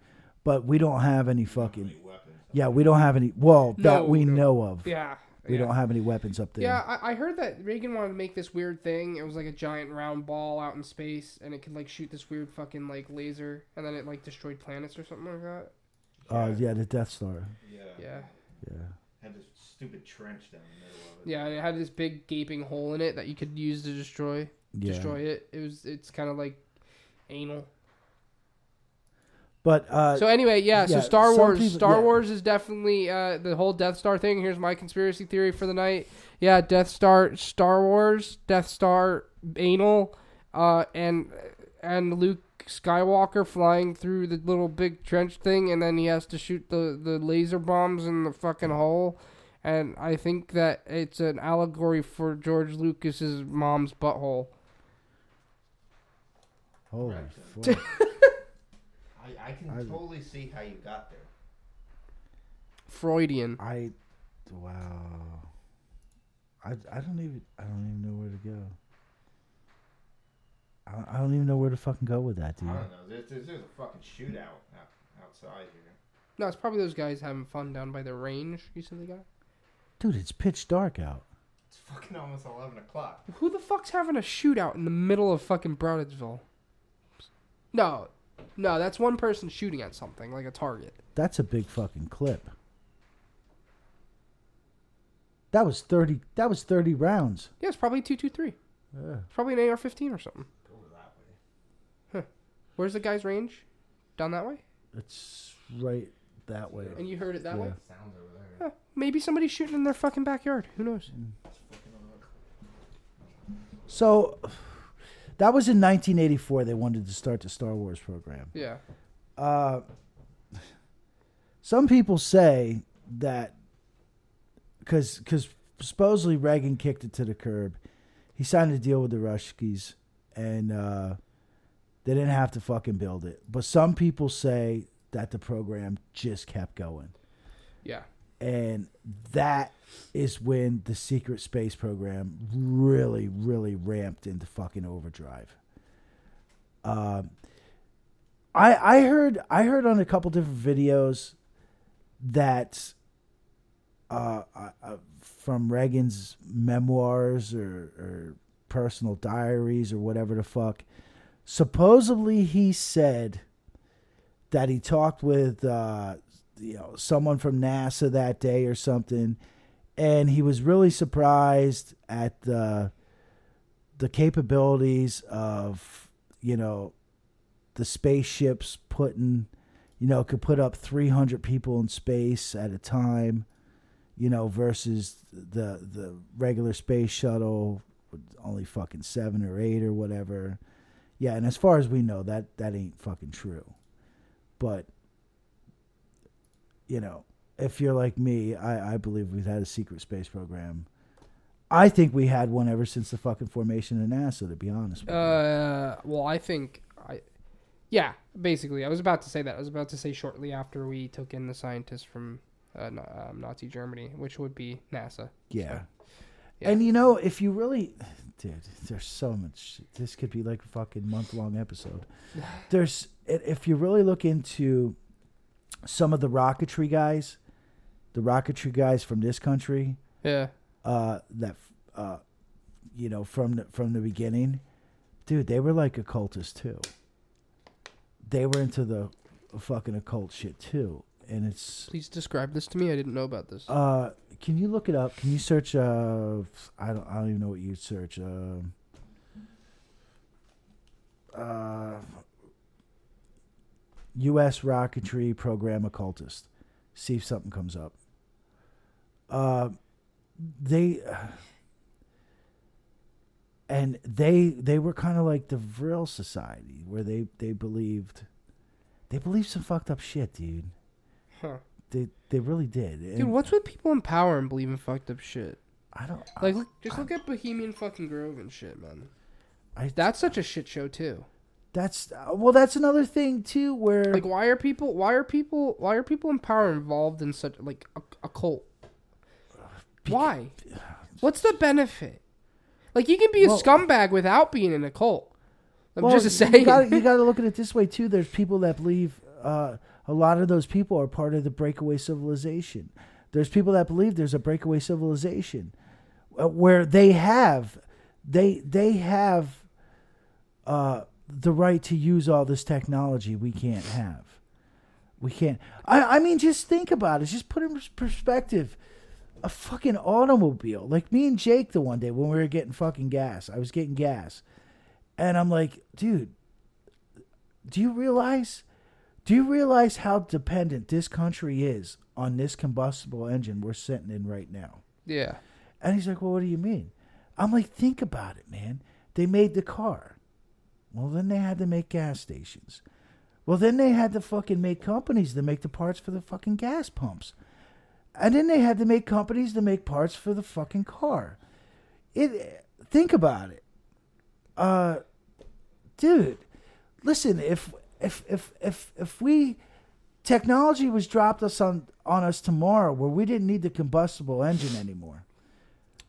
but we don't have any fucking. Yeah, we don't have any. Well, that we no. know of. Yeah. We yeah. don't have any weapons up there. Yeah, I, I heard that Reagan wanted to make this weird thing. It was like a giant round ball out in space, and it could like shoot this weird fucking like laser, and then it like destroyed planets or something like that. Uh, yeah, the Death Star. Yeah. Yeah, Yeah. Had this stupid trench down the middle of it. yeah. And it had this big gaping hole in it that you could use to destroy Yeah. destroy it. It was it's kind of like anal. But uh, So anyway, yeah. So Star some Wars, people- Star yeah. Wars is definitely uh, the whole Death Star thing. Here's my conspiracy theory for the night. Yeah, Death Star, Star Wars, Death Star, anal, uh, and and Luke Skywalker flying through the little big trench thing, and then he has to shoot the the laser bombs in the fucking hole. And I think that it's an allegory for George Lucas's mom's butthole. holy fuck. I, I can I- totally see how you got there. Freudian. I wow. I, I don't even I don't even know where to go. I, I don't even know where to fucking go with that, dude. I don't know. There's, there's, there's a fucking shootout out, outside here. No, it's probably those guys having fun down by the range. You said they got. Dude, it's pitch dark out. It's fucking almost 11 o'clock. Who the fuck's having a shootout in the middle of fucking Brownsville? No, no, that's one person shooting at something like a target. That's a big fucking clip. That was thirty. That was thirty rounds. Yeah, it's probably two two three. Yeah. It's probably an AR fifteen or something. Go that way. Where's the guy's range? Down that way? It's right that way. And you heard it that Yeah. way? Sounds over there. Huh, maybe somebody's shooting in their fucking backyard. Who knows? So that was in 1984. They wanted to start the Star Wars program. Yeah. Uh, some people say that because because supposedly Reagan kicked it to the curb. He signed a deal with the Ruskies, and uh, they didn't have to fucking build it. But some people say that the program just kept going, Yeah. and that is when the secret space program really, really ramped into fucking overdrive. Um, I I heard I heard on a couple different videos that uh, uh, uh, from Reagan's memoirs or, or personal diaries or whatever the fuck. Supposedly, he said that he talked with uh, you know someone from NASA that day or something, and he was really surprised at the the capabilities of you know the spaceships putting you know could put up 300 people in space at a time you know versus the the regular space shuttle with only fucking 7 or 8 or whatever yeah and as far as we know that that ain't fucking true but you know if you're like me i i believe we've had a secret space program I think we had one ever since the fucking formation of NASA. To be honest with you. Uh, well, I think I, yeah, basically, I was about to say that. I was about to say shortly after we took in the scientists from uh, um, Nazi Germany, which would be NASA. Yeah. Yeah. And you know, if you really, dude, there's so much. This could be like a fucking month long episode. There's, if you really look into some of the rocketry guys, the rocketry guys from this country, Yeah. uh, that, uh, you know, from the, from the beginning, dude, they were like occultists too. They were into the fucking occult shit too, and it's Please describe this to me. I didn't know about this. uh, can you look it up? Can you search? Uh, I don't. I don't even know what you'd search. Um uh, U.S. rocketry program occultist. See if something comes up. Uh, they and they they were kind of like the Vril Society, where they they believed they believed some fucked up shit, dude. Huh. They they really did. Dude, what's with people in power and believing fucked up shit? I don't Like, look, just look at Bohemian fucking Grove and shit, man. I, That's such a shit show too. That's uh, well. That's another thing too, where Like, why are people? Why are people? Why are people in power involved in such like a, a cult? Why? What's the benefit? Like, you can be a Well- scumbag without being in a cult. I'm well, just saying. You gotta, you gotta look at it this way too. There's people that believe uh, a lot of those people are part of the breakaway civilization. There's people that believe there's a breakaway civilization uh, where they have they they have uh, the right to use all this technology we can't have. We can't. I I mean, just think about it. Just put it in perspective. A fucking automobile, like me and Jake, the one day when we were getting fucking gas. I was getting gas, and I'm like, dude, do you realize? Do you realize how dependent this country is on this combustible engine we're sitting in right now? yeah. And he's like, Well, what do you mean? I'm like, Think about it, man. They made the car. Well, then they had to make gas stations. Well, then they had to fucking make companies to make the parts for the fucking gas pumps. And then they had to make companies to make parts for the fucking car. It think about it. Uh dude, listen, if if if if if we technology was dropped us on on us tomorrow where we didn't need the combustible engine anymore,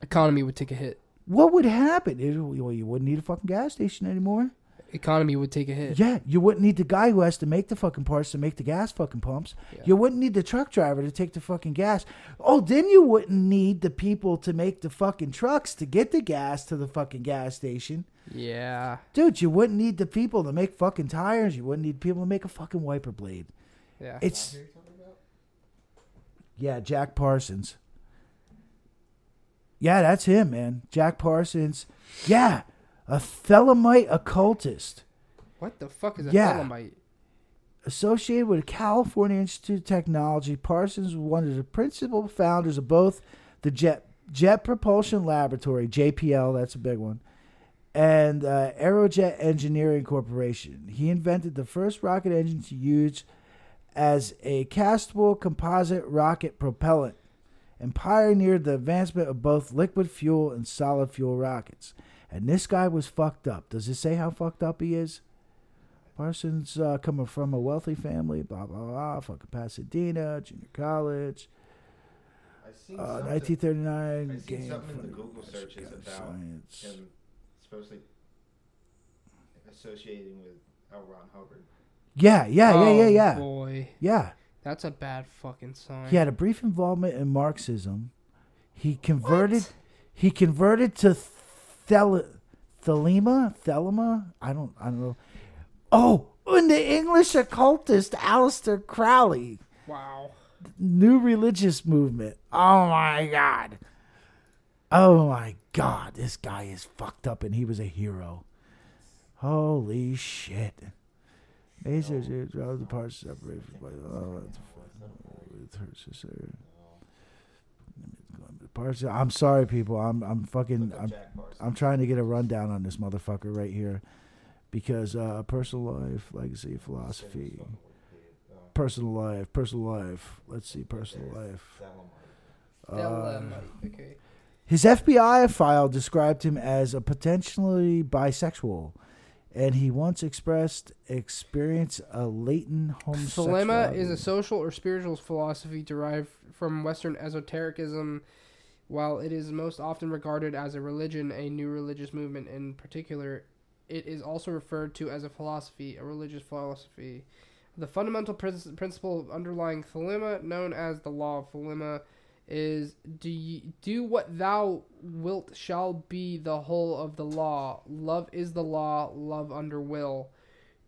Economy would take a hit. what would happen? It, well, you wouldn't need a fucking gas station anymore. Economy would take a hit. Yeah, you wouldn't need the guy who has to make the fucking parts to make the gas fucking pumps. Yeah. You wouldn't need the truck driver to take the fucking gas. Oh, then you wouldn't need the people to make the fucking trucks to get the gas to the fucking gas station. Yeah. Dude, you wouldn't need the people to make fucking tires. You wouldn't need people to make a fucking wiper blade. Yeah. It's yeah, Jack Parsons. Yeah, that's him, man. Jack Parsons. Yeah, a Thelemite occultist what the fuck is a Yeah. Thelemite? associated with California Institute of Technology. Parsons was one of the principal founders of both the Jet Jet Propulsion Laboratory (JPL), that's a big one, and uh, Aerojet Engineering Corporation. He invented the first rocket engine to use as a castable composite rocket propellant and pioneered the advancement of both liquid fuel and solid fuel rockets. And this guy was fucked up. Does it say how fucked up he is? Parsons uh, coming from a wealthy family, blah blah blah, fucking Pasadena, junior college, uh, something. 1939. I've seen game something in the Google searches about science. him supposedly associating with L. Ron Hubbard. Yeah, yeah, yeah, yeah, Oh, yeah, Boy, yeah. that's a bad fucking sign. He had a brief involvement in Marxism. He converted. What? He converted to Thel- Thelema. Thelema. I don't. I don't know. Oh, and the English occultist Aleister Crowley. Wow. New religious movement. Oh my god. Oh my god. This guy is fucked up, and he was a hero. Holy shit. Masons are the parts separated by oh, that's it hurts to say. Parts- I'm sorry, people. I'm I'm fucking I'm I'm trying to get a rundown on this motherfucker right here, because uh, personal life, legacy, philosophy, personal life, personal life. Let's see, personal life. Uh, okay. His FBI file described him as a potentially bisexual, and he once expressed experience a latent homosexuality. Thelema is a social or spiritual philosophy derived from Western esotericism. While it is most often regarded as a religion, a new religious movement in particular, it is also referred to as a philosophy, a religious philosophy. The fundamental prin- principle underlying Thelema, known as the law of Thelema, is do ye, do what thou wilt shall be the whole of the law. Love is the law, love under will.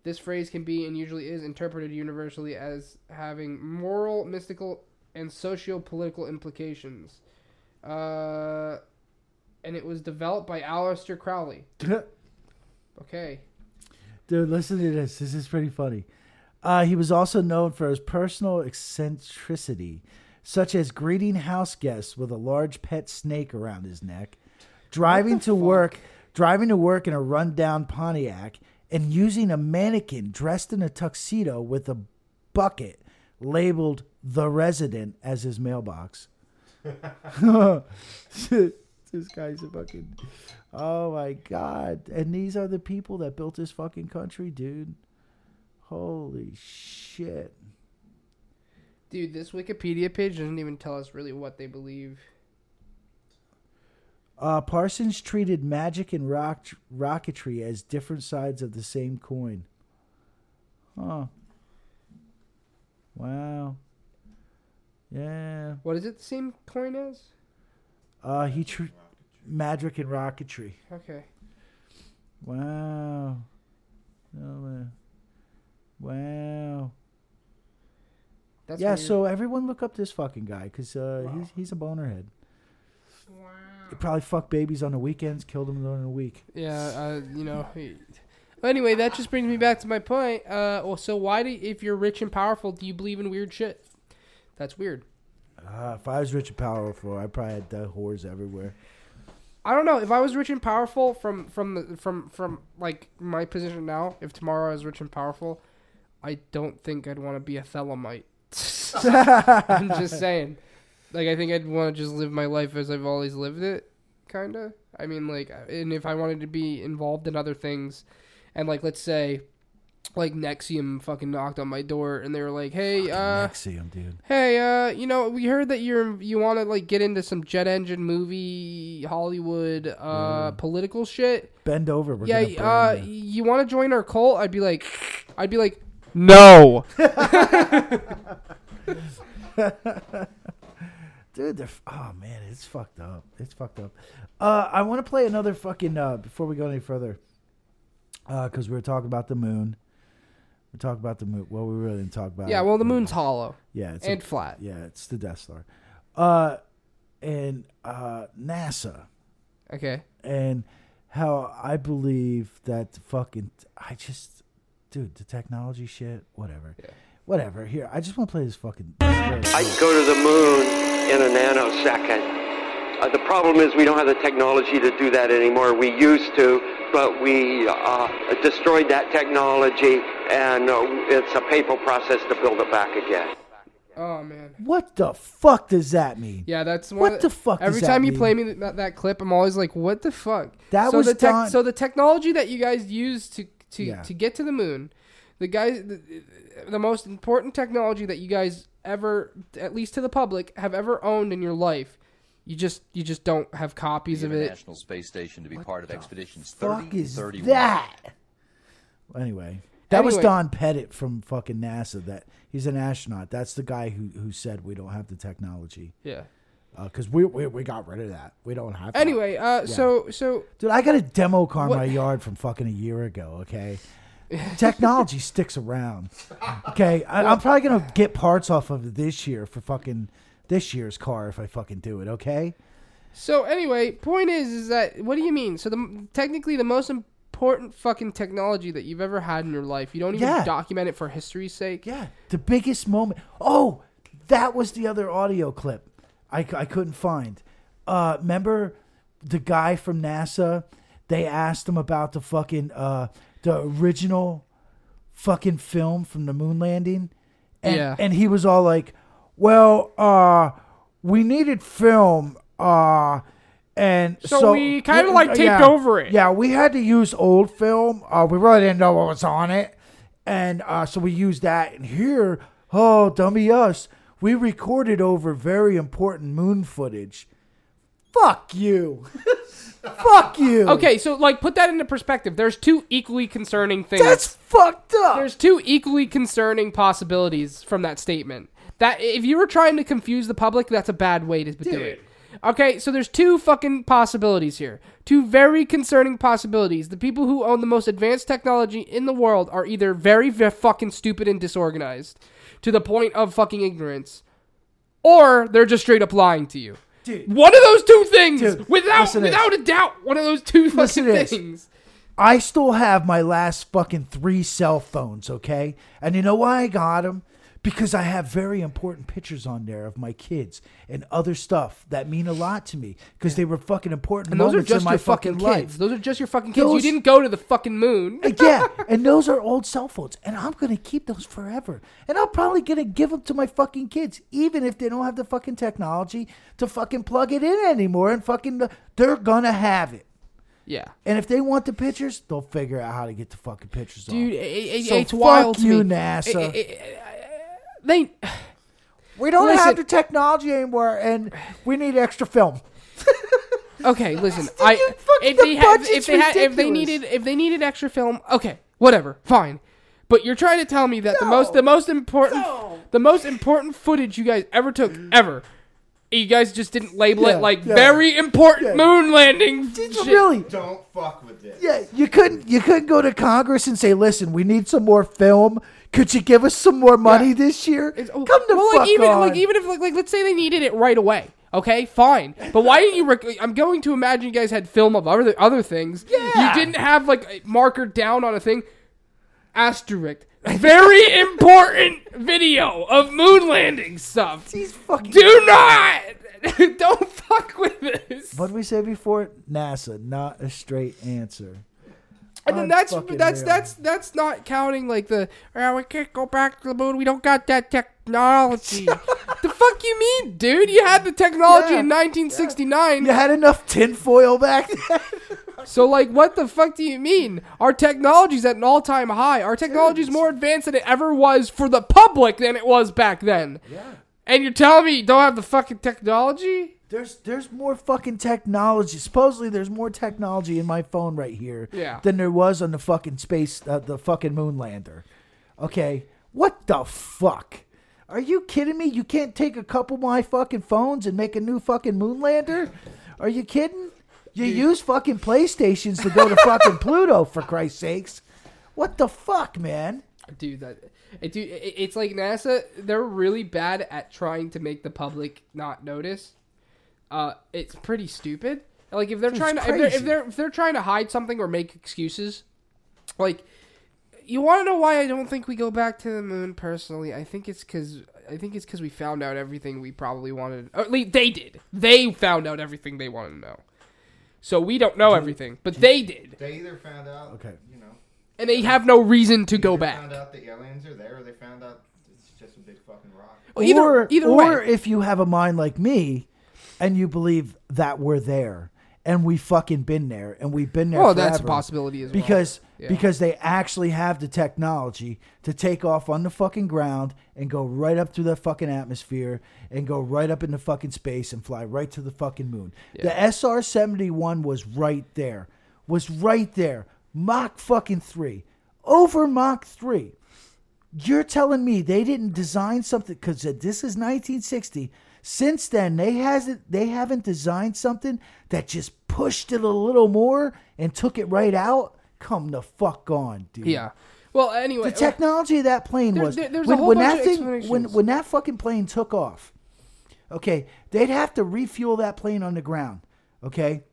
This phrase can be and usually is interpreted universally as having moral, mystical, and socio political implications. Uh, and it was developed by Aleister Crowley. Okay. Dude, listen to this. This is pretty funny. Uh, he was also known for his personal eccentricity, such as greeting house guests with a large pet snake around his neck, driving to work, driving to work in a rundown Pontiac, and using a mannequin dressed in a tuxedo with a bucket labeled "The Resident" as his mailbox. this guy's a fucking. Oh my god! And these are the people that built this fucking country, dude. Holy shit! Dude, this Wikipedia page doesn't even tell us really what they believe. Uh, Parsons treated magic and rock rocketry as different sides of the same coin. Huh. Wow. Yeah. What is it the same coin as? Uh, he tr- magic and rocketry. Okay. Wow. Oh, man. Wow. That's yeah, weird. so everyone look up this fucking guy because uh, he's he's a bonerhead. He probably fucked babies on the weekends, killed them during the week. Yeah, uh, you know. he- Anyway, that just brings me back to my point. Uh, well, so why do if you're rich and powerful, do you believe in weird shit? That's weird. Uh, if I was rich and powerful, I probably had uh, whores everywhere. I don't know if I was rich and powerful from from the, from from like my position now. If tomorrow I was rich and powerful, I don't think I'd want to be a Thelemite. I'm just saying. Like I think I'd want to just live my life as I've always lived it, kind of. I mean, like, and if I wanted to be involved in other things, and like, let's say, like NXIVM fucking knocked on my door and they were like, "Hey, uh, NXIVM, dude. hey, uh, you know, we heard that you're you want to like get into some jet engine movie, Hollywood, uh, political shit. Bend over. We're yeah, uh, you. you want to join our cult? I'd be like, I'd be like, no. Dude, they're f- oh man, it's fucked up. It's fucked up. Uh, I want to play another fucking uh, before we go any further, because we were talking about the moon. We're talking about the moon. Well, we really didn't talk about. yeah, it. well, the moon's hollow yeah, it's a- and flat. yeah, it's the Death Star, uh, and uh, NASA, Okay. and how I believe that fucking I just, dude, the technology shit, whatever, Yeah. whatever. Here, I just want to play this fucking. I'd go to the moon in a nanosecond. Uh, the problem is we don't have the technology to do that anymore. We used to, but we uh, destroyed that technology, and uh, it's a painful process to build it back again. Oh man. What the fuck does that mean? Yeah, that's one What of the fuck does Every that time you mean? play me that, that clip, I'm always like, "What the fuck?" That so was the tech, done- so the technology that you guys use to to Yeah. to get to the moon, the guys, the, the most important technology that you guys ever, at least to the public, have ever owned in your life. You just you just don't have copies the of it. International Space Station to be part of expeditions Fuck 30 is 31. that? Anyway, that was Don Pettit from fucking NASA. That he's an astronaut. That's the guy who who said we don't have the technology Yeah. Because we, we we got rid of that. We don't have. Anyway, uh, so so Dude, I got a demo car in What- my yard from fucking a year ago. Okay, technology sticks around. Okay, I, I'm probably gonna get parts off of this year for fucking this year's car if I fucking do it. Okay. So anyway, point is, is that what do you mean? So the technically the most important fucking technology that you've ever had in your life, you don't even Yeah. document it for history's sake. Yeah, the biggest moment. Oh, that was the other audio clip I, I couldn't find. Uh, remember the guy from NASA? They asked him about the fucking uh, the original fucking film from the moon landing, and Yeah. and he was all like, "Well, uh, we needed film." Uh, and So so, we kinda, like, taped yeah. over it. Yeah, we had to use old film. Uh, we really didn't know what was on it, and uh, so we used that. And here, oh, dummy us, we recorded over very important moon footage. Fuck you. Fuck you. Okay, so like put that into perspective. There's two equally concerning things. That's fucked up. There's two equally concerning possibilities from that statement. That if you were trying to confuse the public, that's a bad way to do it. Okay, so there's two fucking possibilities here. Two very concerning possibilities. The people who own the most advanced technology in the world are either very, very fucking stupid and disorganized to the point of fucking ignorance, or they're just straight up lying to you. Dude. One of those two things, Dude, without without a doubt, one of those two fucking this. things. I still have my last fucking three cell phones, okay? And you know why I got them? Because I have very important pictures on there of my kids and other stuff that mean a lot to me because they were fucking important And those are just my your fucking fucking kids. life. Those are just your fucking kids. Those- you didn't go to the fucking moon. Uh, yeah, and those are old cell phones, and I'm gonna keep those forever. And I'm probably gonna give them to my fucking kids, even if they don't have the fucking technology to fucking plug it in anymore. And fucking, uh, they're gonna have it. Yeah. And if they want the pictures, they'll figure out how to get the fucking pictures. Dude, it, it, So it's fuck wild to you, me. NASA. It- they we don't listen- have the technology anymore, and we need extra film. okay. Listen, I if the they had if budget's they had if they needed if they needed extra film, okay, whatever, fine. But you're trying to tell me that the most the most important the most important footage you guys ever took mm. ever. You guys just didn't label Yeah, it like yeah. very important Yeah. moon landing. It's shit. really, Don't fuck with this. yeah. You couldn't, you couldn't go to Congress and say, "Listen, we need some more film. Could you give us some more money Yeah. this year?" It's- oh, Come the well, fuck like even on. like even if like, like let's say they needed it right away. Okay, fine. But why didn't you? Rec- I'm going to imagine you guys had film of other other things. Yeah. You didn't have like a marker down on a thing. Asterisk. Very important video of moon landing stuff. These fucking. Do not. Don't fuck with this. What did we say before? NASA, not a straight answer. And then that's that's real. that's that's not counting like the oh, we can't go back to the moon. We don't got that technology. the fuck you mean, dude? You had the technology Yeah. in 1969. You had enough tinfoil back then. So like, what the fuck do you mean? Our technology's at an all-time high. Our technology's more advanced than it ever was for the public than it was back then. Yeah. And you're telling me you don't have the fucking technology? There's there's more fucking technology. Supposedly there's more technology in my phone right here Yeah. than there was on the fucking space uh, the fucking moon lander. Okay, what the fuck? Are you kidding me? You can't take a couple of my fucking phones and make a new fucking moon lander? Are you kidding? You use fucking PlayStations to go to fucking Pluto for Christ's sakes. What the fuck, man? Dude, that it, dude, it, it's like NASA. They're really bad at trying to make the public not notice. Uh, it's pretty stupid. Like if they're It's trying to, if they're, if they're if they're trying to hide something or make excuses, like you want to know why I don't think we go back to the moon personally. I think it's because I think it's because we found out everything we probably wanted. Or at least they did. They found out everything they wanted to know. So we don't know everything, but they did, They either found out, Okay. you know, and they have no reason to go back. Found out the aliens are there, or they found out it's just a big fucking rock. Well, either or, either or way, if you have a mind like me, and you believe that we're there and we fucking been there and we've been there. well, that's a possibility as well. because Yeah. because they actually have the technology to take off on the fucking ground and go right up through the fucking atmosphere and go right up into fucking space and fly right to the fucking moon. The SR seventy one was right there, was right there, Mach fucking three, over Mach three. You're telling me they didn't design something because this is 1960. Since then, they hasn't they haven't designed something that just pushed it a little more and took it right out. Come the fuck on, dude. yeah. Well, anyway, The technology of that plane There- was there- there's a when, whole when bunch that of thing when when that fucking plane took off. Okay, they'd have to refuel that plane on the ground. Okay,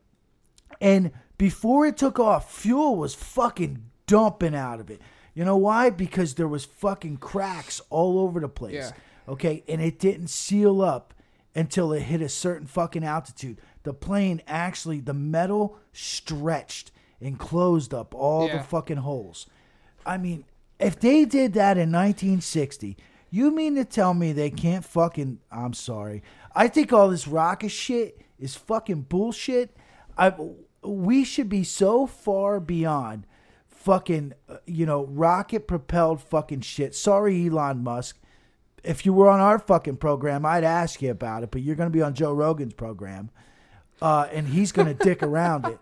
and before it took off, fuel was fucking dumping out of it. You know why? Because there was fucking cracks all over the place. Yeah. Okay, and it didn't seal up until it hit a certain fucking altitude. The plane actually, the metal stretched and closed up all Yeah. the fucking holes. I mean, if they did that in 1960, you mean to tell me they can't fucking? I'm sorry. I think all this rocket shit is fucking bullshit. I we should be so far beyond fucking uh, you know rocket propelled fucking shit. Sorry, Elon Musk. If you were on our fucking program, I'd ask you about it. But you're going to be on Joe Rogan's program, uh, and he's going to dick around it.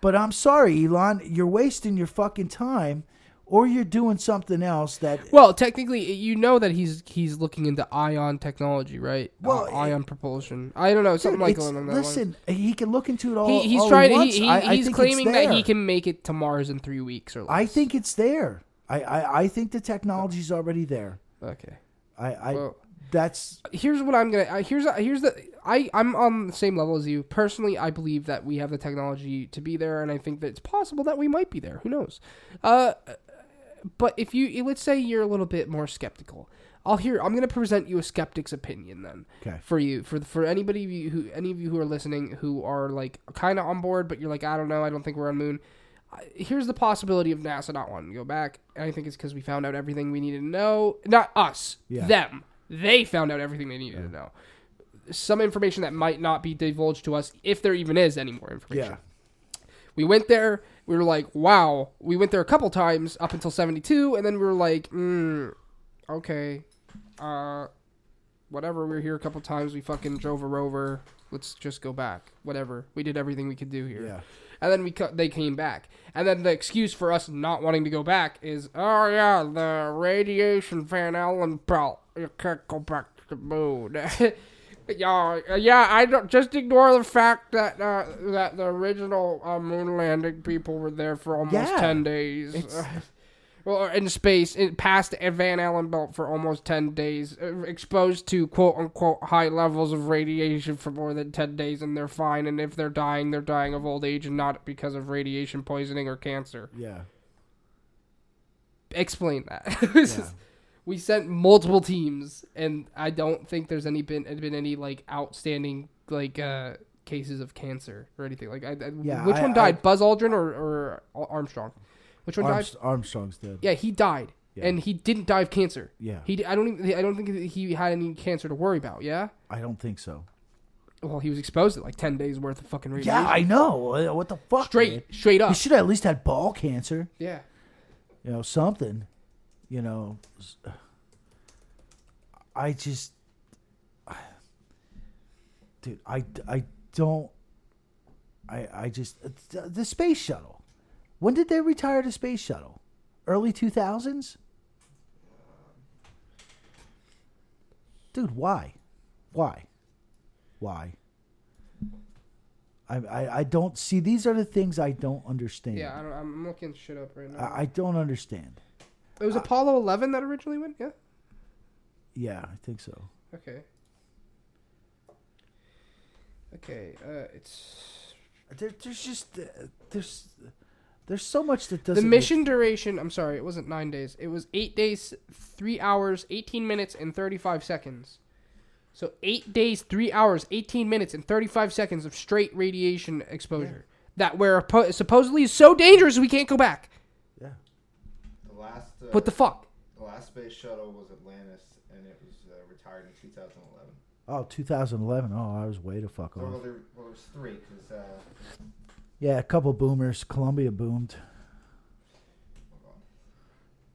But I'm sorry, Elon. You're wasting your fucking time, or you're doing something else that. Well, technically, you know that he's he's looking into ion technology, right? Well, Uh, ion propulsion. I don't know something Dude, like that listen, he can look into it all. He, he's all trying. He, He, I, I he's think claiming that he can make it to Mars in three weeks or less. I think it's there. I, I, I think the technology's already there. Okay. I, I Well- that's Here's what I'm gonna. Here's here's the. I I'm on the same level as you. Personally, I believe that we have the technology to be there, and I think that it's possible that we might be there. Who knows? Uh, but if you let's say you're a little bit more skeptical, I'll hear. I'm gonna present you a skeptic's opinion then. Okay. For you, for for anybody of you who any of you who are listening who are like kind of on board, but you're like, I don't know, I don't think we're on moon. Here's the possibility of NASA not wanting to go back, and I think it's because we found out everything we needed to know. Not us, Yeah. them. They found out everything they needed to know. Some information that might not be divulged to us, if there even is any more information. yeah. We went there. We were like, wow. We went there a couple times up until 72, and then we were like, mm, okay. Uh, whatever. We were here a couple times. We fucking drove a rover. Let's just go back. Whatever. We did everything we could do here. Yeah. And then we cu- they came back. And then the excuse for us not wanting to go back is, oh yeah, the radiation Van Allen belt. You can't go back to the moon. yeah, yeah. I don't just ignore the fact that uh, that the original uh, moon landing people were there for almost Yeah. ten days. well, in space, in, past a Van Allen belt for almost ten days, uh, exposed to quote unquote high levels of radiation for more than ten days, and they're fine. And if they're dying, they're dying of old age and not because of radiation poisoning or cancer. Yeah. Explain that. yeah. we sent multiple teams, and I don't think there's any been been any like outstanding like uh cases of cancer or anything like. I, I, Yeah, which I- one died? I- Buzz Aldrin or, or Armstrong? Which one died? Armstrong's dead. Yeah, he died, Yeah. and he didn't die of cancer. Yeah. He. I don't. Even, I don't think he had any cancer to worry about. Yeah. I don't think so. Well, he was exposed to like ten days worth of fucking radiation. Yeah, I know. Uh, What the fuck? straight man? straight He up. should have at least had ball cancer. Yeah. You know, something. You know. s- I just. Dude, I, I don't. I, I just. The, the space shuttle. When did they retire the space shuttle? Early 2000s? Dude, why? Why? Why? I, I, I don't see. These are the things I don't understand. Yeah. I don't, I'm looking shit up right now. I, I don't understand. it was Apollo 11 that originally went. Yeah. Yeah, I think so. Okay. Okay. Uh, it's There, there's just uh, there's there's so much that doesn't. The mission duration. I'm sorry, it wasn't nine days. It was eight days, three hours, 18 minutes, and 35 seconds. So eight days, three hours, 18 minutes, and 35 seconds of straight radiation exposure. That where supposedly is so dangerous we can't go back. Yeah. The last. Uh, What the fuck? The last space shuttle was Atlantis, and it was uh, retired in 2011. Oh, 2011. Oh, I was way to fuck Oh, well, there, well, there's three because uh, Yeah, a couple boomers. Columbia boomed.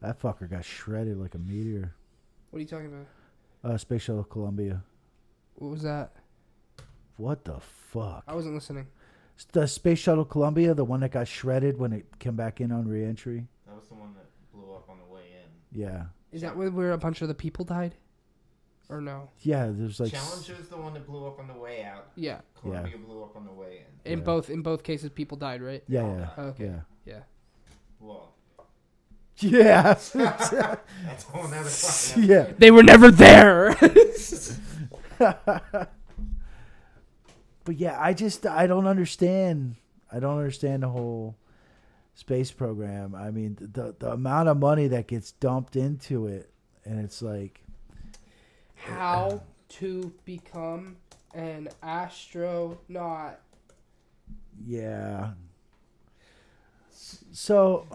That fucker got shredded like a meteor. What are you talking about? Uh, Space Shuttle Columbia. What was that? What the fuck? I wasn't listening. The Space Shuttle Columbia, the one that got shredded when it came back in on reentry. that was the one that blew up on the way in. Yeah, Is that where, where a bunch of the people died? Or no? yeah. There's like s- Challenger is the one that blew up on the way out. Yeah. Columbia blew up on the way in. In Yeah. both in both cases, people died, right? Yeah, yeah, oh, Okay. yeah. Yeah. Well, Yeah. that's a whole nother fucking yeah. They were never there. But yeah, I just I don't understand. I don't understand the whole space program. I mean, the the amount of money that gets dumped into it, and it's like, How to become an astronaut? yeah. So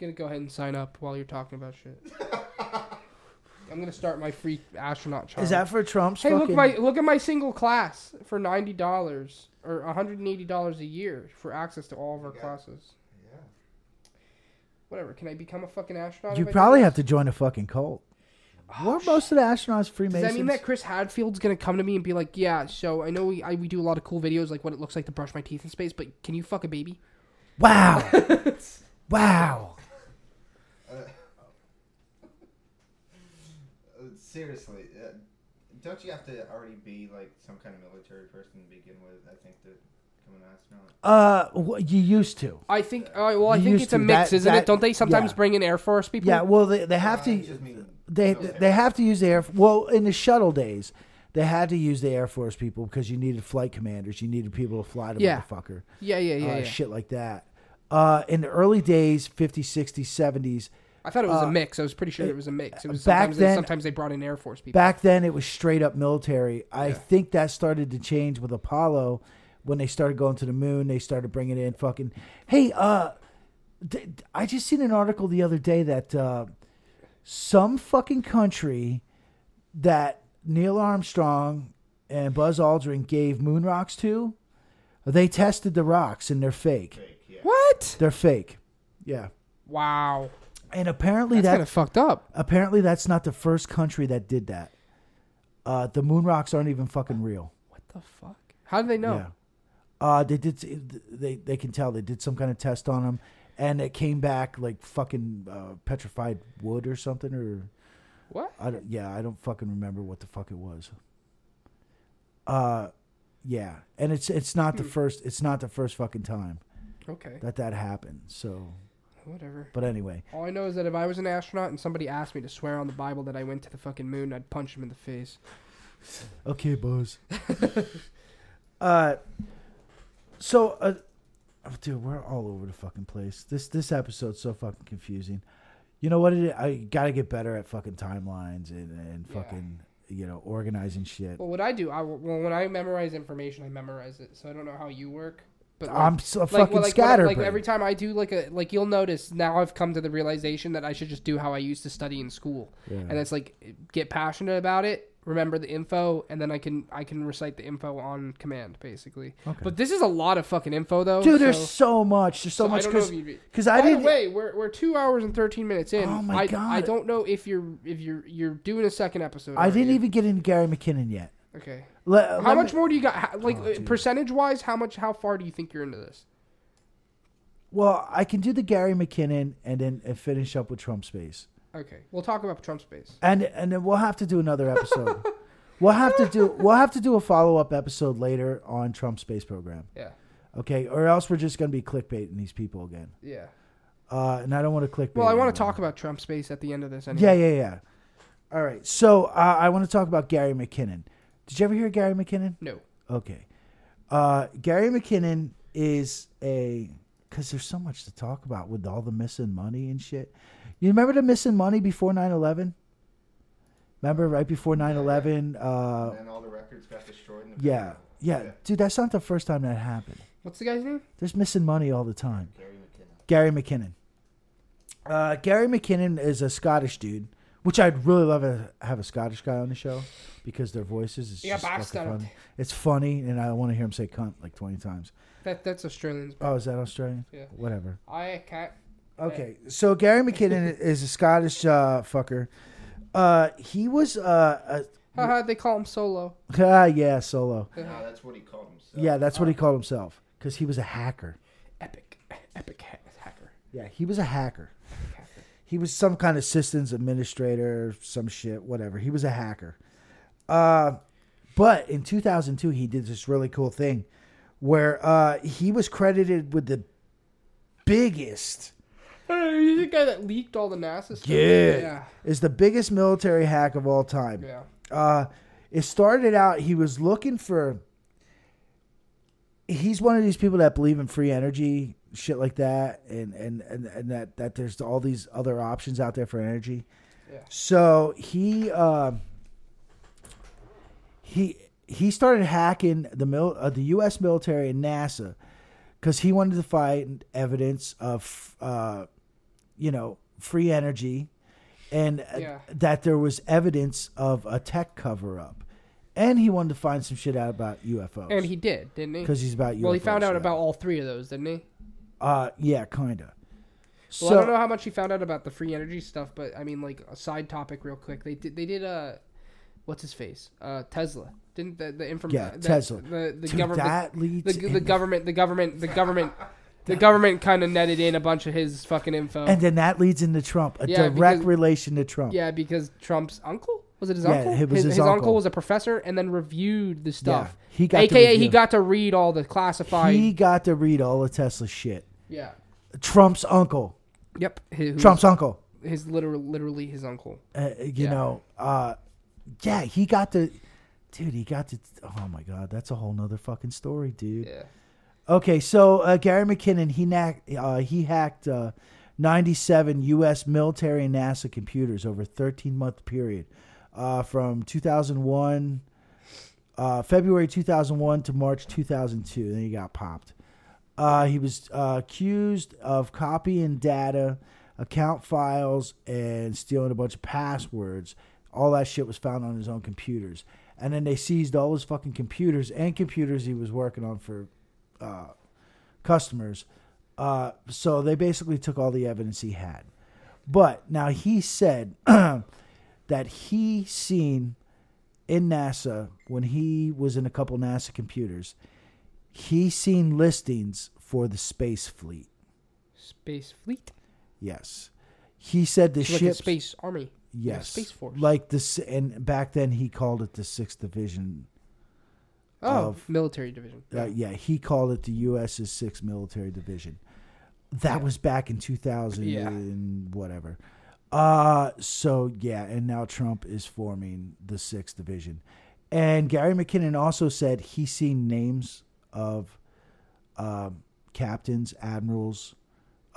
gonna go ahead and sign up while you're talking about shit. I'm gonna start my free astronaut challenge. is that for Trump's? Hey, look fucking, my look at my single class for ninety dollars or one hundred and eighty dollars a year for access to all of our Yeah. classes. Yeah. Whatever. Can I become a fucking astronaut? You if I do probably this? have to join a fucking cult. Weren't most of the astronauts Freemasons? Does Freemasons? that mean that Chris Hadfield's gonna come to me and be like, "Yeah, so I know we I, we do a lot of cool videos, like what it looks like to brush my teeth in space, but can you fuck a baby?" Wow. wow. Uh, seriously, uh, don't you have to already be like some kind of military person to begin with? I think to become an astronaut. Uh, wh- you used to. I think. Uh, well, I You think used it's a to. mix, That- isn't that- it? Don't they sometimes yeah. bring in Air Force people? Yeah. Well, they they have Uh, I to. They they have to use the air. Well, in the shuttle days, they had to use the Air Force people because you needed flight commanders. You needed people to fly the Yeah. motherfucker. Yeah, yeah, yeah. uh, yeah. Shit like that. Uh, in the early days, 50s, 60s, 70s, I thought it was uh, a mix. I was pretty sure it was a mix. It was back sometimes, then- they, sometimes they brought in Air Force people. back then it was straight up military. I think that started to change with Apollo when they started going to the moon. They started bringing in fucking. Hey, uh, I just seen an article the other day that uh, some fucking country that Neil Armstrong and Buzz Aldrin gave moon rocks to, they tested the rocks and they're fake. Fake, yeah. what? They're fake. Yeah. Wow. And apparently That's that kind of fucked up. apparently that's not the first country that did that. Uh, the moon rocks aren't even fucking real. What the fuck? How do they know? Yeah. Uh, they did. They they can tell they did some kind of test on them, and it came back like fucking uh, petrified wood or something or What? I don't. Yeah, I don't fucking remember what the fuck it was. Uh, yeah, and it's it's not the first. It's not the first fucking time Okay. that that happened. So, Whatever. but anyway, All I know is that if I was an astronaut and somebody asked me to swear on the Bible that I went to the fucking moon, I'd punch him in the face. Okay, Buzz. uh, so, uh, oh, dude, we're all over the fucking place. This this episode's so fucking confusing. You know what? It? I gotta get better at fucking timelines and and fucking you know organizing shit. Well, what I do, I well when I memorize information, I memorize it. So I don't know how you work, but like, I'm so like, fucking well, like, scatterbrained. like every time I do like a like you'll notice now I've come to the realization that I should just do how I used to study in school, Yeah. and it's like get passionate about it, remember the info, and then I can I can recite the info on command basically. Okay. But this is a lot of fucking info though, Dude, there's so- so much. There's so, so much I don't know because because I didn't. the way, we're, we're two hours and thirteen minutes in. Oh my I, God. I don't know if you're if you're you're doing a second episode. I didn't already. even get into Gary McKinnon yet. Okay. Le- How much me- more do you got? How, like Oh, uh percentage wise, how much? How far do you think you're into this? Well, I can do the Gary McKinnon and then uh, finish up with Trump space. Okay, we'll talk about Trump space. and and then we'll have to do another episode. we'll have to do we'll have to do a follow up episode later on Trump's space program. Yeah, Okay, or else we're just gonna be clickbaiting these people again. yeah. Uh, and I don't want to clickbait. Well, I want to talk about Trump space at the end of this. Yeah, Anyway. yeah, yeah. All right, so uh, I want to talk about Gary McKinnon. Did you ever hear Gary McKinnon? No. Okay. Uh, Gary McKinnon is a because there's so much to talk about with all the missing money and shit. You remember the missing money before 9-11? Remember right before 9-11? Uh, and all the records got destroyed. In the yeah, Pentagon. yeah, dude, that's not the first time that happened. What's the guy's name? There's missing money all the time. Gary McKinnon. Gary McKinnon. Uh, Gary McKinnon is a Scottish dude, Which I'd really love to have a Scottish guy on the show because their voices is Yeah, just fucking bastard. funny. It's funny, and I want to hear him say "cunt" like twenty times. That that's Australians. Oh, is that Australian? Yeah. Whatever. I can't. Okay, so Gary McKinnon is a Scottish uh, fucker. Uh, he was uh, Haha, they call him Solo. ah, yeah, solo. No, that's what he called himself. Yeah, that's what he called himself because he was a hacker. Epic, epic ha- hacker. Yeah, he was a hacker. He was some kind of systems administrator, some shit, whatever. He was a hacker. Uh, but in 2002, he did this really cool thing where uh, he was credited with the biggest, You the guy that leaked all the NASA stuff? yeah, Yeah. is the biggest military hack of all time. Yeah. Uh, it started out he was looking for. He's one of these people that believe in free energy, shit like that, and and and, and that that there's all these other options out there for energy. Yeah. So he uh, he he started hacking the mil- uh, the U.S. military and NASA because he wanted to find evidence of uh, you know free energy and uh, Yeah. that there was evidence of a tech cover up, and he wanted to find some shit out about UFOs. And he did, didn't he? because he's about UFOs. well, he found out about all three of those, didn't he? uh yeah kinda. Well, so I don't know how much he found out about the free energy stuff, but I mean, like a side topic, real quick. They did. They did. Uh, what's his face? Uh, Tesla. Didn't the the information? Yeah, Tesla. The the Dude, government. that the, leads the, in- government. The government. The government. The government kind of netted in a bunch of his fucking info. and then that leads into Trump, a Yeah, direct because- relation to Trump. yeah, because Trump's uncle was it his Yeah, uncle? it was his uncle. was a professor, and then reviewed the stuff. he got to AKA, he review. got to read all the classified. He got to read all the Tesla shit. yeah. Trump's uncle. Yep. His, Trump's uncle. His literal, literally his uncle. Uh, you Yeah. know, uh, yeah, he got to, dude, he got to, oh my God, that's a whole nother fucking story, dude. Yeah. Okay, so uh, Gary McKinnon, he, knack, uh, he hacked uh, 97 U.S. military and NASA computers over a 13 month period uh, from 2001, uh, February 2001 to March 2002. Then he got popped. Uh, he was accused of copying data, account files, and stealing a bunch of passwords. All that shit was found on his own computers. And then they seized all his fucking computers and computers he was working on for uh, customers. Uh, so they basically took all the evidence he had. But now he said that he seen in NASA when he was in a couple NASA computers, he seen listings for the space fleet. Space fleet. Yes, he said the It's like space army. yes, space force. Like this, and back then he called it the Sixth Division. Oh, of- military division. Uh, yeah, he called it the U.S.'s Sixth Military Division. That Yeah. was back in 2000 Yeah. and whatever. Uh, so yeah, and now Trump is forming the Sixth Division. And Gary McKinnon also said he's seen names of um, captains, admirals,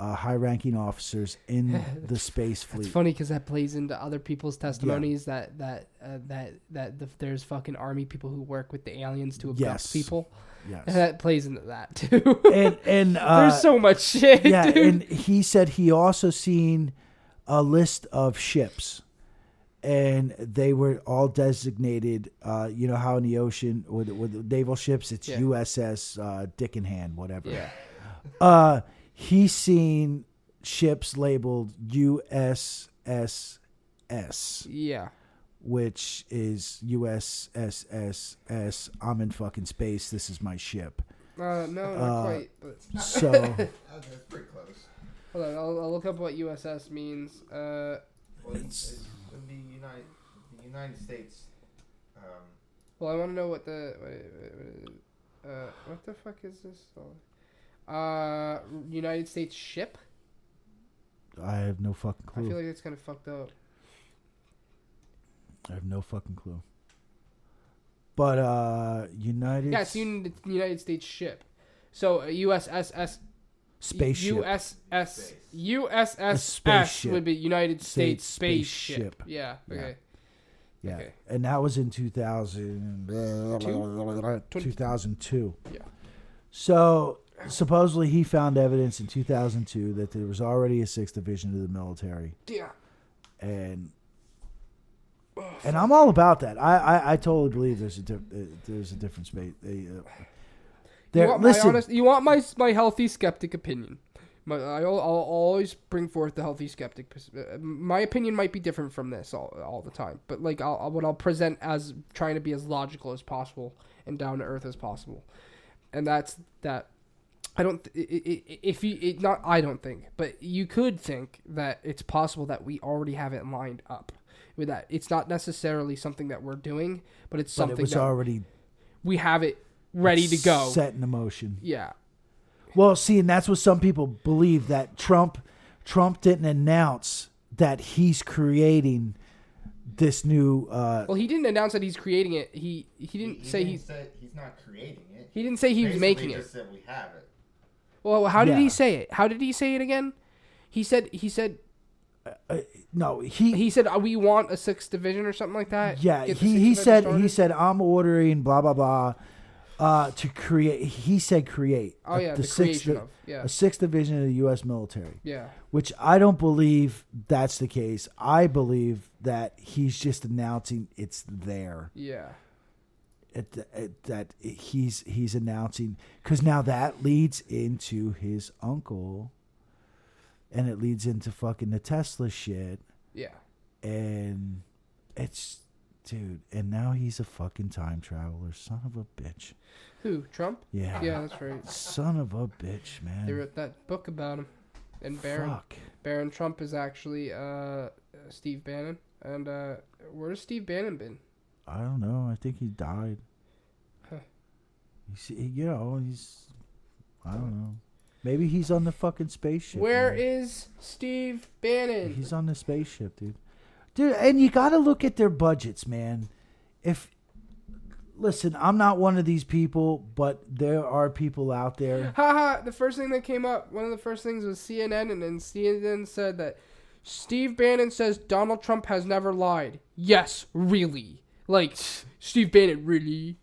uh, high-ranking officers in the space fleet. It's funny because that plays into other people's testimonies that that uh, that that the, there's fucking army people who work with the aliens to abduct Yes. people. Yes. That plays into that too. and and uh, there's so much shit. yeah, dude. and he said he also seen a list of ships, and they were all designated. Uh, you know how in the ocean with with naval ships, it's Yeah. USS uh, Dick in Hand, whatever. yeah. Uh, he seen ships labeled USSS, Yeah. which is USSS. I'm in fucking space. This is my ship. Uh, no, not Uh, quite. But So. That's, that's pretty close. hold on, I'll, I'll look up what USS means. Uh, Well, It's- it's, the United, the United States. Um, well, I want to know what the wait, wait, wait, uh, what the fuck is this? Uh, United States ship. I have no fucking clue. I feel like it's kind of fucked up. I have no fucking clue. But uh United Yeah, it's United, United States ship. So uh, USSS spaceship. USS USSS spaceship. would be United States, States spaceship. spaceship. Yeah. Yeah. Okay. yeah. okay. And that was in 2000 2002. Yeah. So supposedly he found evidence in 2002 that there was already a 6th division of the military Yeah. and and I'm all about that. I I, I totally believe there's a diff, uh, there's a different space. Uh, You want listen, my honest? You want my my healthy skeptic opinion? My, I'll, I'll always bring forth the healthy skeptic. uh, My opinion might be different from this all, all the time, but like I'll, I'll- what I'll present as trying to be as logical as possible and down to earth as possible, and that's that. I don't. th- If you it, not, I don't think, but you could think that it's possible that we already have it lined up. With that, it's not necessarily something that we're doing, but it's but something it was that already we have it ready to go. set in motion. Yeah, Well, see, and that's what some people believe that Trump Trump didn't announce that he's creating this new. Uh, Well, he didn't announce that he's creating it. He he didn't He say didn't he's say he's not creating it. he didn't say he was Basically making it. just said we have it. Well, how did Yeah. he say it? How did he say it again? He said he said no, he he said uh, we want a sixth division or something like that. Yeah, he, he said started? he said I'm ordering blah blah blah uh, to create. He said create. Oh, a- yeah, the sixth of, yeah. a sixth division of the U.S. military. Yeah. Which I don't believe that's the case. I believe that he's just announcing it's there. Yeah. It, it, that he's he's announcing because now that leads into his uncle, and it leads into fucking the Tesla shit Yeah. and it's dude and now he's a fucking time traveler son of a bitch Who? Trump? Yeah. Yeah, that's right. son of a bitch man They wrote that book about him. And Baron Fuck. Baron Trump is actually uh Steve Bannon. And uh where's Steve Bannon been? I don't know i think he died Huh. he's, you know he's i don't know maybe he's on the fucking spaceship Where man. is Steve Bannon? he's on the spaceship dude dude and you gotta look at their budgets man if listen i'm not one of these people but there are people out there Haha, the first thing that came up, one of the first things was CNN, and then CNN said that Steve Bannon says Donald Trump has never lied. Yes, really. Like, Steve Bannon, really?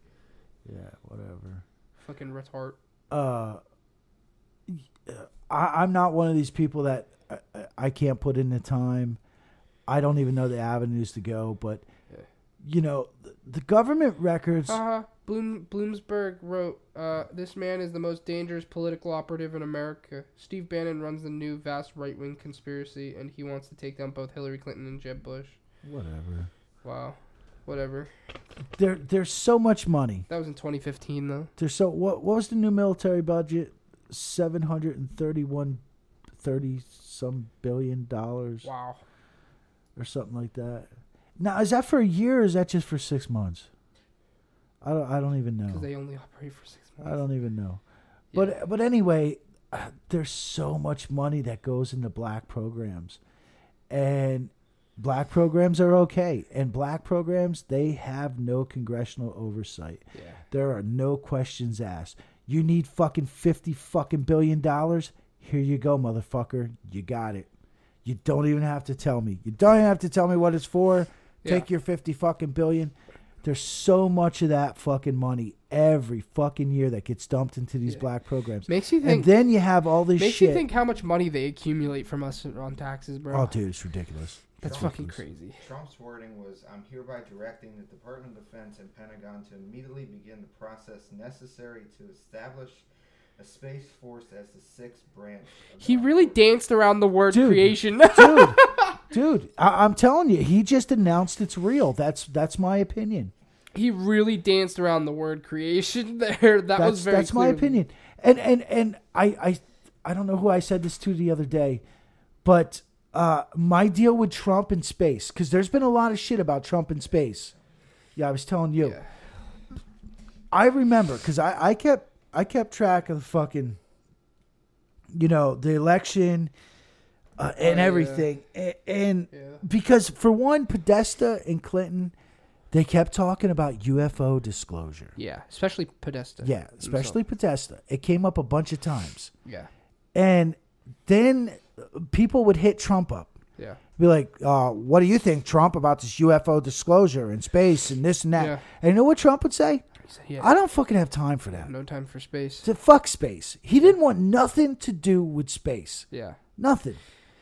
yeah whatever Fucking retard. uh, I, I'm not one of these people that I, I can't put in the time. I don't even know the avenues to go, but you know, the, the government records. Haha, Bloom, Bloomsburg wrote, uh, this man is the most dangerous political operative in America. Steve Bannon runs the new vast right wing conspiracy, and he wants to take down both Hillary Clinton and Jeb Bush. Whatever. Wow. Whatever. There, there's so much money. That was in 2015, though. There's so what? What was the new military budget? Seven hundred and thirty-one, thirty some billion dollars, Wow. or something like that. Now, is that for a year or is that just for six months? I don't. I don't even know. Because they only operate for six months. I don't even know. But but anyway, uh, there's so much money that goes into black programs, and black programs are okay, and black programs they have no congressional oversight. Yeah. There are no questions asked. You need fucking fifty fucking billion dollars. Here you go, motherfucker. You got it. You don't even have to tell me. You don't even have to tell me what it's for. Take your fifty fucking billion. There's so much of that fucking money every fucking year that gets dumped into these black programs. Makes you think. and then you have all this Makes shit. Makes you think how much money they accumulate from us on taxes, bro. oh, dude, it's ridiculous. That's Ridiculous. fucking crazy. Trump's wording was, "I'm hereby directing the Department of Defense and Pentagon to immediately begin the process necessary to establish a space force as the sixth branch." Of He the really danced around the word Dude. creation. dude, dude, I- I'm telling you, he just announced it's real. That's that's my opinion. he really danced around the word creation there. That that's was very that's my opinion. And and and I I I don't know who I said this to the other day, but uh, my deal with Trump in space because there's been a lot of shit about Trump in space. Yeah, I was telling you. I remember because I I kept I kept track of the fucking, you know, the election. Uh, and Oh, yeah. everything, and, and Yeah. because for one, Podesta and Clinton, they kept talking about UFO disclosure. Yeah, especially Podesta. Yeah, especially Podesta. It came up a bunch of times. Yeah. And then people would hit Trump up. Yeah. Be like, uh, what do you think, Trump, about this UFO disclosure in space and this and that? Yeah. And you know what Trump would say? Yeah. I don't fucking have time for that. No time for space. To fuck space. He didn't want nothing to do with space. Yeah. Nothing.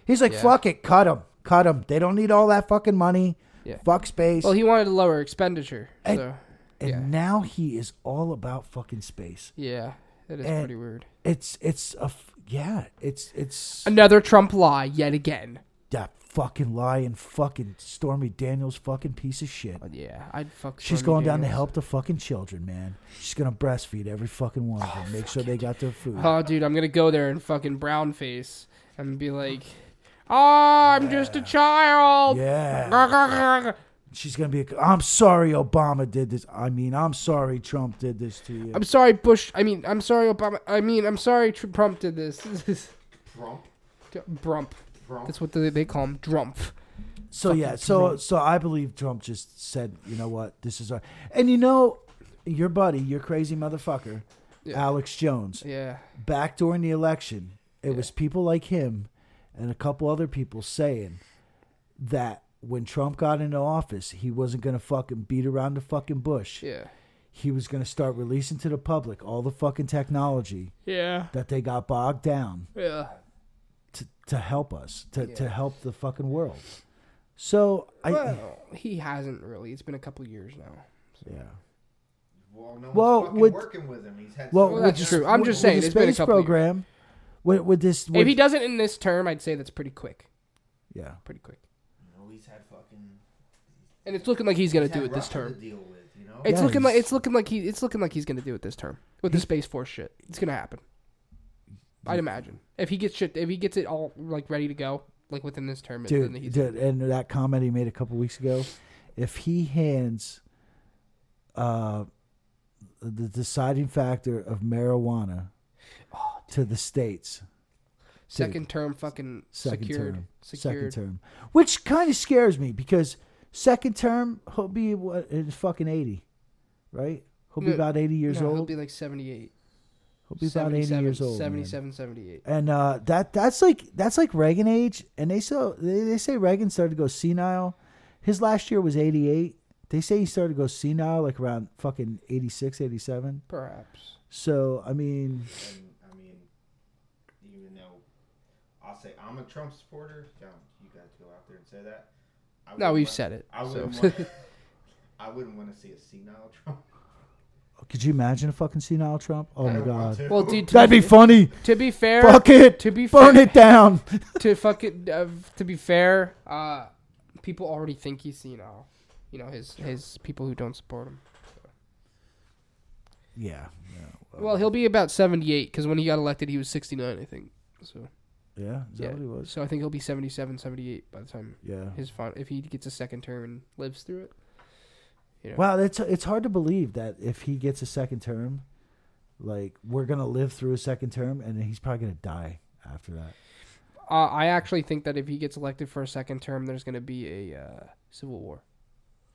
He's like, Yeah. fuck it, cut them. Cut them. They don't need all that fucking money. Yeah. Fuck space. Well, he wanted to lower expenditure. And- So and yeah. now he is all about fucking space. yeah, that is And- pretty weird. It's it's a f- yeah. It's it's Another Trump lie yet again. that fucking lying fucking Stormy Daniels fucking piece of shit. Yeah, I'd fuck. She's Stormy going down to help the fucking children, man. She's gonna breastfeed every fucking one of oh, them. Make sure they got their food. Oh, dude, I'm gonna go there and fucking brown face and be like, "Oh, I'm just a child." Yeah. She's gonna be. I'm sorry, Obama did this. I mean, I'm sorry, Trump did this to you. I'm sorry, Bush. I mean, I'm sorry, Obama. I mean, I'm sorry, Tr- Trump did this. Trump. Brump. Trump. That's what they, they call him. Drump. So fucking yeah, so Trump. so I believe Trump just said, you know what, this is our, and you know, your buddy, your crazy motherfucker, Yeah. Alex Jones, Yeah. back during the election, it Yeah. was people like him and a couple other people saying that when Trump got into office, he wasn't gonna fucking beat around the fucking bush. Yeah. He was gonna start releasing to the public all the fucking technology Yeah. that they got bogged down Yeah. to, to help us, to, to help the fucking world. So I well, he hasn't really. It's been a couple years now. yeah. Well, no Well, one's fucking with- working with him. He's had Well, so Well, that's true. I'm with- just with saying, the it's been a space couple years. program. With, with this, if he doesn't in this term, I'd say that's pretty quick. yeah, Pretty quick. You know, he's had fucking. And it's looking like he's gonna he's do it this term. To deal with, you know. It's Yeah, looking like he's- it's looking like he it's looking like he's gonna do it this term with the space force shit. It's gonna happen. I'd imagine if he gets shit if he gets it all like ready to go like within this term. dude, then he's dude, and that comment he made a couple weeks ago, if he hands uh, the deciding factor of marijuana Oh, to the states, second term fucking second secured term, secured. second term, which kind of scares me because second term he'll be what in fucking eighty, right? He'll be No, about eighty years no, old. He'll be like 78. He'll be about eighty years old. man. 77, 78. And uh, that that's like that's like Reagan age, and they so they, they say Reagan started to go senile. His last year was eighty eight. They say he started to go senile like around fucking 86, 87. Perhaps. So I mean, And, I mean, even though I'll say I'm a Trump supporter, yeah, you guys go out there and say that. I No, we've want- said it. I wouldn't, want, I wouldn't want to see a senile Trump. could you imagine a fucking senile Trump? Oh I my god, well, dude, to that'd be be, funny. to be fair, Fuck it, to be burn fair, it down. to fuck it, uh, to be fair, uh, people already think he's senile. You know, his his people who don't support him. yeah, yeah, Well, he'll be about 78 because when he got elected, he was 69, I think. So yeah. Is that yeah, what he was? so I think he'll be 77, 78 by the time Yeah. his fin- if he gets a second term and lives through it. You know? Wow, it's it's hard to believe that if he gets a second term, like we're gonna live through a second term, and he's probably gonna die after that. Uh, I actually think that if he gets elected for a second term, there's going to be a uh, civil war.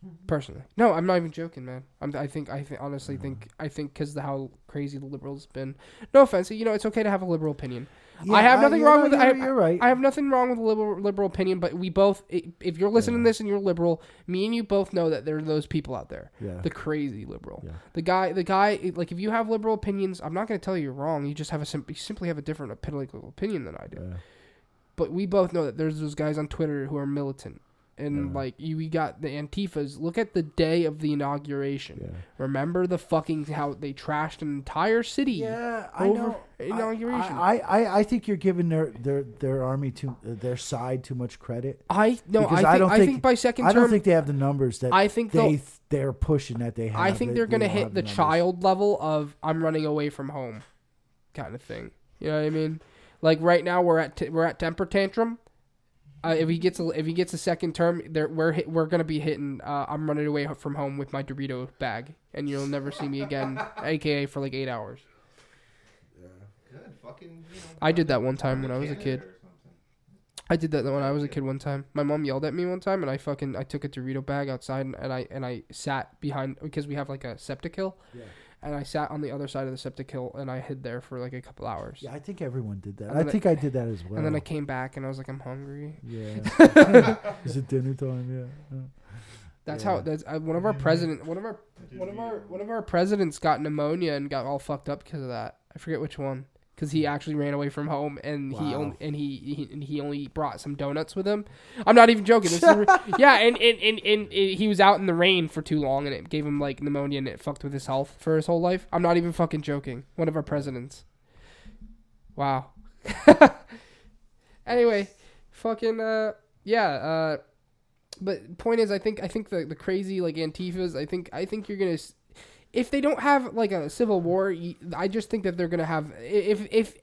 Mm-hmm. Personally, no, I'm not even joking, man. I'm, I think I th- honestly think mm-hmm. I think because of how crazy the liberals been. No offense, you know it's okay to have a liberal opinion. Yeah, I have nothing you wrong know, with you're, I, You're right. I have nothing wrong with a liberal liberal opinion, but we both, if you're listening to this and you're liberal, me and you both know that there are those people out there, Yeah. the crazy liberal, Yeah. the guy, the guy. Like if you have liberal opinions, I'm not going to tell you you're wrong. You just have a sim- you simply have a different political opinion than I do. Yeah. But we both know that there's those guys on Twitter who are militant. And Yeah. like you, we got the Antifas. Look at the day of the inauguration. Yeah. Remember the fucking how they trashed an entire city. Yeah, I know. inauguration. I, I, I think you're giving their their their army too uh, their side too much credit. I no, I think, I I, don't think, think- by second I don't think they have the numbers that I think they they're pushing that they have. I think They- they're they gonna don't hit the numbers. child level of I'm running away from home, kind of thing. You know what I mean? Like right now we're at t- we're at temper tantrum. Uh, if he gets a, if he gets a second term, there we're hit, we're gonna be hitting. Uh, I'm running away from home with my Dorito bag, and you'll never see me again, aka for like eight hours. Yeah, Good, fucking. You know, I did that one time when I was a kid. I did that when I was a kid one time. My mom yelled at me one time, and I fucking I took a Dorito bag outside, and, and I and I sat behind because we have like a septic hill, Yeah. And I sat on the other side of the septic hill, and I hid there for like a couple hours. Yeah, I think everyone did that. And I then I- think I did that as well. And then I came back, and I was like, I'm hungry. Yeah. Is it dinner time? Yeah. That's Yeah. how. That's uh, one of our president. One of our one of our one of our presidents got pneumonia and got all fucked up because of that. I forget which one. Because he actually ran away from home and he only and he, he and he only brought some donuts with him. I'm not even joking. This is re- yeah, and and, and and and he was out in the rain for too long and it gave him like pneumonia and it fucked with his health for his whole life. I'm not even fucking joking. One of our presidents. Wow. anyway, fucking uh yeah, uh but point is I think I think the the crazy like antifas, I think I think you're going to if they don't have like a civil war, I just think that they're to have if if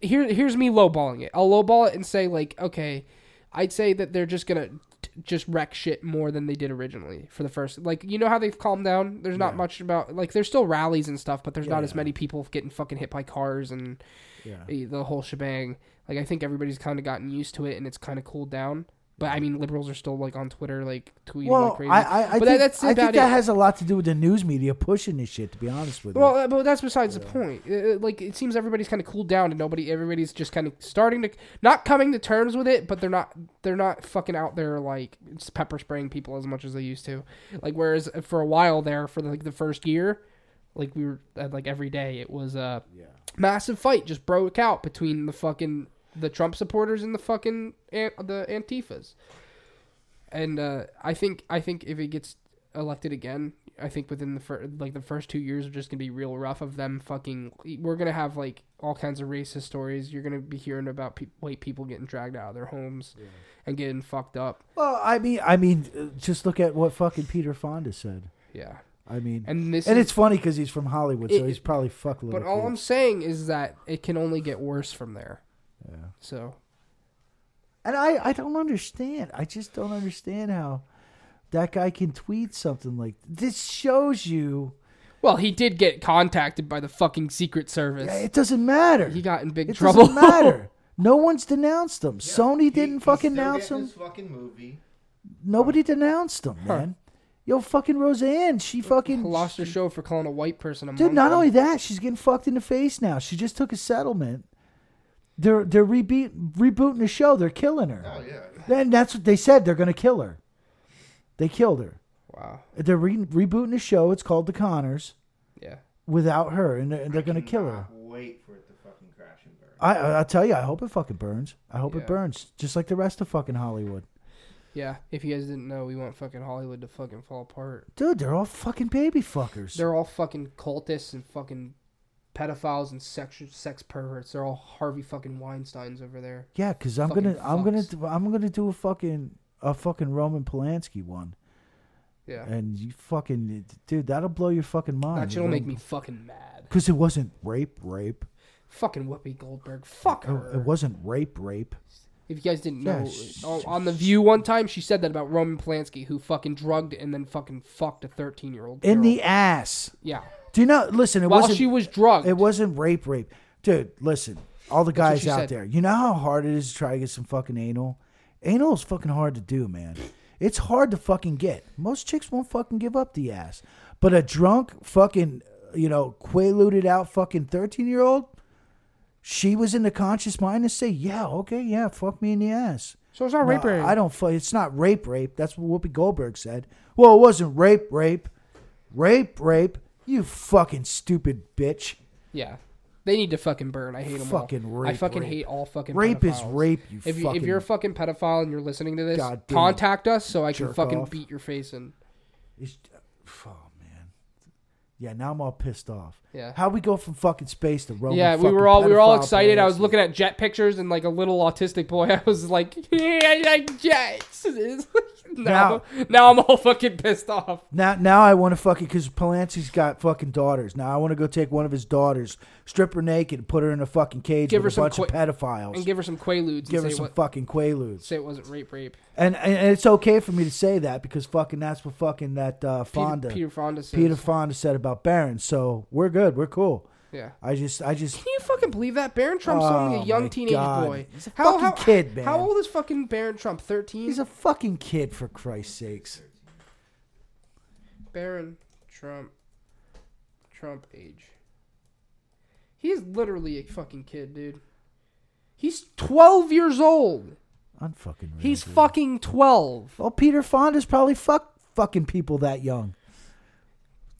here here's me lowballing it. I'll lowball it and say like okay, I'd say that they're just going to just wreck shit more than they did originally for the first like you know how they've calmed down there's not much about like there's still rallies and stuff but there's not as many people getting fucking hit by cars and Yeah. the whole shebang. Like I think everybody's kind of gotten used to it and it's kind of cooled down. But I mean, liberals are still like on Twitter, like tweeting Well, like crazy. I, I, I but think, that, that's I think that it. has a lot to do with the news media pushing this shit. To be honest with you, well, uh, but that's besides the point. Uh, like it seems everybody's kind of cooled down and nobody, everybody's just kind of starting to not coming to terms with it, but they're not they're not fucking out there like pepper spraying people as much as they used to. Like whereas for a while there, for like the first year, like we were uh, like every day, it was a massive fight just broke out between the fucking the Trump supporters and the fucking the Antifas. And uh, I think I think if he gets elected again, I think within the fir- like the first two years are just gonna be real rough of them fucking. We're gonna have like all kinds of racist stories. You're gonna be hearing about pe- white people getting dragged out of their homes and getting fucked up. well, I mean, I mean, uh, just look at what fucking Peter Fonda said. Yeah, I mean, and this and is, it's funny because he's from Hollywood, so he's probably fuck little. But all kid. I'm saying is that it can only get worse from there. Yeah. So And I, I don't understand. I just don't understand how that guy can tweet something like this. Shows you well, he did get contacted by the fucking Secret Service. it doesn't matter. he got in big trouble. it trouble. doesn't matter. No one's denounced him. Yeah, Sony he- didn't he's fucking announce him. His fucking movie. Nobody denounced him, Huh. man. Yo, fucking Roseanne, she fucking lost her show for calling a white person a Dude, not only that, she's getting fucked in the face now. She just took a settlement. They're they're reboot, rebooting the show. They're killing her. Oh yeah. Then that's what they said. They're gonna kill her. They killed her. Wow. They're re- rebooting the show. It's called The Conners Yeah. without her, and they're, they're gonna kill her. Wait for it to fucking crash and burn. I I I'll tell you, I hope it fucking burns. I hope Yeah. it burns, just like the rest of fucking Hollywood. Yeah. If you guys didn't know, we want fucking Hollywood to fucking fall apart. Dude, they're all fucking baby fuckers. They're all fucking cultists and fucking pedophiles and sex sex perverts. They're all Harvey fucking Weinsteins over there. yeah, because I'm fucking gonna I'm gonna fucks. do, I'm gonna do a fucking a fucking Roman Polanski one. Yeah. And you fucking dude, that'll blow your fucking mind. that shit'll make me fucking mad. because it wasn't rape, rape. Fucking Whoopi Goldberg. Fuck It, her. it wasn't rape, rape. If you guys didn't Yeah, know, sh- oh, on- on the View one time she said that about Roman Polanski, who fucking drugged and then fucking fucked a thirteen year old. In the ass. yeah, Do you know? Listen, it while wasn't. she was drugged. it wasn't rape, rape, dude. Listen, all the That's what guys she out said. there. You know how hard it is to try to get some fucking anal. Anal is fucking hard to do, man. It's hard to fucking get. Most chicks won't fucking give up the ass, but a drunk fucking, you know, quaaluded out fucking thirteen year old. She was in the conscious mind to say, "Yeah, okay, yeah, fuck me in the ass." so it's not rape. No, rape. I don't. fu- It's not rape. Rape. That's what Whoopi Goldberg said. Well, it wasn't rape. Rape. Rape. Rape. You fucking stupid bitch. Yeah, they need to fucking burn. I hate them Fucking all. I fucking rape. hate all fucking. Rape is rape, you if you, fucking if you're a fucking pedophile and you're listening to this, contact us so I can jerk fucking off. beat your face in. It's, oh man. Yeah. Now I'm all pissed off. Yeah. How we go from fucking space to Roman? yeah, we fucking were all we were all pedophile excited. I was looking at jet pictures and like a little autistic boy. I was like, yeah, I like jets. now, now I'm all fucking pissed off. Now, now I want to fucking because Polanski's got fucking daughters. Now I want to go take one of his daughters, strip her naked, and put her in a fucking cage Give her a bunch of pedophiles. And give her some quaaludes. Give her some what, fucking quaaludes. say it wasn't rape, rape. And, and it's okay for me to say that because fucking that's what fucking that uh, Peter, Fonda Peter Fonda says. Peter Fonda said about Barron. So we're good. We're cool. Yeah. I just I just Can you fucking believe that? Barron Trump's oh only Oh, a young teenage God. boy. He's a fucking kid, man. How old is fucking Barron Trump? Thirteen. he's a fucking kid for Christ's sakes. Barron Trump. Trump age. He's literally a fucking kid, dude. He's twelve years old. Unfucking. real, He's dude. fucking twelve. Well, Peter Fonda's probably fuck fucking people that young.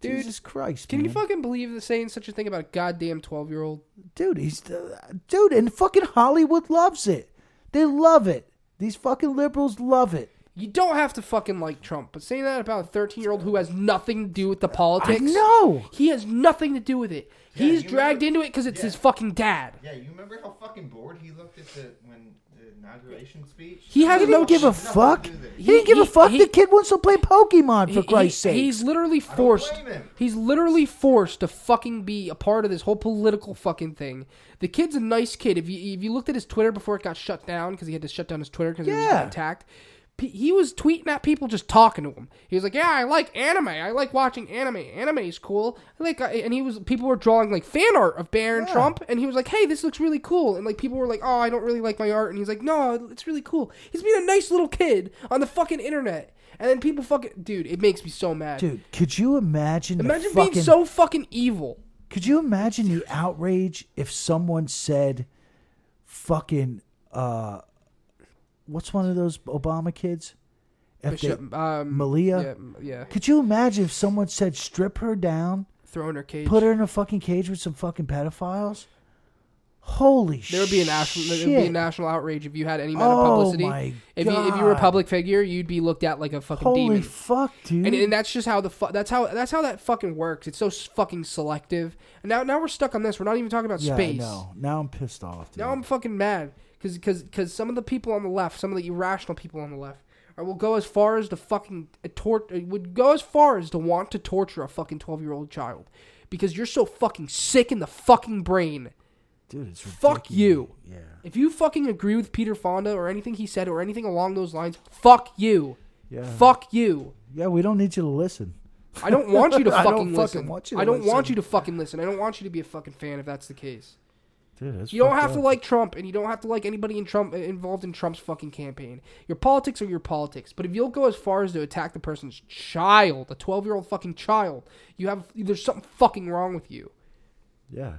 Dude, Jesus Christ, Can you fucking believe the saying such a thing about a goddamn twelve year old? dude? He's the dude, and fucking Hollywood loves it. They love it. These fucking liberals love it. You don't have to fucking like Trump, but saying that about a thirteen year old who has nothing to do with the politics, no, He has nothing to do with it. Yeah, He's dragged remember- into it because it's yeah. his fucking dad. Yeah, you remember how fucking bored he looked at the when the inauguration speech? He has He no didn't give a fuck. do. He, didn't give a fuck. he- the kid wants to play Pokemon for He- Christ's sake. He's literally forced. blame him. He's literally forced to fucking be a part of this whole political fucking thing. The kid's a nice kid. If you if you looked at his Twitter before it got shut down because he had to shut down his Twitter because he was Yeah. attacked. He was tweeting at people just talking to him. He was like, "Yeah, I like anime. I like watching anime. Anime is cool." I like, and he was people were drawing like fan art of Barron Yeah. Trump, and he was like, "Hey, this looks really cool." And like people were like, "Oh, I don't really like my art," and he's like, "No, it's really cool." He's being a nice little kid on the fucking internet, and then people fucking dude, it makes me so mad. Dude, could you imagine? Imagine fucking, being so fucking evil. Could you imagine the outrage if someone said, "Fucking," uh, what's one of those Obama kids? If they- um, Malia? Yeah, yeah. could you imagine if someone said, "Strip her down, Throw in her cage. put her in a fucking cage with some fucking pedophiles"? Holy shit! there would be a national. There would be a national outrage if you had any amount of Oh publicity. my if you if you were a public figure, you'd be looked at like a fucking Holy demon. fuck, dude! and, and that's just how the fu- that's how that's how that fucking works. It's so fucking selective. And now now we're stuck on this. We're not even talking about yeah, space. no. Now I'm pissed off. Dude. Now I'm fucking mad because because because some of the people on the left, some of the irrational people on the left, are, will go as far as to fucking uh, tor- uh, would go as far as to want to torture a fucking twelve year old child because you're so fucking sick in the fucking brain. dude, it's Fuck you. Yeah. If you fucking agree with Peter Fonda or anything he said or anything along those lines, fuck you. Yeah. Fuck you. Yeah, we don't need you to listen. I don't want you to fucking I don't fucking listen. want you to I don't want you to fucking listen. I don't want you to be a fucking fan if that's the case. Dude, that's You don't fucked have to like Trump, and you don't have to like anybody in Trump involved in Trump's fucking campaign. Your politics are your politics, but if you'll go as far as to attack the person's child, a twelve-year-old fucking child, you have there's something fucking wrong with you. Yeah.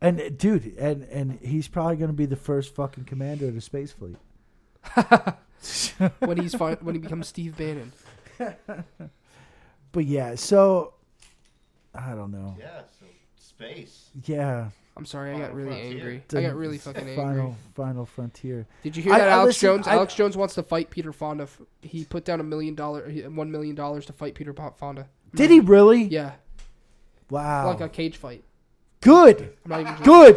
And uh, dude, and and he's probably going to be the first fucking commander of the space fleet. When he's fi- when he becomes Steve Bannon. But yeah, so I don't know. Yeah, so space. Yeah, I'm sorry, I got really frontier. angry. the I got really fucking final angry. final frontier. Did you hear I- that I Alex listen- Jones? I- Alex Jones wants to fight Peter Fonda. F- He put down a million dollar, he- one million dollars to fight Peter Po- Fonda. Did he really? Yeah, Wow. like a cage fight. Good. I'm not even joking. Good.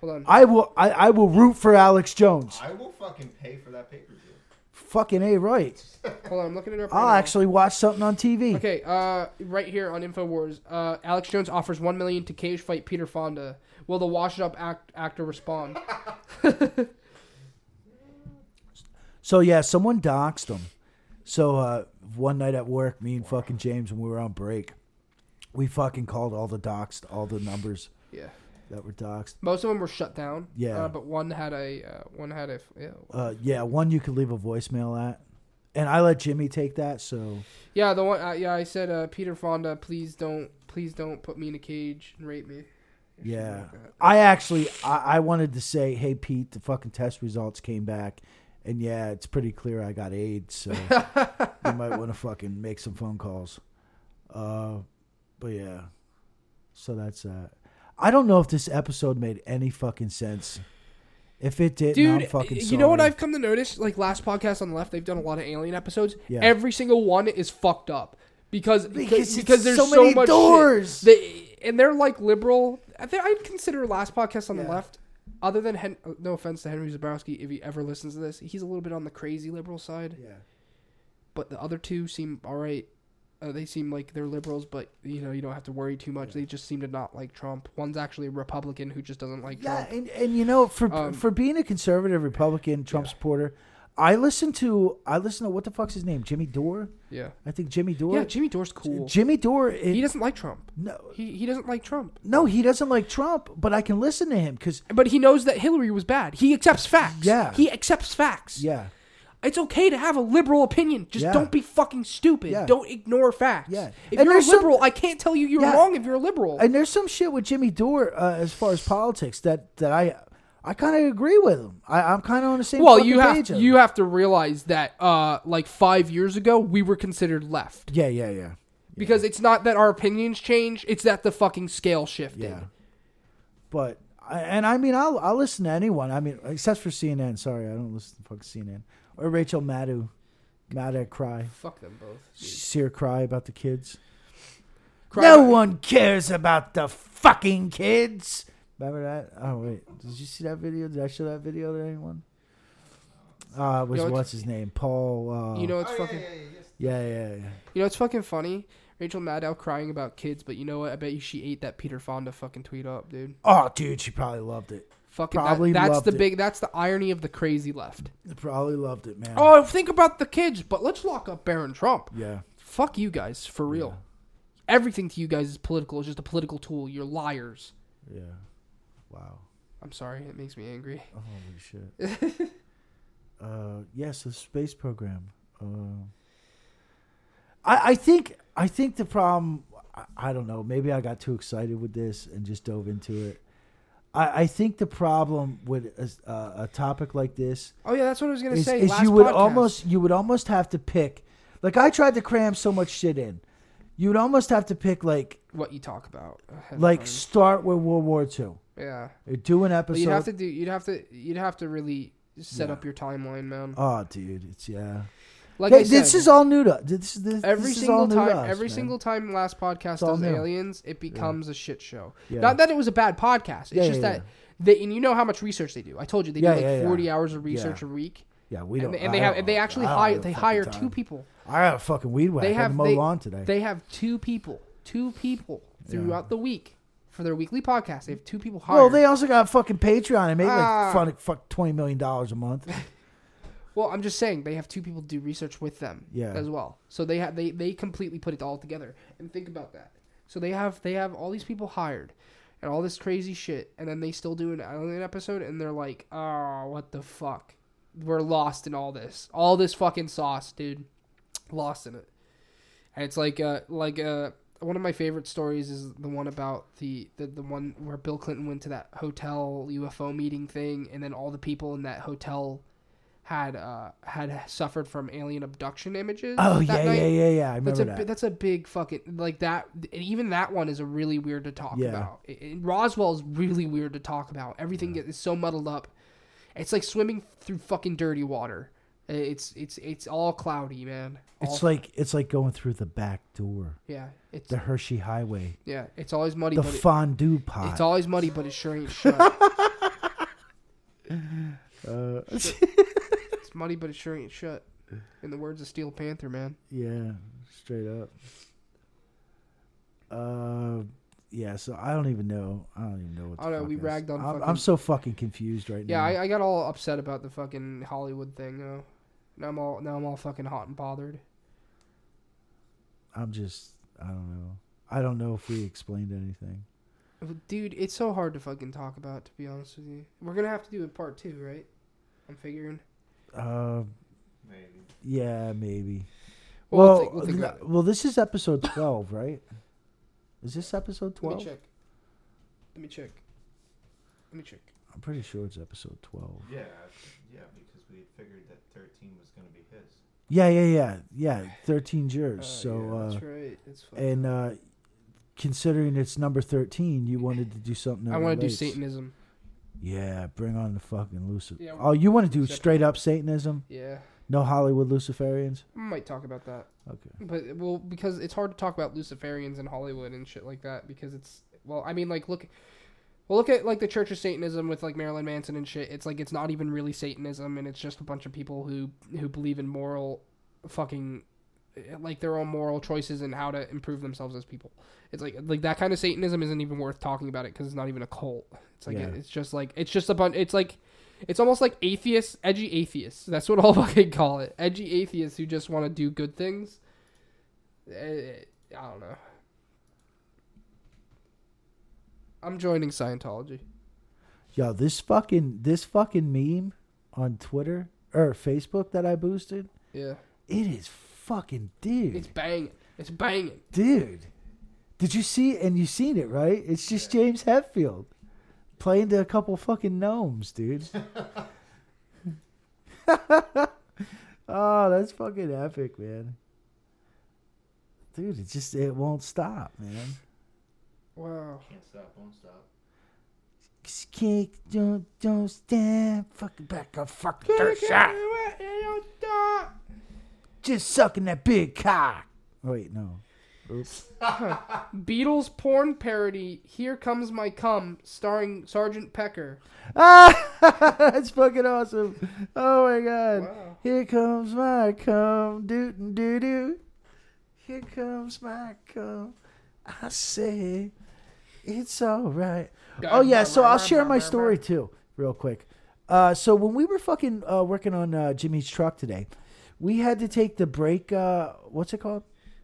Hold on. I will I, I will root for Alex Jones. I will fucking pay for that pay per view. Fucking A right. Hold on. I'm looking it up. I'll now. actually watch something on TV. Okay, uh, right here on Infowars, uh, Alex Jones offers one million to cage fight Peter Fonda. Will the washed up act- actor respond? So yeah, someone doxed him. So uh, one night at work, me and fucking James, when we were on break, we fucking called all the doxed, all the numbers Yeah, that were doxed. most of them were shut down. Yeah. uh, but one had a uh, one had a yeah. Uh, yeah, one you could leave a voicemail at, and I let Jimmy take that. So Yeah, the one. Uh, yeah, I said, uh, Peter Fonda, please don't, please don't put me in a cage and rape me. Yeah. I actually I, I wanted to say, hey Pete, the fucking test results came back, and yeah, it's pretty clear I got AIDS. So you might want to fucking make some phone calls. Uh, but yeah, so that's uh, I don't know if this episode made any fucking sense. If it did, Dude, I'm fucking you know what. I've come to notice? Like last podcast on the left, they've done a lot of alien episodes. Yeah. Every single one is fucked up because because, Because there's so so, many much doors. They, and they're like liberal. I'd consider last podcast on the Yeah. left. Other than Hen- no offense to Henry Zebrowski, if he ever listens to this, he's a little bit on the crazy liberal side. Yeah. But the other two seem all right. Uh, they seem like they're liberals, but you know you don't have to worry too much. They just seem to not like Trump. One's actually a Republican who just doesn't like Yeah, Trump. and, and you know, for Um, for being a conservative Republican Trump supporter, I listen to I listen to what the fuck's his name, Jimmy Dore. Yeah, I think Jimmy Dore. yeah. Jimmy Dore's cool. Jimmy Dore. it- He doesn't like Trump. no, He he doesn't like Trump. no, he doesn't like Trump, but I can listen to him because But he knows that Hillary was bad. He accepts facts. Yeah. He accepts facts. yeah, It's okay to have a liberal opinion. Just Yeah. don't be fucking stupid. Yeah. Don't ignore facts. Yeah. If And you're a there's some- liberal, I can't tell you you're Yeah. wrong if you're a liberal. and there's some shit with Jimmy Dore uh, as far as politics that that I I kind of agree with him. I, I'm kind of on the same. well, you have you have to realize that uh like 5 years ago we were considered left. yeah, yeah, yeah, Because it's not that our opinions change; it's that the fucking scale shifted. Yeah. But and I mean, I'll I'll listen to anyone. I mean, except for CNN. Sorry, I don't listen to fucking CNN or Rachel Maddow. Maddow cry, Fuck them both. dude. see her cry about the kids. Cry no about- one cares about the fucking kids. Remember that? Oh wait, did you see that video? Did I show that video to anyone? Uh, it was You know, what's his name? Paul. Uh, You know it's Oh, fucking. yeah, yeah, yeah, yes. Yeah, yeah, yeah. You know it's fucking funny. Rachel Maddow crying about kids, but you know what? I bet you she ate that Peter Fonda fucking tweet up, dude. Oh, dude, she probably loved it. Fucking that- Probably that's loved the it. big. That's the irony of the crazy left. Probably loved it, man. Oh, think about the kids, but let's lock up Barron Trump. yeah. Fuck you guys for real. Everything to you guys is political. It's just a political tool. You're liars. Yeah. Wow. I'm sorry. It makes me angry. Holy shit. uh, yes, the space program. Uh, I I think I think the problem. I, I don't know. Maybe I got too excited with this and just dove into it. I, I think the problem with a, uh, a topic like this Oh yeah, that's what I was gonna is, say. is you would podcast. almost you would almost have to pick. Like I tried to cram so much shit in. You would almost have to pick like what you talk about. like start with World War Two. Yeah. Do an But episode. you'd have to do. You'd have to. You'd have to really set Yeah. up your timeline, man. Oh, dude, it's yeah. Like Hey, I said, this is all new to this. this every this is all single time. us, every man. single time last podcast does aliens, it becomes a shit show. Yeah. Not that it was a bad podcast. It's Yeah, just yeah, that they and you know how much research they do. I told you they Yeah, do like yeah, yeah. forty hours of research Yeah. a week. Yeah, we don't. and I they have and they actually hire they hire time. two people. I got a fucking weed whack. They have mow lawn today. They have two people, two people throughout the week for their weekly podcast. They have two people hired. well, they also got fucking Patreon and make Ah. like fun, fuck twenty million dollars a month. Well, I'm just saying they have two people do research with them Yeah. as well. So they have they they completely put it all together. And think about that. So they have they have all these people hired and all this crazy shit and then they still do an alien episode and they're like, "Oh, what the fuck? We're lost in all this. All this fucking sauce, dude. Lost in it." And it's like uh like uh one of my favorite stories is the one about the, the the one where Bill Clinton went to that hotel UFO meeting thing and then all the people in that hotel had uh had suffered from alien abduction images. Oh that yeah, night. yeah, yeah, yeah. I That's remember a that. that's a big fucking like that. And even that one is a really weird to talk Yeah. about. Roswell is really weird to talk about. Everything get is so muddled up. It's like swimming through fucking dirty water. It's it's it's all cloudy, man. it's All- like it's like going through the back door, yeah, it's the Hershey Highway, yeah, it's always muddy, the but it, fondue pot. it's always muddy, but it sure ain't shut. uh, it's muddy, but it sure ain't shut. In the words of Steel Panther, man. yeah, straight up. Uh, yeah. So I don't even know. I don't even know what. I don't know. We ragged on. I'm fucking- I'm so fucking confused right Yeah, now. I, I got all upset about the fucking Hollywood thing. Know? Now I'm all now I'm all fucking hot and bothered. I'm just. I don't know. I don't know if we explained anything. Dude, it's so hard to fucking talk about. To be honest with you, we're gonna have to do a part two, right? I'm figuring. Uh, Maybe. yeah, maybe. Well, Well, we'll think, we'll think th- well, this is episode twelve, right? Is this episode twelve? Let me check. Let me check. Let me check. I'm pretty sure it's episode twelve. Yeah, yeah, because we had figured that 13 was going to be his. Yeah, yeah, yeah, yeah. Thirteen yours. Uh, so, yeah, uh, that's right. It's and uh, considering it's number thirteen, you wanted to do something. I want to do. Satanism. Yeah, bring on the fucking Lucifer. Yeah, oh, you want to do straight up Satanism? Yeah, No Hollywood Luciferians? I might talk about that. Okay. But well, because it's hard to talk about Luciferians in Hollywood and shit like that because it's well, I mean, like look, well, look at like the Church of Satanism with like Marilyn Manson and shit. It's like it's not even really Satanism, and it's just a bunch of people who who believe in moral, fucking, like their own moral choices and how to improve themselves as people. It's like like that kind of Satanism isn't even worth talking about it because it's not even a cult. It's like Yeah. it's just like it's just a bunch. It's like. It's almost like atheists, edgy atheists. That's what I'll fucking call it. Edgy atheists who just want to do good things. Eh, I don't know. I'm joining Scientology. Yo, this fucking this fucking meme on Twitter or Facebook that I boosted, Yeah, it is fucking dude. it's banging. It's banging. dude. Did you see and you seen it, right? It's just James Hetfield playing to a couple fucking gnomes, dude. oh, that's fucking epic, man. dude, it just it won't stop, man. Wow. Can't stop, won't stop. Kick, don't, don't stand, fucking back up, fucking third shot. Just sucking that big cock. Wait, no. Oops. Beatles porn parody. Here comes my cum, starring Sergeant Pecker. Ah, that's fucking awesome. Oh my god. Wow. Here comes my cum, doo doo doo. Here comes my cum. I say it's all right. Oh yeah, so I'll share my story too, real quick. Uh, so when we were fucking uh, working on uh, Jimmy's truck today, we had to take the brake. Uh, what's it called?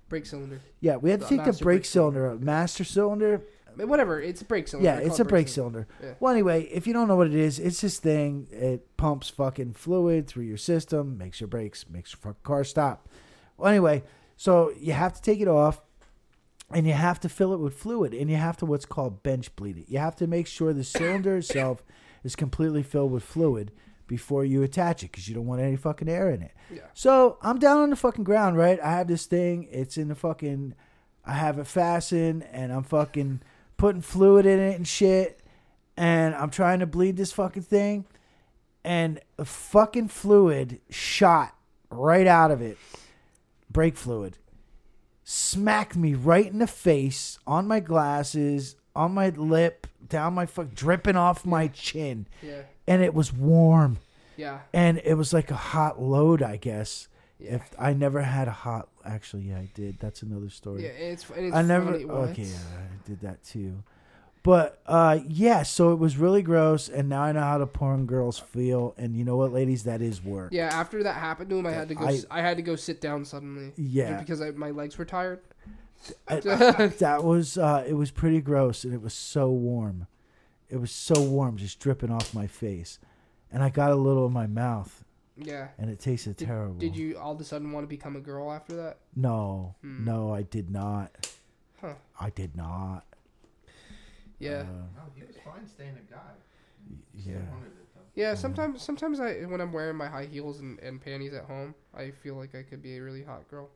Brake cylinder. Yeah, we had to take the brake brake cylinder, master cylinder. Whatever. It's a brake cylinder. Yeah, it's a brake cylinder. Yeah. Well, anyway, if you don't know what it is, it's this thing. It pumps fucking fluid through your system, makes your brakes, makes your fucking car stop. Well, anyway, so you have to take it off, and you have to fill it with fluid, and you have to what's called bench bleed it. You have to make sure the cylinder itself is completely filled with fluid before you attach it, because you don't want any fucking air in it. Yeah. So I'm down on the fucking ground, right? I have this thing. It's in the fucking. I have it fastened, and I'm fucking putting fluid in it and shit. And I'm trying to bleed this fucking thing, and a fucking fluid shot right out of it. Brake fluid smacked me right in the face, on my glasses, on my lip, down my fuck, dripping off my chin, Yeah. and it was warm Yeah. and it was like a hot load, I guess. Yeah. If I never had a hot, actually, yeah, I did. That's another story. Yeah. It's, it's I never. funny. Okay, yeah, I did that too. But uh, yeah, so it was really gross, and now I know how the porn girls feel. And you know what, ladies, that is work. Yeah. After that happened to him, I had to go. I- I had to go sit down suddenly. Yeah. Because I, my legs were tired. I- that was uh, it was pretty gross, and it was so warm. It was so warm, just dripping off my face, and I got a little in my mouth, Yeah. and it tasted Did, terrible. did you all of a sudden want to become a girl after that? No, Hmm. no, I did not. Huh. I did not. Yeah. Uh, No, he was fine staying a guy. He yeah. wanted it though. Yeah, sometimes sometimes I when I'm wearing my high heels and, and panties at home, I feel like I could be a really hot girl.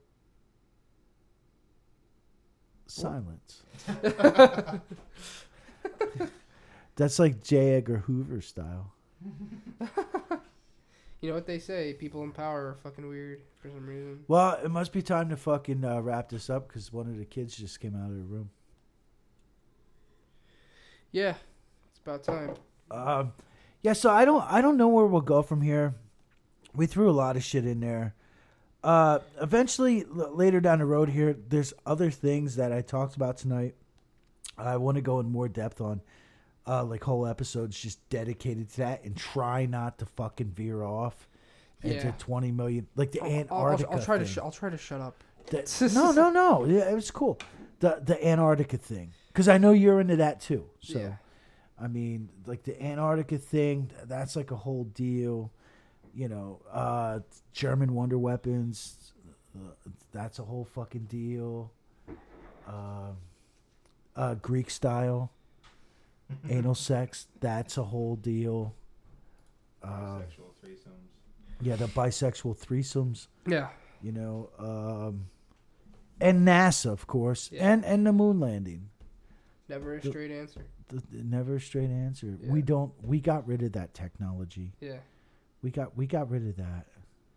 Silence. That's like J. Edgar Hoover style. You know what they say? People in power are fucking weird for some reason. Well, it must be time to fucking uh, wrap this up because one of the kids just came out of the room. Yeah, it's about time. Um, yeah, so I don't, I don't know where we'll go from here. We threw a lot of shit in there. Uh, eventually, l- later down the road here, there's other things that I talked about tonight. I want to go in more depth on, uh, like whole episodes just dedicated to that, and try not to fucking veer off into Yeah. twenty million, like the I'll, I'll, I'll, Antarctica. I'll try to sh- I'll try to shut up. The- no, no, no. Yeah, it was cool. The the Antarctica thing, because I know you're into that too. So, Yeah. I mean, like the Antarctica thing, that's like a whole deal. You know, uh, German wonder weapons, uh, that's a whole fucking deal. Um uh, Greek style anal sex, that's a whole deal. Bisexual threesomes. yeah, the bisexual threesomes Yeah. you know, um, and NASA, of course, Yeah. and and the moon landing. Never a The- straight answer. The, the never a straight answer. Yeah. We don't. We got rid of that technology. Yeah. We got we got rid of that,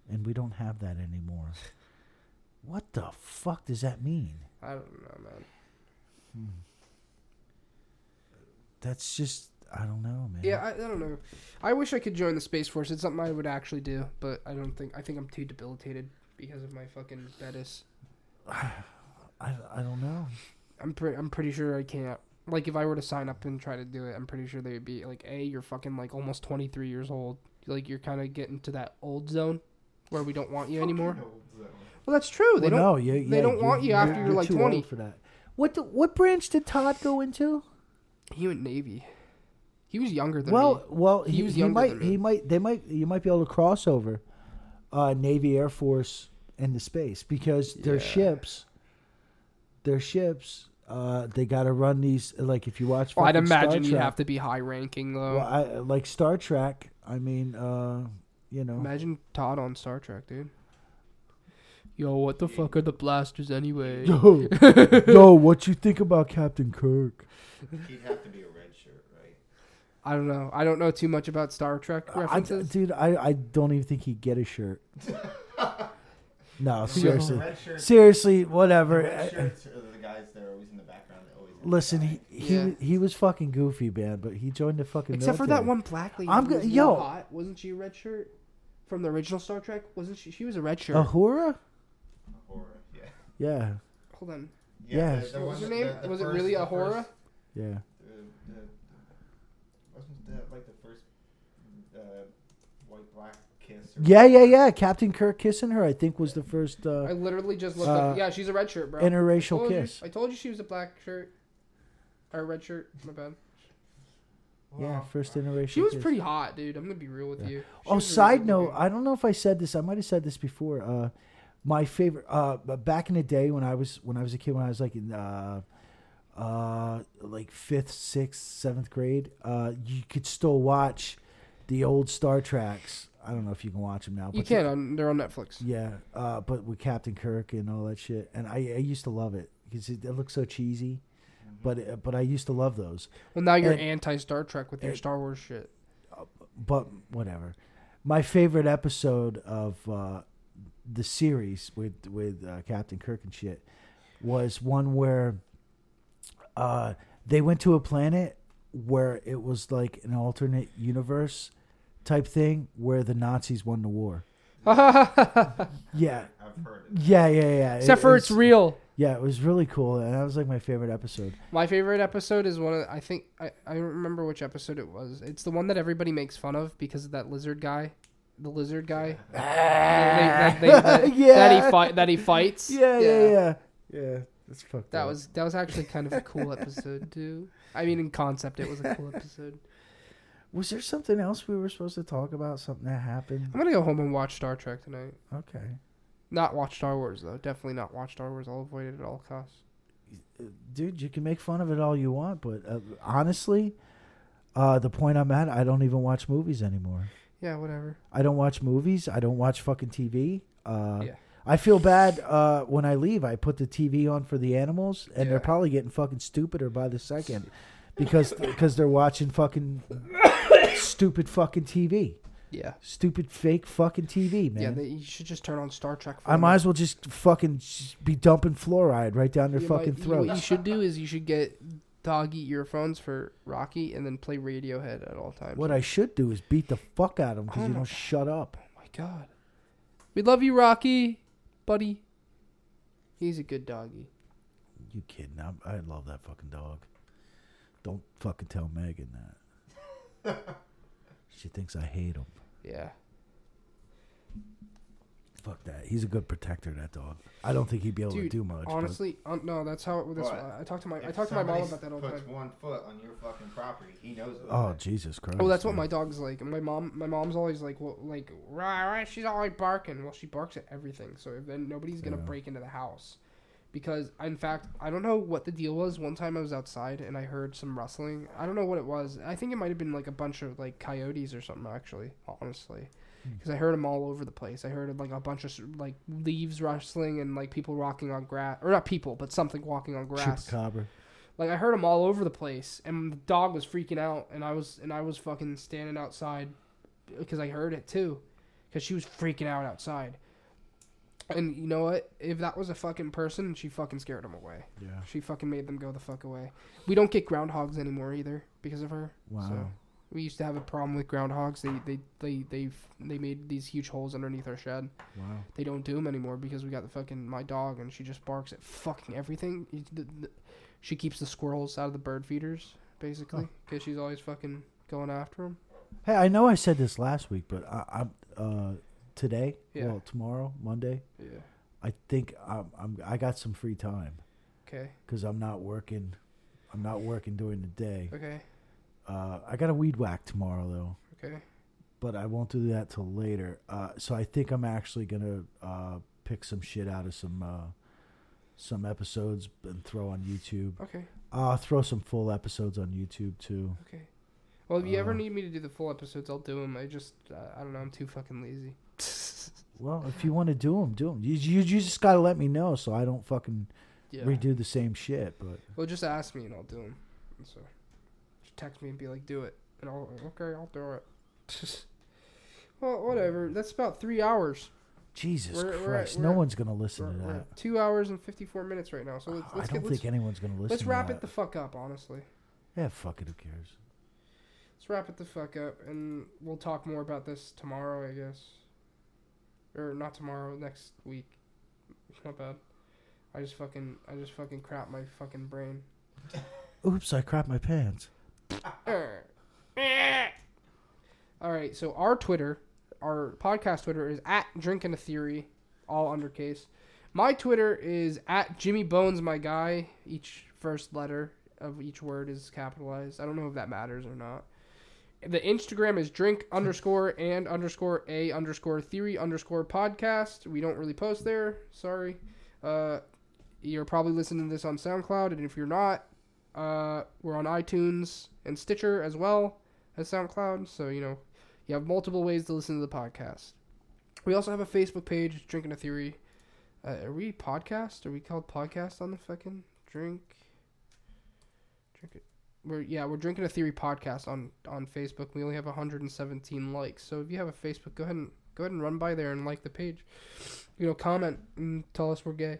and we don't have that anymore. what the fuck does that mean? I don't know, man. Hmm. That's just I don't know, man. Yeah, I, I don't know. I wish I could join the space force. It's something I would actually do, but I don't think. I think I'm too debilitated because of my fucking betis. I I don't know. I'm pretty. I'm pretty sure I can't. Like, if I were to sign up and try to do it, I'm pretty sure they would be like, "A, you're fucking like almost 23 years old. Like, you're kind of getting to that old zone where we don't want you anymore." Fucking old zone. Well, that's true. They well, don't. no, you, they don't want you after you're, like, too 20. old for that. What the, what branch did Todd go into? He went Navy. He was younger than well, me. well, He he, was he younger might, than me. he might, they might, you might be able to cross over, uh, Navy, Air Force, into space because their Yeah. ships, their ships, uh, they got to run these. Like if you watch, Well, I'd imagine you Trek- have to be high ranking though. Well, I, like Star Trek. I mean, uh, you know, Imagine Todd on Star Trek, dude. Yo, what the fuck are the blasters anyway? Yo, yo, what you think about Captain Kirk? He'd have to be a red shirt, right? I don't know. I don't know too much about Star Trek I, references. dude, I, I don't even think he'd get a shirt. No, seriously, Red shirts. seriously, whatever. Red I- shirts are the guys that are always in the background. That always. Listen, he he, Yeah. he was fucking goofy, man, but he joined the fucking. Except for that military. one black lady. I'm who go- was real yo. hot. wasn't she a red shirt from the original Star Trek? Wasn't she? She was a red shirt. Uhura. horror. Yeah. Yeah, Hold on. Yeah. the- the What was her name? the- the was it first- really the Uhura? first- yeah. the- the- Wasn't that like the first uh, white black kiss? Or Yeah, yeah, yeah. Captain Kirk kissing her, I think, was the first I uh, literally just looked Uh, up. Yeah, she's a red shirt, bro. I interracial you- kiss. I told you she was a black shirt. Or a red shirt. My bad. Yeah, first interracial. She was kiss. pretty hot, dude. I'm gonna be real with you. She Oh, was really side note, looking. I don't know if I said this. I might have said this before. Uh, my favorite, uh, but back in the day when I was when I was a kid, when I was like in uh, uh, like fifth, sixth, seventh grade, uh, you could still watch the old Star Treks. I don't know if you can watch them now. You but can. On, they're on Netflix. Yeah, uh, but with Captain Kirk and all that shit, and I, I used to love it because it, it looks so cheesy. But uh, but I used to love those. Well, now you're And- anti Star Trek with your and- Star Wars shit. but whatever. My favorite episode of uh, the series with with uh, Captain Kirk and shit was one where uh, they went to a planet where it was like an alternate universe type thing where the Nazis won the war. Yeah, I've heard it. yeah, yeah, yeah. Except It for was- it's real. Yeah, it was really cool, and that was like my favorite episode. My favorite episode is one of I think I, I don't remember which episode it was. It's the one that everybody makes fun of because of that lizard guy, the lizard guy. They- that, they- that- Yeah. that he fight that he fights. Yeah, yeah, yeah, yeah. That's fucked That up. was that was actually kind of a cool episode too. I mean, in concept, it was a cool episode. Was there something else we were supposed to talk about? Something that happened? I'm gonna go home and watch Star Trek tonight. Okay. Not watch Star Wars though. Definitely not watch Star Wars. I'll avoid it at all costs. dude, you can make fun of it all you want, but uh, honestly, uh, the point I'm at, I don't even watch movies anymore. Yeah, whatever. I don't watch movies. I don't watch fucking TV. Uh, Yeah. I feel bad uh, when I leave. I put the TV on for the animals, and Yeah. they're probably getting fucking stupider by the second because because they're watching fucking stupid fucking TV, Yeah. stupid fake fucking TV, man. Yeah, they, you should just turn on Star Trek. For I might as well just fucking be dumping fluoride right down their You fucking might- you- What you should do is you should get doggy earphones for Rocky and then play Radiohead at all times. What I should do is beat the fuck out of him because Oh you don't shut up. Oh my god. We love you, Rocky, buddy. He's a good doggy. You kidding? I'm, I love that fucking dog. Don't fucking tell Megan that. she thinks I hate him. Yeah. Fuck that. He's a good protector. That dog. I don't think he'd be able Dude, to do much. honestly, um, no, that's how. It, that's, What? I talked to my I If talk to my mom somebody about that all the puts time. one foot on your fucking property, he knows. About oh it. Jesus Christ! Oh, that's what man. my dog's like. And my mom, my mom's always like, well, like, rah, rah, she's always barking. Well, she barks at everything. So then nobody's gonna Yeah. break into the house, because in fact, I don't know what the deal was. One time I was outside and I heard some rustling. I don't know what it was. I think it might have been like a bunch of like coyotes or something. Actually, honestly, Hmm. because I heard them all over the place. I heard like a bunch of like leaves rustling and like people walking on grass, or not people, but something walking on grass. Chupacabra. Like I heard them all over the place, and the dog was freaking out, and I was and I was fucking standing outside because I heard it too, because she was freaking out outside. And you know what? If that was a fucking person, she fucking scared them away. Yeah. She fucking made them go the fuck away. We don't get groundhogs anymore either because of her. Wow. So we used to have a problem with groundhogs. They they they they they made these huge holes underneath our shed. Wow. They don't do them anymore because we got the fucking my dog and she just barks at fucking everything. You- the- the- She keeps the squirrels out of the bird feeders basically because she's always fucking going after them. Hey, I know I said this last week, but I, I'm uh, today. Yeah. Well, tomorrow, Monday. Yeah. I think I'm, I'm. I got some free time Okay. because I'm not working. I'm not working during the day. Okay. Uh, I got a weed whack tomorrow though. Okay. but I won't do that till later. Uh, so I think I'm actually gonna uh, pick some shit out of some uh, some episodes and throw on YouTube. Okay. I'll throw some full episodes on YouTube too. Okay. Well, if you ever Uh, need me to do the full episodes, I'll do them. I just uh, I don't know. I'm too fucking lazy. Well, if you want to do them, do them. You, you, you just got to let me know so I don't fucking Yeah. redo the same shit. But Well, just ask me and I'll do them. So, just text me and be like, "Do it," and I'll okay, I'll do it. well, whatever. That's about three hours. Jesus We're- we're at- Christ, no one's gonna listen to that. at two hours and fifty-four minutes right now. So let's, I let's don't get let's, think anyone's gonna listen. let's wrap that. it the fuck up. Honestly, Yeah, fuck it. Who cares? let's wrap it the fuck up, and we'll talk more about this tomorrow, I guess, or not tomorrow, next week. Not bad. I just fucking I just fucking crap my fucking brain. Oops, I crap my pants. All right, so our Twitter, our podcast Twitter is at Drinking a Theory, all undercase. My Twitter is at Jimmy Bones, my guy. Each first letter of each word is capitalized. I don't know if that matters or not. The Instagram is drink underscore and underscore a underscore theory underscore podcast. We don't really post there. Sorry. Uh, you're probably listening to this on SoundCloud, and if you're not, uh, we're on iTunes and Stitcher as well as SoundCloud. So, you know, you have multiple ways to listen to the podcast. We also have a Facebook page, Drinking a Theory. Uh, are we podcast? Are we called podcast on the fucking drink? We're yeah, we're drinking a theory podcast on on Facebook. We only have 117 likes. So if you have a Facebook, go ahead and go ahead and run by there and like the page. You know, comment and tell us we're gay.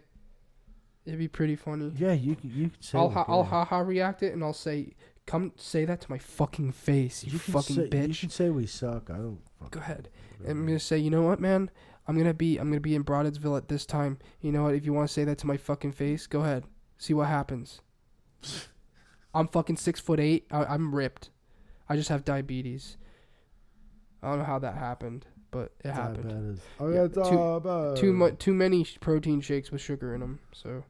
It'd be pretty funny. Yeah, you can, you say. I'll ha- I'll ha ha react it and I'll say, "Come say that to my fucking face, you, can fucking say, You should say we suck. I don't. fuck- Go ahead. I'm gonna say, you know what, man? I'm gonna be I'm gonna be in Broadsville at this time. You know what? If you want to say that to my fucking face, go ahead. See what happens. I'm fucking six foot eight. I, I'm ripped. I just have diabetes. I don't know how that happened, but it happened. Oh, Yeah, too- diabetes. Too much, too many protein shakes with sugar in them. So,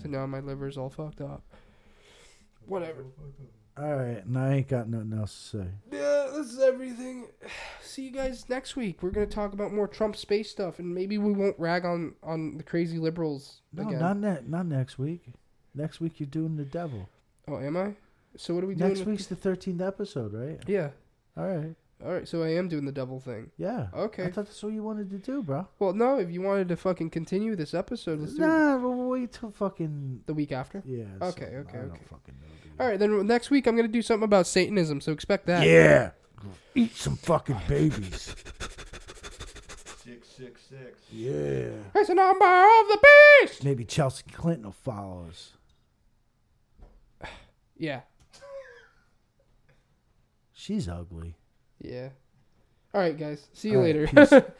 so now my liver's all fucked up. Whatever. All right, and I ain't got nothing else to say. Yeah, this is everything. See you guys next week. We're gonna talk about more Trump space stuff, and maybe we won't rag on on the crazy liberals No, again. not ne- not next week. Next week you're doing the devil. Oh, am I? So what are we doing? Next with week's the thirteenth episode, right? yeah. All right. All right. So I am doing the devil thing. Yeah. Okay. I thought that's what you wanted to do, bro. Well, no. If you wanted to fucking continue this episode, let's do it Nah, we'll wait till fucking the week after. yeah. Okay, something. okay, I don't okay. fucking know, dude. All right. Then next week I'm gonna do something about Satanism. So expect that. Yeah. Eat some fucking babies. Six six six. Yeah. It's a number of the beast. Maybe Chelsea Clinton will follow us. Yeah. She's ugly. Yeah. All right, guys. See you All right, later. peace.